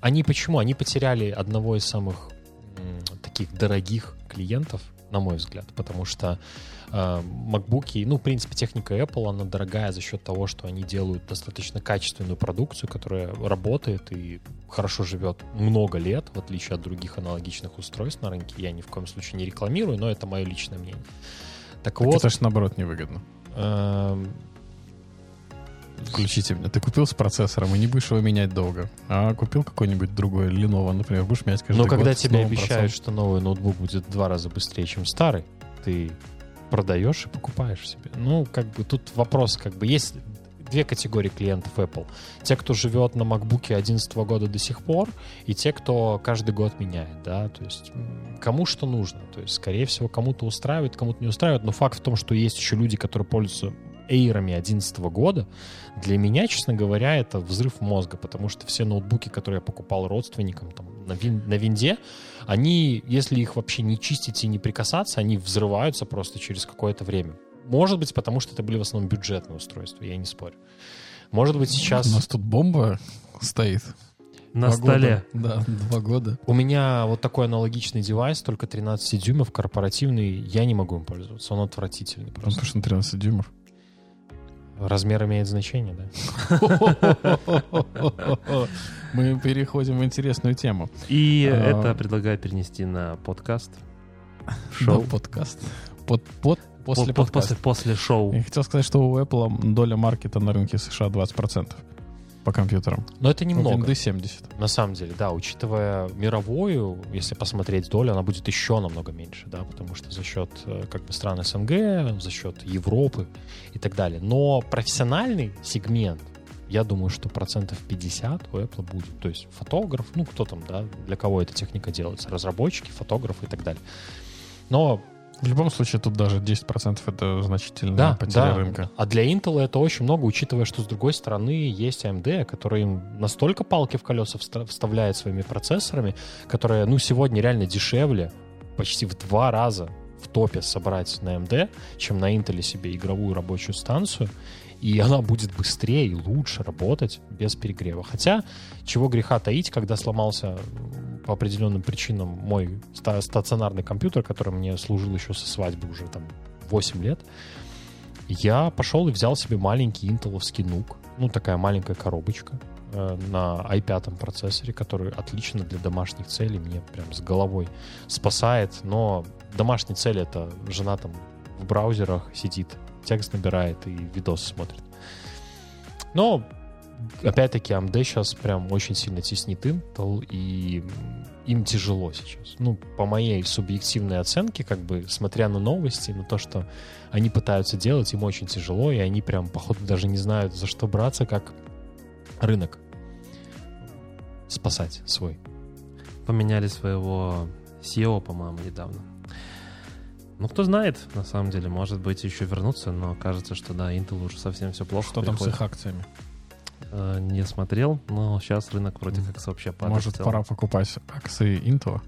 они почему? Они потеряли одного из самых м, таких дорогих клиентов, на мой взгляд, потому что MacBook, ну, в принципе, техника Apple, она дорогая за счет того, что они делают достаточно качественную продукцию, которая работает и хорошо живет много лет, в отличие от других аналогичных устройств на рынке. Я ни в коем случае не рекламирую, но это мое личное мнение. Так, Так вот, это ж наоборот невыгодно. эм, Включите меня. Ты купил с процессором и не будешь его менять долго. А купил какой-нибудь другой Lenovo, например, будешь менять каждый Но год когда тебе обещают, процессором. что новый ноутбук будет в два раза быстрее, чем старый, ты продаешь и покупаешь себе. Ну, как бы тут вопрос, как бы есть две категории клиентов Apple. Те, кто живет на MacBook 2011 года до сих пор, и те, кто каждый год меняет, да, то есть кому что нужно. То есть, скорее всего, кому-то устраивает, кому-то не устраивает, но факт в том, что есть еще люди, которые пользуются эйрами 2011 года, для меня, честно говоря, это взрыв мозга, потому что все ноутбуки, которые я покупал родственникам там, на, вин, на винде, они, если их вообще не чистить и не прикасаться, они взрываются просто через какое-то время. Может быть, потому что это были в основном бюджетные устройства, я не спорю. Может быть, сейчас... У нас тут бомба стоит. На Два столе. года. Да, два года. У меня вот такой аналогичный девайс, только 13 дюймов, корпоративный, я не могу им пользоваться, он отвратительный Потому просто. что на 13 дюймов. Размер имеет значение, да? Мы переходим в интересную тему. И А. это предлагаю перенести на подкаст. Шоу. Подкаст. Под, под, после после, после шоу. Я хотел сказать, что у Apple доля маркета на рынке США 20% по компьютерам. Но это У немного. Винды 70. На самом деле, да, учитывая мировую, если посмотреть долю, она будет еще намного меньше, да, потому что за счет э, как бы стран СНГ, за счет Европы и так далее. Но профессиональный сегмент, я думаю, что процентов 50 у Apple будет. То есть фотограф, ну кто там, да, для кого эта техника делается, разработчики, фотографы и так далее. Но В любом случае, тут даже 10% это значительная да, потеря да. рынка. А для Intel это очень много, учитывая, что с другой стороны есть AMD, который им настолько палки в колеса вста- вставляет своими процессорами, которые, ну, сегодня реально дешевле, почти в два раза в топе собрать на AMD, чем на Intel себе игровую рабочую станцию, и она будет быстрее и лучше работать без перегрева. Хотя, чего греха таить, когда сломался по определенным причинам мой ста- стационарный компьютер, который мне служил еще со свадьбы уже там 8 лет, я пошел и взял себе маленький интеловский нук, ну такая маленькая коробочка э, на i5 процессоре, который отлично для домашних целей мне прям с головой спасает, но домашние цели это жена там в браузерах сидит, текст набирает и видос смотрит. Но опять-таки AMD сейчас прям очень сильно теснит Intel, и им тяжело сейчас. Ну, по моей субъективной оценке, как бы, смотря на новости, на то, что они пытаются делать, им очень тяжело, и они прям, походу, даже не знают, за что браться, как рынок спасать свой. Поменяли своего SEO, по-моему, недавно. Ну, кто знает, на самом деле, может быть, еще вернуться, но кажется, что да, Intel уже совсем все плохо. Что там с приходит. их акциями? Э, Не смотрел, но сейчас рынок вроде как вообще падает. Может, пора покупать акции Intel?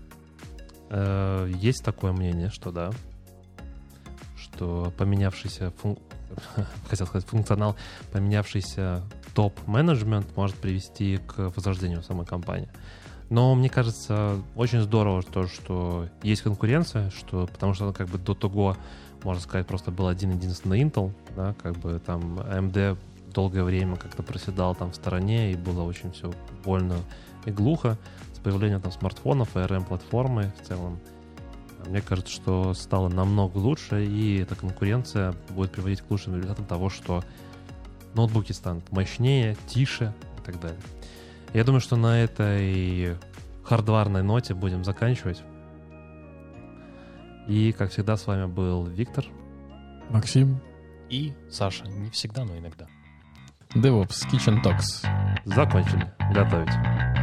Э, Есть такое мнение, что да, что поменявшийся фун- хотел сказать функционал, поменявшийся топ-менеджмент может привести к возрождению самой компании. Но мне кажется, очень здорово то, что есть конкуренция, что, потому что как бы до того, можно сказать, просто был один-единственный Intel, да, как бы там AMD долгое время как-то проседал там в стороне, и было очень все больно и глухо. С появлением там смартфонов, ARM-платформы в целом, мне кажется, что стало намного лучше, и эта конкуренция будет приводить к лучшим результатам того, что ноутбуки станут мощнее, тише и так далее. Я думаю, что на этой хардварной ноте будем заканчивать. И, как всегда, с вами был Виктор. Максим. И Саша. Не всегда, но иногда. DevOps Kitchen Talks. Закончили готовить.